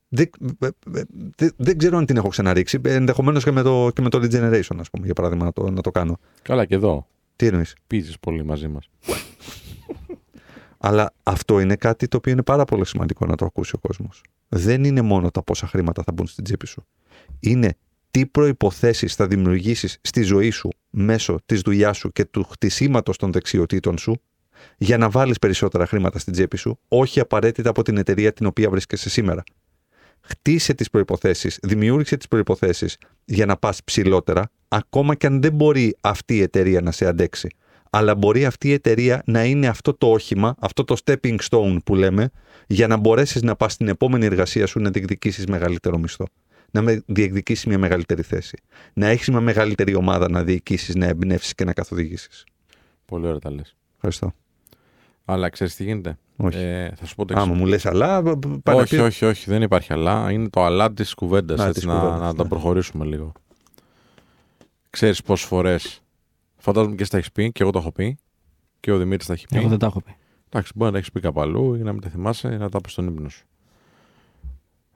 Δεν, ε, ε, δεν, δεν ξέρω αν την έχω ξαναρίξει. Ενδεχομένως και, με το, και με το Regeneration, ας πούμε, για παράδειγμα, να το, να το κάνω. Καλά και εδώ. Τι εννοείς; Πίζει πολύ μαζί μας. Αλλά αυτό είναι κάτι το οποίο είναι πάρα πολύ σημαντικό να το ακούσει ο κόσμος. Δεν είναι μόνο τα πόσα χρήματα θα μπουν στην τσέπη σου. Είναι τι προποθέσει θα δημιουργήσεις στη ζωή σου μέσω της δουλειάς σου και του χτισήματος των δεξιοτήτων σου για να βάλεις περισσότερα χρήματα στην τσέπη σου, όχι απαραίτητα από την εταιρεία την οποία βρίσκεσαι σήμερα. Χτίσε τις προποθέσει, δημιούργησε τις προποθέσει για να πας ψηλότερα, ακόμα και αν δεν μπορεί αυτή η εταιρεία να σε αντέξει. Αλλά μπορεί αυτή η εταιρεία να είναι αυτό το όχημα, αυτό το stepping stone που λέμε, για να μπορέσεις να πας στην επόμενη εργασία σου να διεκδικήσεις μεγαλύτερο μισθό. Να διεκδικήσει μια μεγαλύτερη θέση. Να έχεις μια μεγαλύτερη ομάδα να διοικήσεις, να εμπνεύσεις και να καθοδηγήσεις. Πολύ ωραία τα λες. Ευχαριστώ. Αλλά ξέρεις τι γίνεται; Όχι. Ε, θα σου πω το Άμα εξής. μου λες, αλλά. όχι, όχι, όχι, δεν υπάρχει αλλά. Είναι το αλλά της κουβέντας. Α, Να, της να, κουβέντας, να ναι. τα προχωρήσουμε λίγο. Ξέρεις πόσες φορές. Φαντάζομαι και στα έχεις πει και εγώ το έχω πει. Και ο Δημήτρης τα έχει πει. Εγώ δεν τα έχω πει. Εντάξει, μπορεί να τα έχεις πει κάπου αλλού ή να μην τα θυμάσαι ή να τα πεις στον ύπνο σου.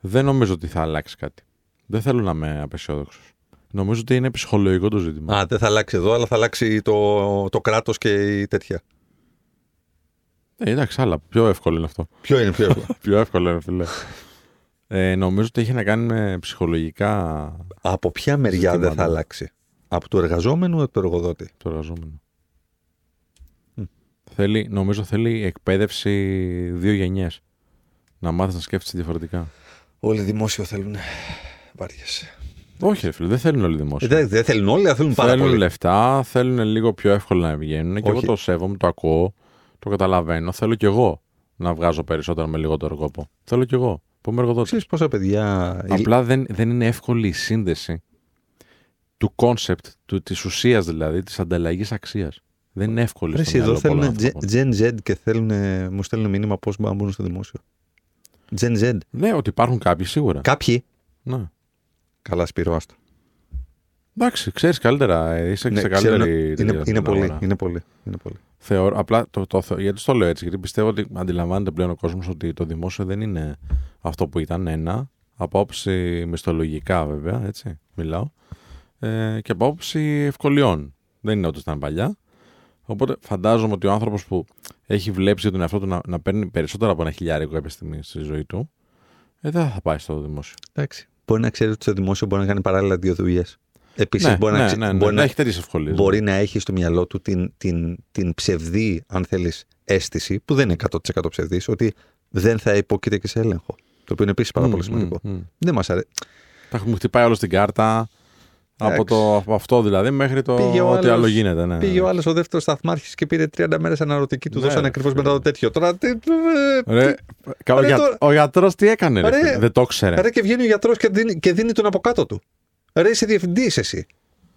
Δεν νομίζω ότι θα αλλάξει κάτι. Δεν θέλω να είμαι απεσιόδοξος. Νομίζω ότι είναι ψυχολογικό το ζήτημα. Α, δεν θα αλλάξει εδώ, αλλά θα αλλάξει το, το κράτος και η τέτοια. Ε, εντάξει, άλλα. Πιο εύκολο είναι αυτό. Ποιο είναι πιο εύκολο. Πιο εύκολο είναι, φίλε. Ε, νομίζω ότι έχει να κάνει με ψυχολογικά Από ποια μεριά δεν Ζητήματα. θα αλλάξει; Από του εργαζόμενου ή από του εργοδότη; το εργαζόμενο. Μμ. Θέλει, νομίζω θέλει εκπαίδευση δύο γενιές. Να μάθεις να σκέφτεσαι διαφορετικά. Όλοι δημόσιο θέλουν. Βάριεσαι. Όχι, ρε φίλε, δεν θέλουν όλοι δημόσιο. Δεν, δεν θέλουν όλοι, αλλά θέλουν πάρα θέλουν πολύ. λεφτά, θέλουν λίγο πιο εύκολα να βγαίνουν. Και εγώ Όχι. το σέβομαι, το ακούω, το καταλαβαίνω. Θέλω κι εγώ να βγάζω περισσότερο με λιγότερο κόπο. Θέλω κι εγώ. Που είμαι εργοδότης. Ξέρεις πόσα παιδιά. Απλά δεν, δεν είναι εύκολη η σύνδεση του κόνσεπτ, του, της ουσίας δηλαδή, της ανταλλαγής αξίας. Δεν είναι εύκολη Ρε, στο εσύ εδώ μυαλό πολλών θέλουν ανθρώπων. Gen Z και θέλουν, μου στέλνουν μήνυμα πώς μπορούν να μπουν στο δημόσιο. Gen Z. Ναι, ότι υπάρχουν κάποιοι σίγουρα. Κάποιοι. Ναι. Καλά, Σπύρο, άστο. Εντάξει, ξέρεις καλύτερα. ε, Είσαι Ναι, σε ξέρω, καλύτερη. είναι, τέτοια είναι, στην πολύ, αγορά. είναι πολύ. Είναι πολύ. Θεωρώ, απλά το, το, το, γιατί το λέω έτσι, γιατί πιστεύω ότι αντιλαμβάνεται πλέον ο κόσμος ότι το δημόσιο δεν είναι αυτό που ήταν ένα. Από άποψη μισθολογικά, βέβαια, έτσι μιλάω. Ε, και από άποψη ευκολιών. Δεν είναι ό,τι ήταν παλιά. Οπότε φαντάζομαι ότι ο άνθρωπος που έχει βλέψει για τον εαυτό του να, να παίρνει περισσότερο από ένα χιλιάρικο κάποια στιγμή στη ζωή του, ε, δεν θα πάει στο δημόσιο. Εντάξει. Μπορεί να ξέρει ότι στο δημόσιο μπορεί να κάνει παράλληλα δύο δουλειές. Επίσης, ναι, μπορεί, ναι, να, ξε- ναι, ναι, μπορεί, να να, έχει τέτοιες ευκολίες. μπορεί να έχει στο μυαλό του την, την, την ψευδή, αν θέλεις, αίσθηση, που δεν είναι 100% ψευδής, ότι δεν θα υπόκειται και σε έλεγχο. Το οποίο είναι επίσης πάρα πολύ σημαντικό. Δεν μας αρέσει. Τα έχουμε χτυπάει όλο στην κάρτα. Από, Εντάξει. το, από αυτό δηλαδή μέχρι το Πήγε ο ό,τι άλλος- άλλο γίνεται. Ναι. Πήγε ο άλλος ο δεύτερος σταθμάρχης και πήρε 30 μέρες αναρωτική, του Ναι, δώσανε ρε, ακριβώς φίλε. μετά το τέτοιο. Τώρα. τι- ε, Ρε, κα- ο, Ρε, για, τώρα- ο γιατρός τι έκανε, ρε, Ρε, φίλε, δεν το ξέρε. Ρε και βγαίνει ο γιατρός και δίνει, και δίνει τον από κάτω του. Ρε είσαι διευθυντής εσύ.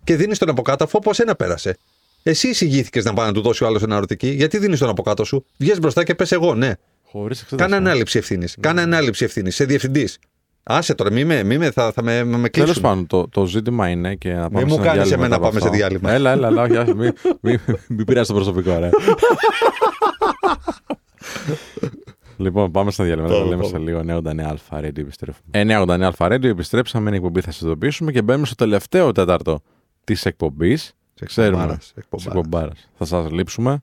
Και δίνεις τον από κάτω αφού από σένα πέρασε. Εσύ εισηγήθηκες να πάει να του δώσει ο άλλος αναρωτική. Γιατί δίνεις τον από κάτω σου; Βγες μπροστά και πες εγώ, ναι. Χωρίς εξέταση. Κάνε ανάληψη ευθύνης. Κάνε ανάληψη ευθύνης. Είσαι διευθυντής. Άσε τώρα, μη με, μη με, θα, θα με, με Τέλος κλείσουν. πάντων, το, το ζήτημα είναι και να πάμε μου σε ένα κάνεις διάλειμμα εμένα μετά από πάμε σε αυτό. διάλειμμα. Έλα, έλα, έλα, όχι, όχι, μην μη, μη πειράζει το προσωπικό, ρε. λοιπόν, πάμε στα διάλειμμα. Θα τα λέμε σε λίγο. 99 Radio επιστρέφουμε. 99 Radio επιστρέψαμε. Είναι η εκπομπή, θα σας ειδοποιήσουμε και μπαίνουμε στο τελευταίο τέταρτο της εκπομπής. Ξέρουμε. εκπομπάρας, Της εκπομπάρας. εκπομπάρας. Θα σας λείψουμε.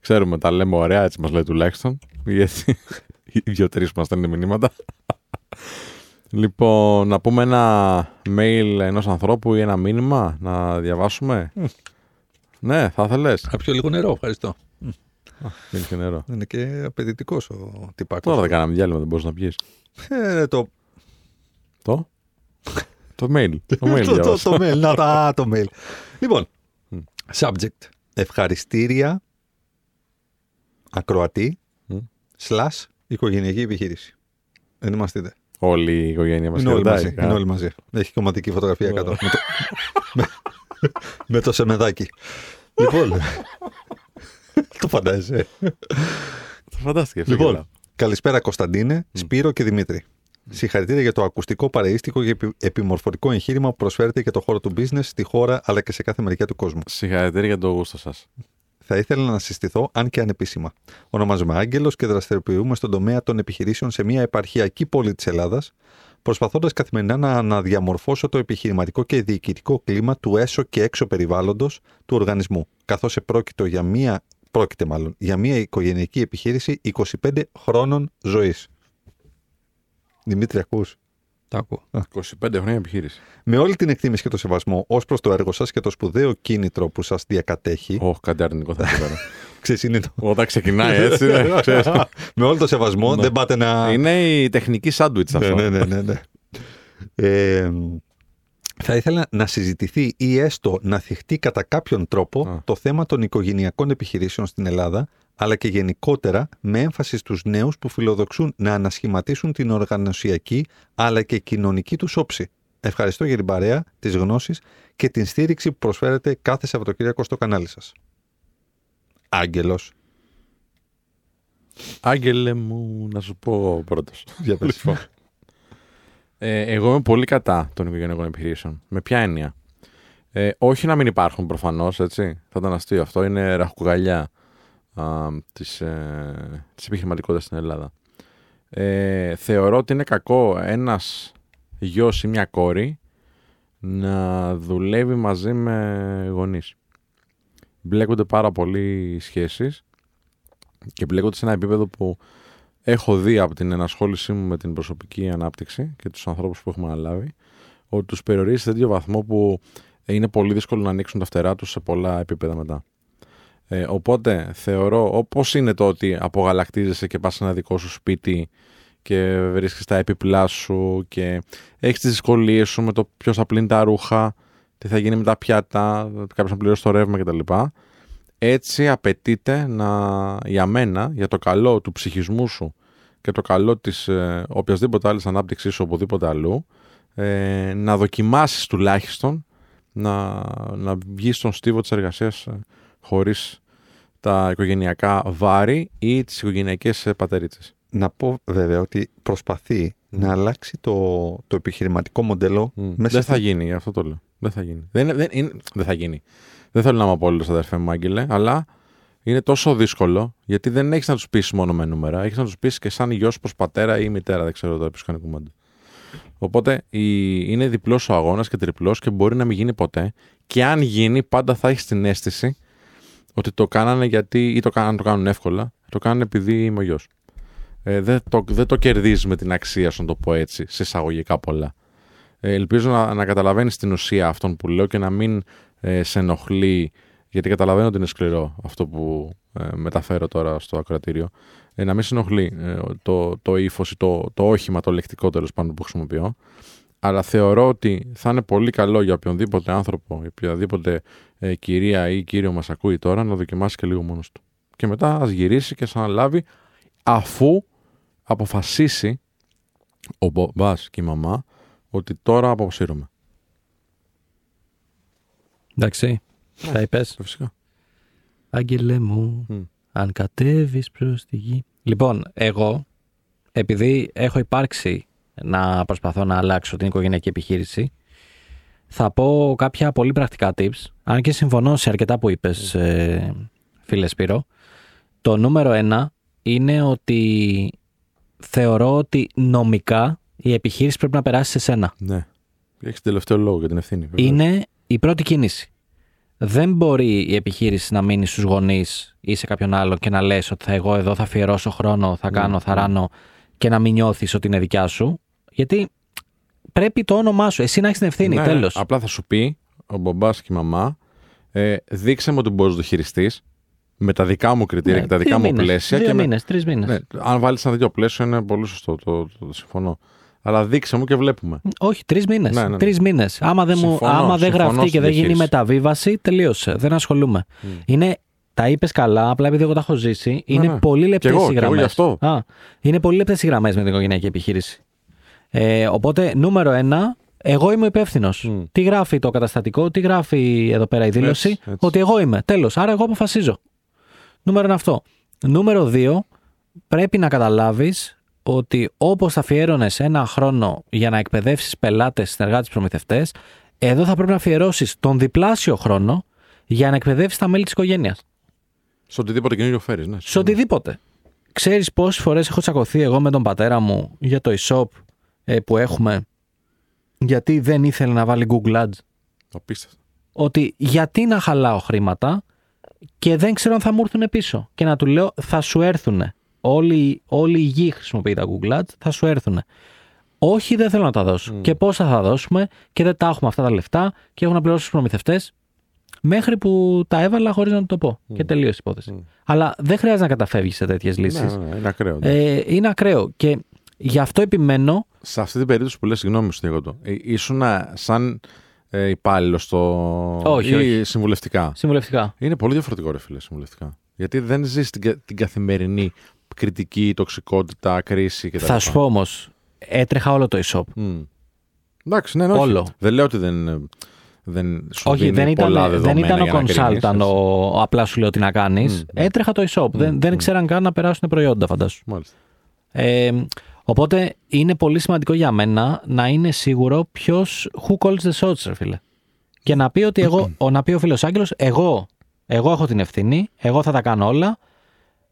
Ξέρουμε, τα λέμε ωραία, έτσι μας λέει τουλάχιστον. Γιατί οι δύο-τρεις που μας στέλνουν μηνύματα. Λοιπόν, να πούμε ένα mail ενός ανθρώπου ή ένα μήνυμα να διαβάσουμε; ναι, θα ήθελες. Θα πιω λίγο νερό, ευχαριστώ. Είναι και νερό. Είναι και απαιτητικός ο τυπάκος. Τώρα δεν κάναμε διάλειμμα, δεν μπορείς να πιείς. Ε, το, Το; το mail. Το mail το, το, διάβασα. το mail. Να τα, το mail. Λοιπόν, Μμ. subject. Ευχαριστήρια ακροατή Μμ. slash οικογενειακή επιχείρηση. Δεν είμαστε είτε. Όλη η οικογένεια μας Είναι όλοι χαιρετάει. μαζί. Είναι όλοι μαζί. Έχει κομματική φωτογραφία κάτω. με, το, με, με το σεμεδάκι. λοιπόν. το φαντάζεσαι. Το φαντάστηκε. Λοιπόν, φίλε. καλησπέρα Κωνσταντίνε, Σπύρο και Δημήτρη. Συγχαρητήρια για το ακουστικό παρείστικο και επι- επιμορφωτικό εγχείρημα που προσφέρετε για το χώρο του business στη χώρα αλλά και σε κάθε μεριά του κόσμου. Συγχαρητήρια για το γούστο σας. Θα ήθελα να συστηθώ, αν και ανεπίσημα. Ονομάζομαι Άγγελος και δραστηριοποιούμε στον τομέα των επιχειρήσεων σε μια επαρχιακή πόλη της Ελλάδας, προσπαθώντας καθημερινά να αναδιαμορφώσω το επιχειρηματικό και διοικητικό κλίμα του έσω και έξω περιβάλλοντος του οργανισμού, καθώς επρόκειτο για μια, πρόκειται μάλλον, για μια οικογενειακή επιχείρηση 25 χρόνων ζωής. Δημήτρη, ακούς. Το ακούω. 25 χρόνια επιχείρηση. Με όλη την εκτίμηση και το σεβασμό ως προς το έργο σας και το σπουδαίο κίνητρο που σας διακατέχει. Όχι, κάτι αρνητικό θα πω τώρα. Ξέρεις, είναι το... Όταν ξεκινάει έτσι, ναι, ξέρεις. Με όλο το σεβασμό Ναι. δεν πάτε να. Είναι η τεχνική σάντουιτς αυτό. Ναι, ναι, ναι, ναι. Ε, θα ήθελα να συζητηθεί ή έστω να θυχτεί κατά κάποιον τρόπο Α. το θέμα των οικογενειακών επιχειρήσεων στην Ελλάδα, αλλά και γενικότερα με έμφαση στους νέους που φιλοδοξούν να ανασχηματίσουν την οργανωσιακή αλλά και κοινωνική τους όψη. Ευχαριστώ για την παρέα, τις γνώσεις και την στήριξη που προσφέρετε κάθε Σαββατοκύριακο στο κανάλι σας. Άγγελος. Άγγελε μου, να σου πω πρώτος. Για πες. Λοιπόν. Ε, εγώ είμαι πολύ κατά των οικογενειακών επιχειρήσεων. Με ποια έννοια. Ε, όχι να μην υπάρχουν προφανώς, έτσι. Θα ήταν αστείο αυτό. Είναι ραχοκουγαλιά της ε, της επιχειρηματικότητας στην Ελλάδα. Ε, θεωρώ ότι είναι κακό ένας γιος ή μια κόρη να δουλεύει μαζί με γονείς. Μπλέκονται πάρα πολλοί οι σχέσεις και μπλέκονται σε ένα επίπεδο που έχω δει από την ενασχόλησή μου με την προσωπική ανάπτυξη και τους ανθρώπους που έχουμε αναλάβει ότι τους περιορίζει σε τέτοιο βαθμό που είναι πολύ δύσκολο να ανοίξουν τα φτερά τους σε πολλά επίπεδα μετά. Ε, οπότε θεωρώ, όπως είναι το ότι απογαλακτίζεσαι και πας σε ένα δικό σου σπίτι και βρίσκεις τα έπιπλά σου και έχεις τις δυσκολίες σου με το ποιος θα πλύνει τα ρούχα, τι θα γίνει με τα πιάτα, κάποιος να πληρώσει το ρεύμα κτλ. Έτσι απαιτείται να, για μένα, για το καλό του ψυχισμού σου και το καλό της ε, οποιασδήποτε άλλης ανάπτυξης σου οπουδήποτε αλλού, ε, να δοκιμάσεις τουλάχιστον να, να βγεις στον στίβο της εργασίας ε, χωρίς τα οικογενειακά βάρη ή τις οικογενειακές ε, πατερίτσες. Να πω βέβαια ότι προσπαθεί Μμ. να αλλάξει το, το επιχειρηματικό μοντέλο Μμ. μέσα Δεν στη- θα γίνει, γι' αυτό το λέω. Δεν θα γίνει. Δεν, είναι- δεν, είναι, δεν θα γίνει. Δεν θέλω να είμαι απόλυτος, αδερφέ μου, Άγγελε, αλλά είναι τόσο δύσκολο γιατί δεν έχεις να τους πεις μόνο με νούμερα. Έχεις να τους πεις και σαν γιος προς πατέρα ή μητέρα. Δεν ξέρω τώρα ποιο κάνει κουμάντο. Οπότε η, είναι διπλός ο αγώνας και τριπλός και μπορεί να μην γίνει ποτέ. Και αν γίνει, πάντα θα έχεις την αίσθηση ότι το κάνανε γιατί ή το κάνανε, το κάνουν εύκολα. Το κάνανε επειδή είμαι ο γιος. Ε, δεν, το, δεν το κερδίζεις με την αξία σου, να το πω έτσι, σε εισαγωγικά πολλά. Ε, ελπίζω να, να καταλαβαίνεις την ουσία αυτών που λέω και να μην ε, σε ενοχλεί, γιατί καταλαβαίνω ότι είναι σκληρό αυτό που ε, μεταφέρω τώρα στο ακροατήριο. Ε, να μην σε ενοχλεί ε, το, το ύφος ή το, το όχημα, το λεκτικό τέλος πάντων που χρησιμοποιώ. Αλλά θεωρώ ότι θα είναι πολύ καλό για οποιονδήποτε άνθρωπο, για οποιαδήποτε ε, κυρία ή κύριο μας ακούει τώρα να δοκιμάσει και λίγο μόνος του. Και μετά ας γυρίσει και σαν αναλάβει αφού αποφασίσει ο μπαμπάς και η μαμά ότι τώρα αποσύρωμαι. Εντάξει. Θα είπες; Ε, Φυσικά. Άγγελε μου, Μμ. αν κατέβεις προς τη γη. Λοιπόν, εγώ, επειδή έχω υπάρξει να προσπαθώ να αλλάξω την οικογενειακή επιχείρηση, θα πω κάποια πολύ πρακτικά tips. Αν και συμφωνώ σε αρκετά που είπες, ε, φίλε Σπύρο. Το νούμερο ένα είναι ότι θεωρώ ότι νομικά η επιχείρηση πρέπει να περάσει σε σένα. Ναι. Έχεις τελευταίο λόγο για την ευθύνη. βεβαίως. Είναι η πρώτη κίνηση. Δεν μπορεί η επιχείρηση να μείνει στους γονείς ή σε κάποιον άλλο και να λες ότι θα εγώ εδώ θα αφιερώσω χρόνο, θα κάνω, θα ναι. ράνω και να μην νιώθεις ότι είναι δικιά σου. Γιατί πρέπει το όνομά σου, εσύ να έχεις την ευθύνη, Ναι, τέλος. Απλά θα σου πει ο μπαμπάς και η μαμά, ε, δείξε μου ότι μπορείς να το χειριστείς με τα δικά μου κριτήρια Ναι, και τα δικά δύο μου μήνες, πλαίσια. Δύο και με- μήνες, τρεις μήνες. Ναι, αν βάλεις ένα τέτοιο πλαίσιο είναι πολύ σωστό. Το, το, το συμφωνώ. Αλλά δείξε μου και βλέπουμε. Όχι, τρεις μήνες. Ναι, ναι, ναι. Τρεις μήνες. Άμα δεν, μου, Συμφωνώ, άμα δεν συμφωνώ γραφτεί στη και δεν γίνει διαχείριση. μεταβίβαση, τελείωσε. Δεν ασχολούμαι. Μμ. Είναι, τα είπες καλά, απλά επειδή εγώ τα έχω ζήσει. Είναι ναι. πολύ λεπτές Κι εγώ, οι κι εγώ γραμμές. γι' αυτό. Είναι πολύ λεπτές οι γραμμές με την οικογενειακή επιχείρηση. Ε, οπότε, νούμερο ένα, εγώ είμαι υπεύθυνος. Μμ. Τι γράφει το καταστατικό, τι γράφει εδώ πέρα η δήλωση, Έτσι, έτσι. ότι εγώ είμαι. Τέλος. Άρα, εγώ αποφασίζω. Νούμερο ένα αυτό. Νούμερο δύο, πρέπει να καταλάβεις ότι όπως θα αφιέρωνες ένα χρόνο για να εκπαιδεύσεις πελάτες, συνεργάτες, προμηθευτές, εδώ θα πρέπει να αφιερώσεις τον διπλάσιο χρόνο για να εκπαιδεύσει τα μέλη της οικογένειας. Σε οτιδήποτε καινούριο φέρεις, ναι. Σε οτιδήποτε. Ξέρεις πόσες φορές έχω τσακωθεί εγώ με τον πατέρα μου για το e-shop ε, που έχουμε, γιατί δεν ήθελε να βάλει Google Ads. Απίστευτο. Ότι γιατί να χαλάω χρήματα και δεν ξέρω αν θα μου έρθουν πίσω. Και να του λέω, θα σου έρθουν. Όλη, όλη η γη χρησιμοποιεί τα Google Ads, θα σου έρθουν. Όχι, δεν θέλω να τα δώσω. Και πόσα θα δώσουμε και δεν τα έχουμε αυτά τα λεφτά και έχω να πληρώσω στου προμηθευτές. Μέχρι που τα έβαλα χωρίς να του το πω. Και τελείωσε η υπόθεση. Αλλά δεν χρειάζεται να καταφεύγεις σε τέτοιες λύσεις. Ναι, ναι, είναι ακραίο. Ε, είναι ακραίο. Και γι' αυτό επιμένω. Σε αυτή την περίπτωση που λες, συγγνώμη σου Διego, ε, ήσουν σαν ε, υπάλληλος στο. Όχι, ή όχι. συμβουλευτικά; Συμβουλευτικά. Είναι πολύ διαφορετικό, ρε φίλε, συμβουλευτικά. Γιατί δεν ζεις την, κα- την καθημερινή κριτική, τοξικότητα, κρίση κτλ. Θα σου πω όμως, έτρεχα όλο το e-shop. Μμ. Εντάξει, ναι, ναι, όχι. Όλο. Δεν λέω ότι δεν, ε, δεν σου Όχι, δίνει δεν ήταν, πολλά δεν δεδομένα ήταν ο για να κρίνεις, consultant, έτσι. ο, ο απλά σου λέω τι να κάνεις. Μμ. Έτρεχα το e-shop. δεν, δεν ξέραν καν να περάσουν προϊόντα, φαντάσου. Μάλιστα. Ε, οπότε είναι πολύ σημαντικό για μένα να είναι σίγουρο ποιος who calls the shots, ρε φίλε. Και να πει ότι εγώ, ο, να πει ο φίλος Άγγελος, εγώ, εγώ έχω την ευθύνη, εγώ θα τα κάνω όλα,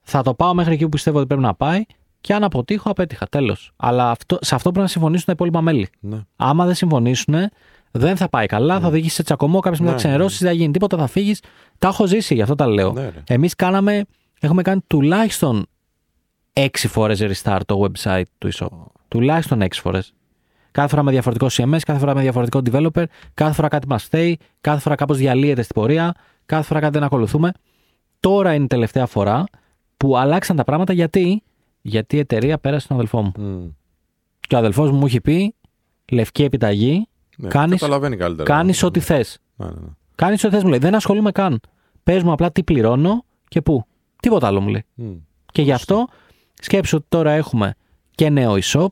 θα το πάω μέχρι εκεί που πιστεύω ότι πρέπει να πάει και αν αποτύχω, απέτυχα. Τέλος. Αλλά αυτό, σε αυτό πρέπει να συμφωνήσουν τα υπόλοιπα μέλη. Ναι. Άμα δεν συμφωνήσουν, δεν θα πάει καλά, θα οδηγήσει σε τσακωμό, κάποια στιγμή θα Ναι, ξενερώσεις, δεν θα γίνει τίποτα, θα φύγεις. Τα έχω ζήσει, γι' αυτό τα λέω. Ναι, ρε. Εμείς κάναμε, έχουμε κάνει τουλάχιστον έξι φορές restart το website του eShop. Τουλάχιστον έξι φορές. Κάθε φορά με διαφορετικό CMS, κάθε φορά με διαφορετικό developer, κάθε φορά κάτι μας φταίει, κάθε φορά κάπως διαλύεται στην πορεία, κάθε φορά κάτι δεν ακολουθούμε. Τώρα είναι η τελευταία φορά που αλλάξαν τα πράγματα γιατί, γιατί η εταιρεία πέρασε στον αδελφό μου. Μμ. Και ο αδελφός μου μου έχει πει, λευκή επιταγή, Ναι, κάνεις, καταλαβαίνει καλύτερα. κάνεις ό,τι θες. Ναι, ναι, ναι. Κάνεις ό,τι θες μου λέει. Δεν ασχολούμαι καν. Πες μου απλά τι πληρώνω και πού. Τίποτα άλλο μου λέει. Μμ. Και γι' αυτό σκέψου ότι τώρα έχουμε και νέο e-shop,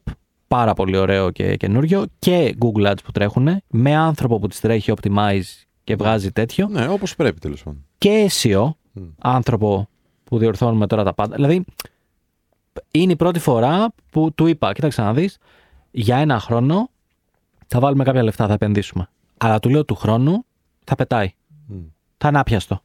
πάρα πολύ ωραίο και καινούριο, και Google Ads που τρέχουν, με άνθρωπο που τις τρέχει optimize και βγάζει τέτοιο, Ναι, όπως πρέπει τέλος πάντων. και SEO, Μμ. άνθρωπο που διορθώνουμε τώρα τα πάντα. Δηλαδή, είναι η πρώτη φορά που του είπα, κοίταξε να δεις, για ένα χρόνο θα βάλουμε κάποια λεφτά, θα επενδύσουμε. Αλλά του λέω του χρόνου θα πετάει. Μμ. Θα είναι άπιαστο.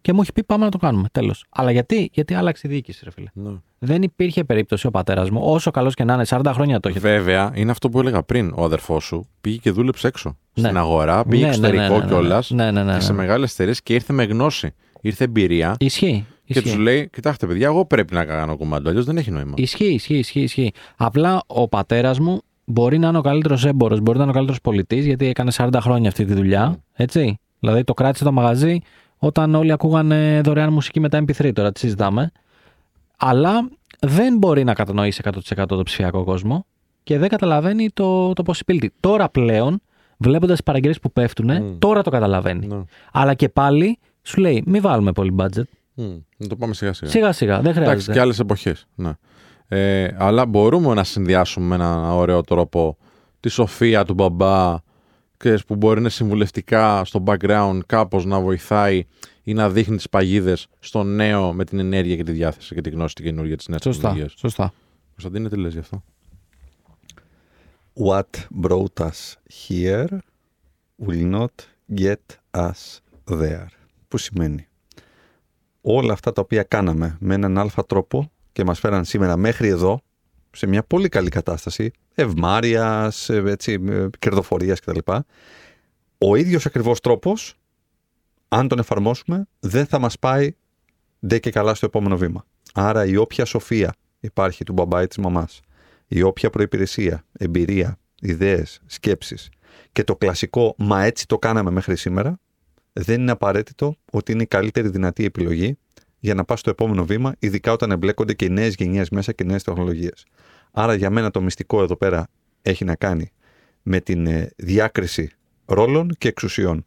Και μου έχει πει πάμε να το κάνουμε. Τέλος. Αλλά γιατί, γιατί άλλαξε η διοίκηση, ρε φίλε. Ναι. Δεν υπήρχε περίπτωση ο πατέρας μου, όσο καλός και να είναι, 40 χρόνια το έχει. Βέβαια, είναι αυτό που έλεγα πριν. Ο αδερφός σου πήγε και δούλεψε έξω. Ναι. Στην αγορά, πήγε Ναι, ναι, ναι, εξωτερικό ναι, ναι, ναι. κιόλας. Ναι, ναι, ναι, Και σε ναι. μεγάλες εταιρείες και ήρθε με γνώση. Ήρθε εμπειρία. Ισχύει. Και Ισχύει. τους λέει: Κοιτάξτε, παιδιά, εγώ πρέπει να κάνω κομμάτι. Αλλιώς δεν έχει νόημα. Ισχύει, ισχύει, ισχύει, ισχύει. Απλά ο πατέρας μου μπορεί να είναι ο καλύτερος έμπορος, μπορεί να είναι ο καλύτερος πολιτής, γιατί έκανε 40 χρόνια αυτή τη δουλειά. Έτσι. Δηλαδή το κράτησε το μαγαζί όταν όλοι ακούγανε δωρεάν μουσική με τα MP3, τώρα τη συζητάμε. Αλλά δεν μπορεί να κατανοήσει 100% το ψηφιακό κόσμο και δεν καταλαβαίνει το, το possibility. Τώρα πλέον, βλέποντας τις παραγγελίες που πέφτουν, Μμ. τώρα το καταλαβαίνει. Ναι. Αλλά και πάλι σου λέει: Μην βάλουμε πολύ budget. Μμ. Να το πάμε σιγά σιγά. Σιγά σιγά, δεν Εντάξει, χρειάζεται. και άλλες εποχές. Ναι. Ε, αλλά μπορούμε να συνδυάσουμε με ένα ωραίο τρόπο τη σοφία του μπαμπά ξέρεις, που μπορεί να είναι συμβουλευτικά στο background κάπως να βοηθάει ή να δείχνει τις παγίδες στο νέο με την ενέργεια και τη διάθεση και τη γνώση την καινούργια της νέας Σωστά. τεχνολογίας. σωστά. Κωνσταντίνε, τι λες γι' αυτό; What brought us here will not get us there. Που σημαίνει; Όλα αυτά τα οποία κάναμε με έναν αλφα τρόπο και μας φέραν σήμερα μέχρι εδώ σε μια πολύ καλή κατάσταση ευμάρειας, ε, έτσι, ε, κερδοφορίας κτλ. Ο ίδιος ακριβώς τρόπος, αν τον εφαρμόσουμε, δεν θα μας πάει ντε και καλά στο επόμενο βήμα. Άρα η όποια σοφία υπάρχει του μπαμπά ή της μαμάς, η όποια προϋπηρεσία, εμπειρία, ιδέες, σκέψεις και το κλασικό «μα έτσι το κάναμε μέχρι σήμερα» δεν είναι απαραίτητο ότι είναι η καλύτερη δυνατή επιλογή για να πας στο επόμενο βήμα, ειδικά όταν εμπλέκονται και οι νέες γενιές μέσα και νέες τεχνολογίες. Άρα για μένα το μυστικό εδώ πέρα έχει να κάνει με την ε, διάκριση ρόλων και εξουσιών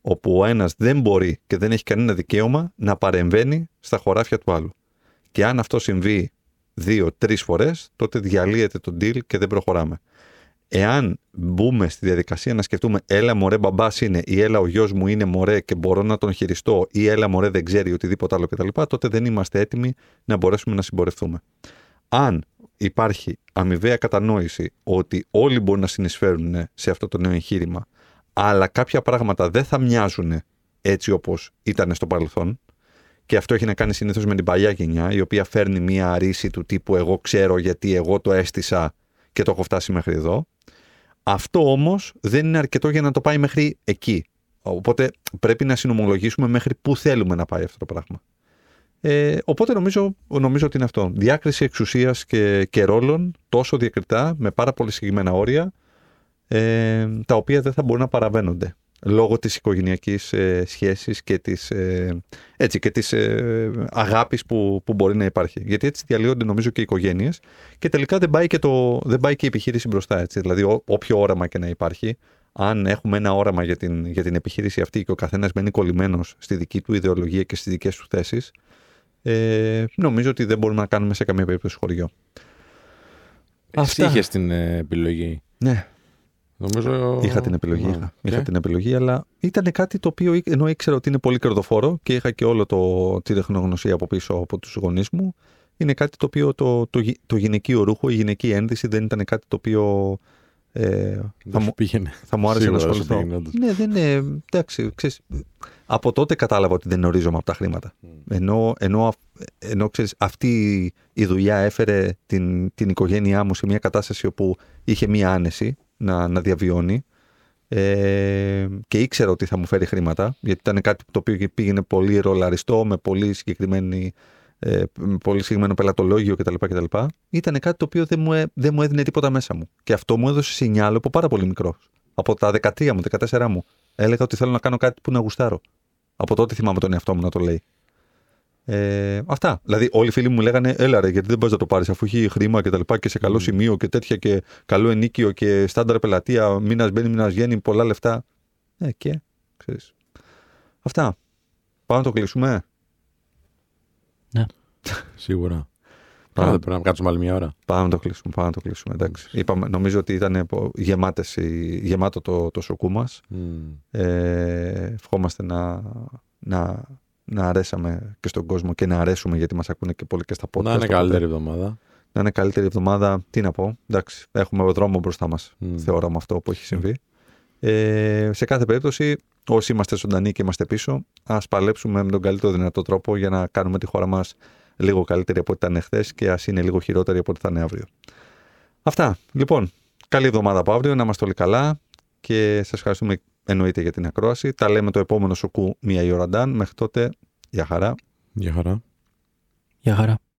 όπου ο ένας δεν μπορεί και δεν έχει κανένα δικαίωμα να παρεμβαίνει στα χωράφια του άλλου. Και αν αυτό συμβεί δύο-τρεις φορές, τότε διαλύεται το deal και δεν προχωράμε. Εάν μπούμε στη διαδικασία να σκεφτούμε έλα μωρέ μπαμπάς είναι ή έλα ο γιος μου είναι μωρέ και μπορώ να τον χειριστώ ή έλα μωρέ δεν ξέρει οτιδήποτε άλλο κτλ. τότε δεν είμαστε έτοιμοι να μπορέσουμε να συμπορευτούμε. Αν υπάρχει αμοιβαία κατανόηση ότι όλοι μπορούν να συνεισφέρουν σε αυτό το νέο εγχείρημα αλλά κάποια πράγματα δεν θα μοιάζουν έτσι όπως ήταν στο παρελθόν Και αυτό έχει να κάνει συνήθως με την παλιά γενιά, η οποία φέρνει μία ρίση του τύπου Εγώ ξέρω γιατί εγώ το έστησα και το έχω φτάσει μέχρι εδώ. Αυτό όμως δεν είναι αρκετό για να το πάει μέχρι εκεί. Οπότε πρέπει να συνομολογήσουμε μέχρι πού θέλουμε να πάει αυτό το πράγμα. Ε, οπότε νομίζω, νομίζω ότι είναι αυτό. Διάκριση εξουσίας και, και ρόλων τόσο διακριτά, με πάρα πολύ συγκεκριμένα όρια, ε, τα οποία δεν θα μπορούν να παραβαίνονται λόγω της οικογενειακής ε, σχέσης και της, ε, έτσι, και της ε, αγάπης που, που μπορεί να υπάρχει. Γιατί έτσι διαλύονται νομίζω και οι οικογένειες και τελικά δεν πάει και, το, δεν πάει και η επιχείρηση μπροστά. Έτσι. Δηλαδή ό, όποιο όραμα και να υπάρχει, αν έχουμε ένα όραμα για την, για την επιχείρηση αυτή και ο καθένας μένει κολλημένος στη δική του ιδεολογία και στις δικές του θέσεις, ε, νομίζω ότι δεν μπορούμε να κάνουμε σε καμία περίπτωση χωριό. Εσύ είχε την ε, επιλογή. Ναι, Νομίζω... Είχα την επιλογή. Ναι. Είχα, είχα Και; την επιλογή, αλλά ήταν κάτι το οποίο ενώ ήξερα ότι είναι πολύ κερδοφόρο και είχα και όλο το, τη τεχνογνωσία από πίσω από τους γονείς μου, είναι κάτι το οποίο το, το, γυ- το γυναικείο ρούχο, η γυναική ένδυση δεν ήταν κάτι το οποίο ε, θα, Δεν μου, σου πήγαινε. θα μου άρεσε να Σίγουρα σου ασχοληθώ. πήγαινε, όντως. Ναι, δεν είναι. Εντάξει, ξέρεις, από τότε κατάλαβα ότι δεν ορίζομαι από τα χρήματα. Ενώ, ενώ, αυ- ενώ ξέρεις, αυτή η δουλειά έφερε την, την οικογένειά μου σε μια κατάσταση όπου είχε μια άνεση να, να διαβιώνει ε, και ήξερα ότι θα μου φέρει χρήματα γιατί ήταν κάτι το οποίο πήγαινε πολύ ρολαριστό με πολύ, συγκεκριμένη, ε, με πολύ συγκεκριμένο πελατολόγιο κτλ. κτλ. Ήταν κάτι το οποίο δεν μου, έ- δεν μου έδινε τίποτα μέσα μου. Και αυτό μου έδωσε σινιάλο από πάρα πολύ μικρό. Από τα 13 μου, 14 μου. Έλεγα ότι θέλω να κάνω κάτι που να γουστάρω. Από τότε θυμάμαι τον εαυτό μου να το λέει. Ε, αυτά. Δηλαδή, όλοι οι φίλοι μου λέγανε, Έλα ρε, γιατί δεν πα να το πάρεις, αφού έχει χρήμα και τα λοιπά και σε καλό σημείο και τέτοια και καλό ενίκιο και στάνταρ πελατεία, μήνας μπαίνει, μήνας βγαίνει, πολλά λεφτά. Ε, και ξέρεις. Αυτά. Πάμε να το κλείσουμε. Σίγουρα. Πάμε. Πάμε. Πρέπει να κάτσουμε άλλη μια ώρα. Πάμε να το κλείσουμε. Πάμε να το κλείσουμε. Εντάξει. Είπαμε, νομίζω ότι ήταν γεμάτες, οι- γεμάτο το, το σοκού μας. Μμμ. Ε, ευχόμαστε να, να, να αρέσαμε και στον κόσμο και να αρέσουμε γιατί μας ακούνε και πολύ και στα podcast. Να είναι οπότε καλύτερη εβδομάδα. Να είναι καλύτερη εβδομάδα. Τι να πω. Εντάξει, έχουμε δρόμο μπροστά μας. Μμ. Θεωρώ με αυτό που έχει συμβεί. Ε, σε κάθε περίπτωση, όσοι είμαστε ζωντανοί και είμαστε πίσω, ας παλέψουμε με τον καλύτερο δυνατό τρόπο για να κάνουμε τη χώρα μας λίγο καλύτερη από ό,τι ήταν χθε και ας είναι λίγο χειρότερη από ό,τι θα είναι αύριο. Αυτά. Λοιπόν, καλή εβδομάδα από αύριο, να είμαστε όλοι καλά και σας ευχαριστούμε εννοείται για την ακρόαση. Τα λέμε το επόμενο σοκού μία η ώρα Ντάν. Μέχρι τότε, για χαρά. Γεια χαρά. Γεια χαρά.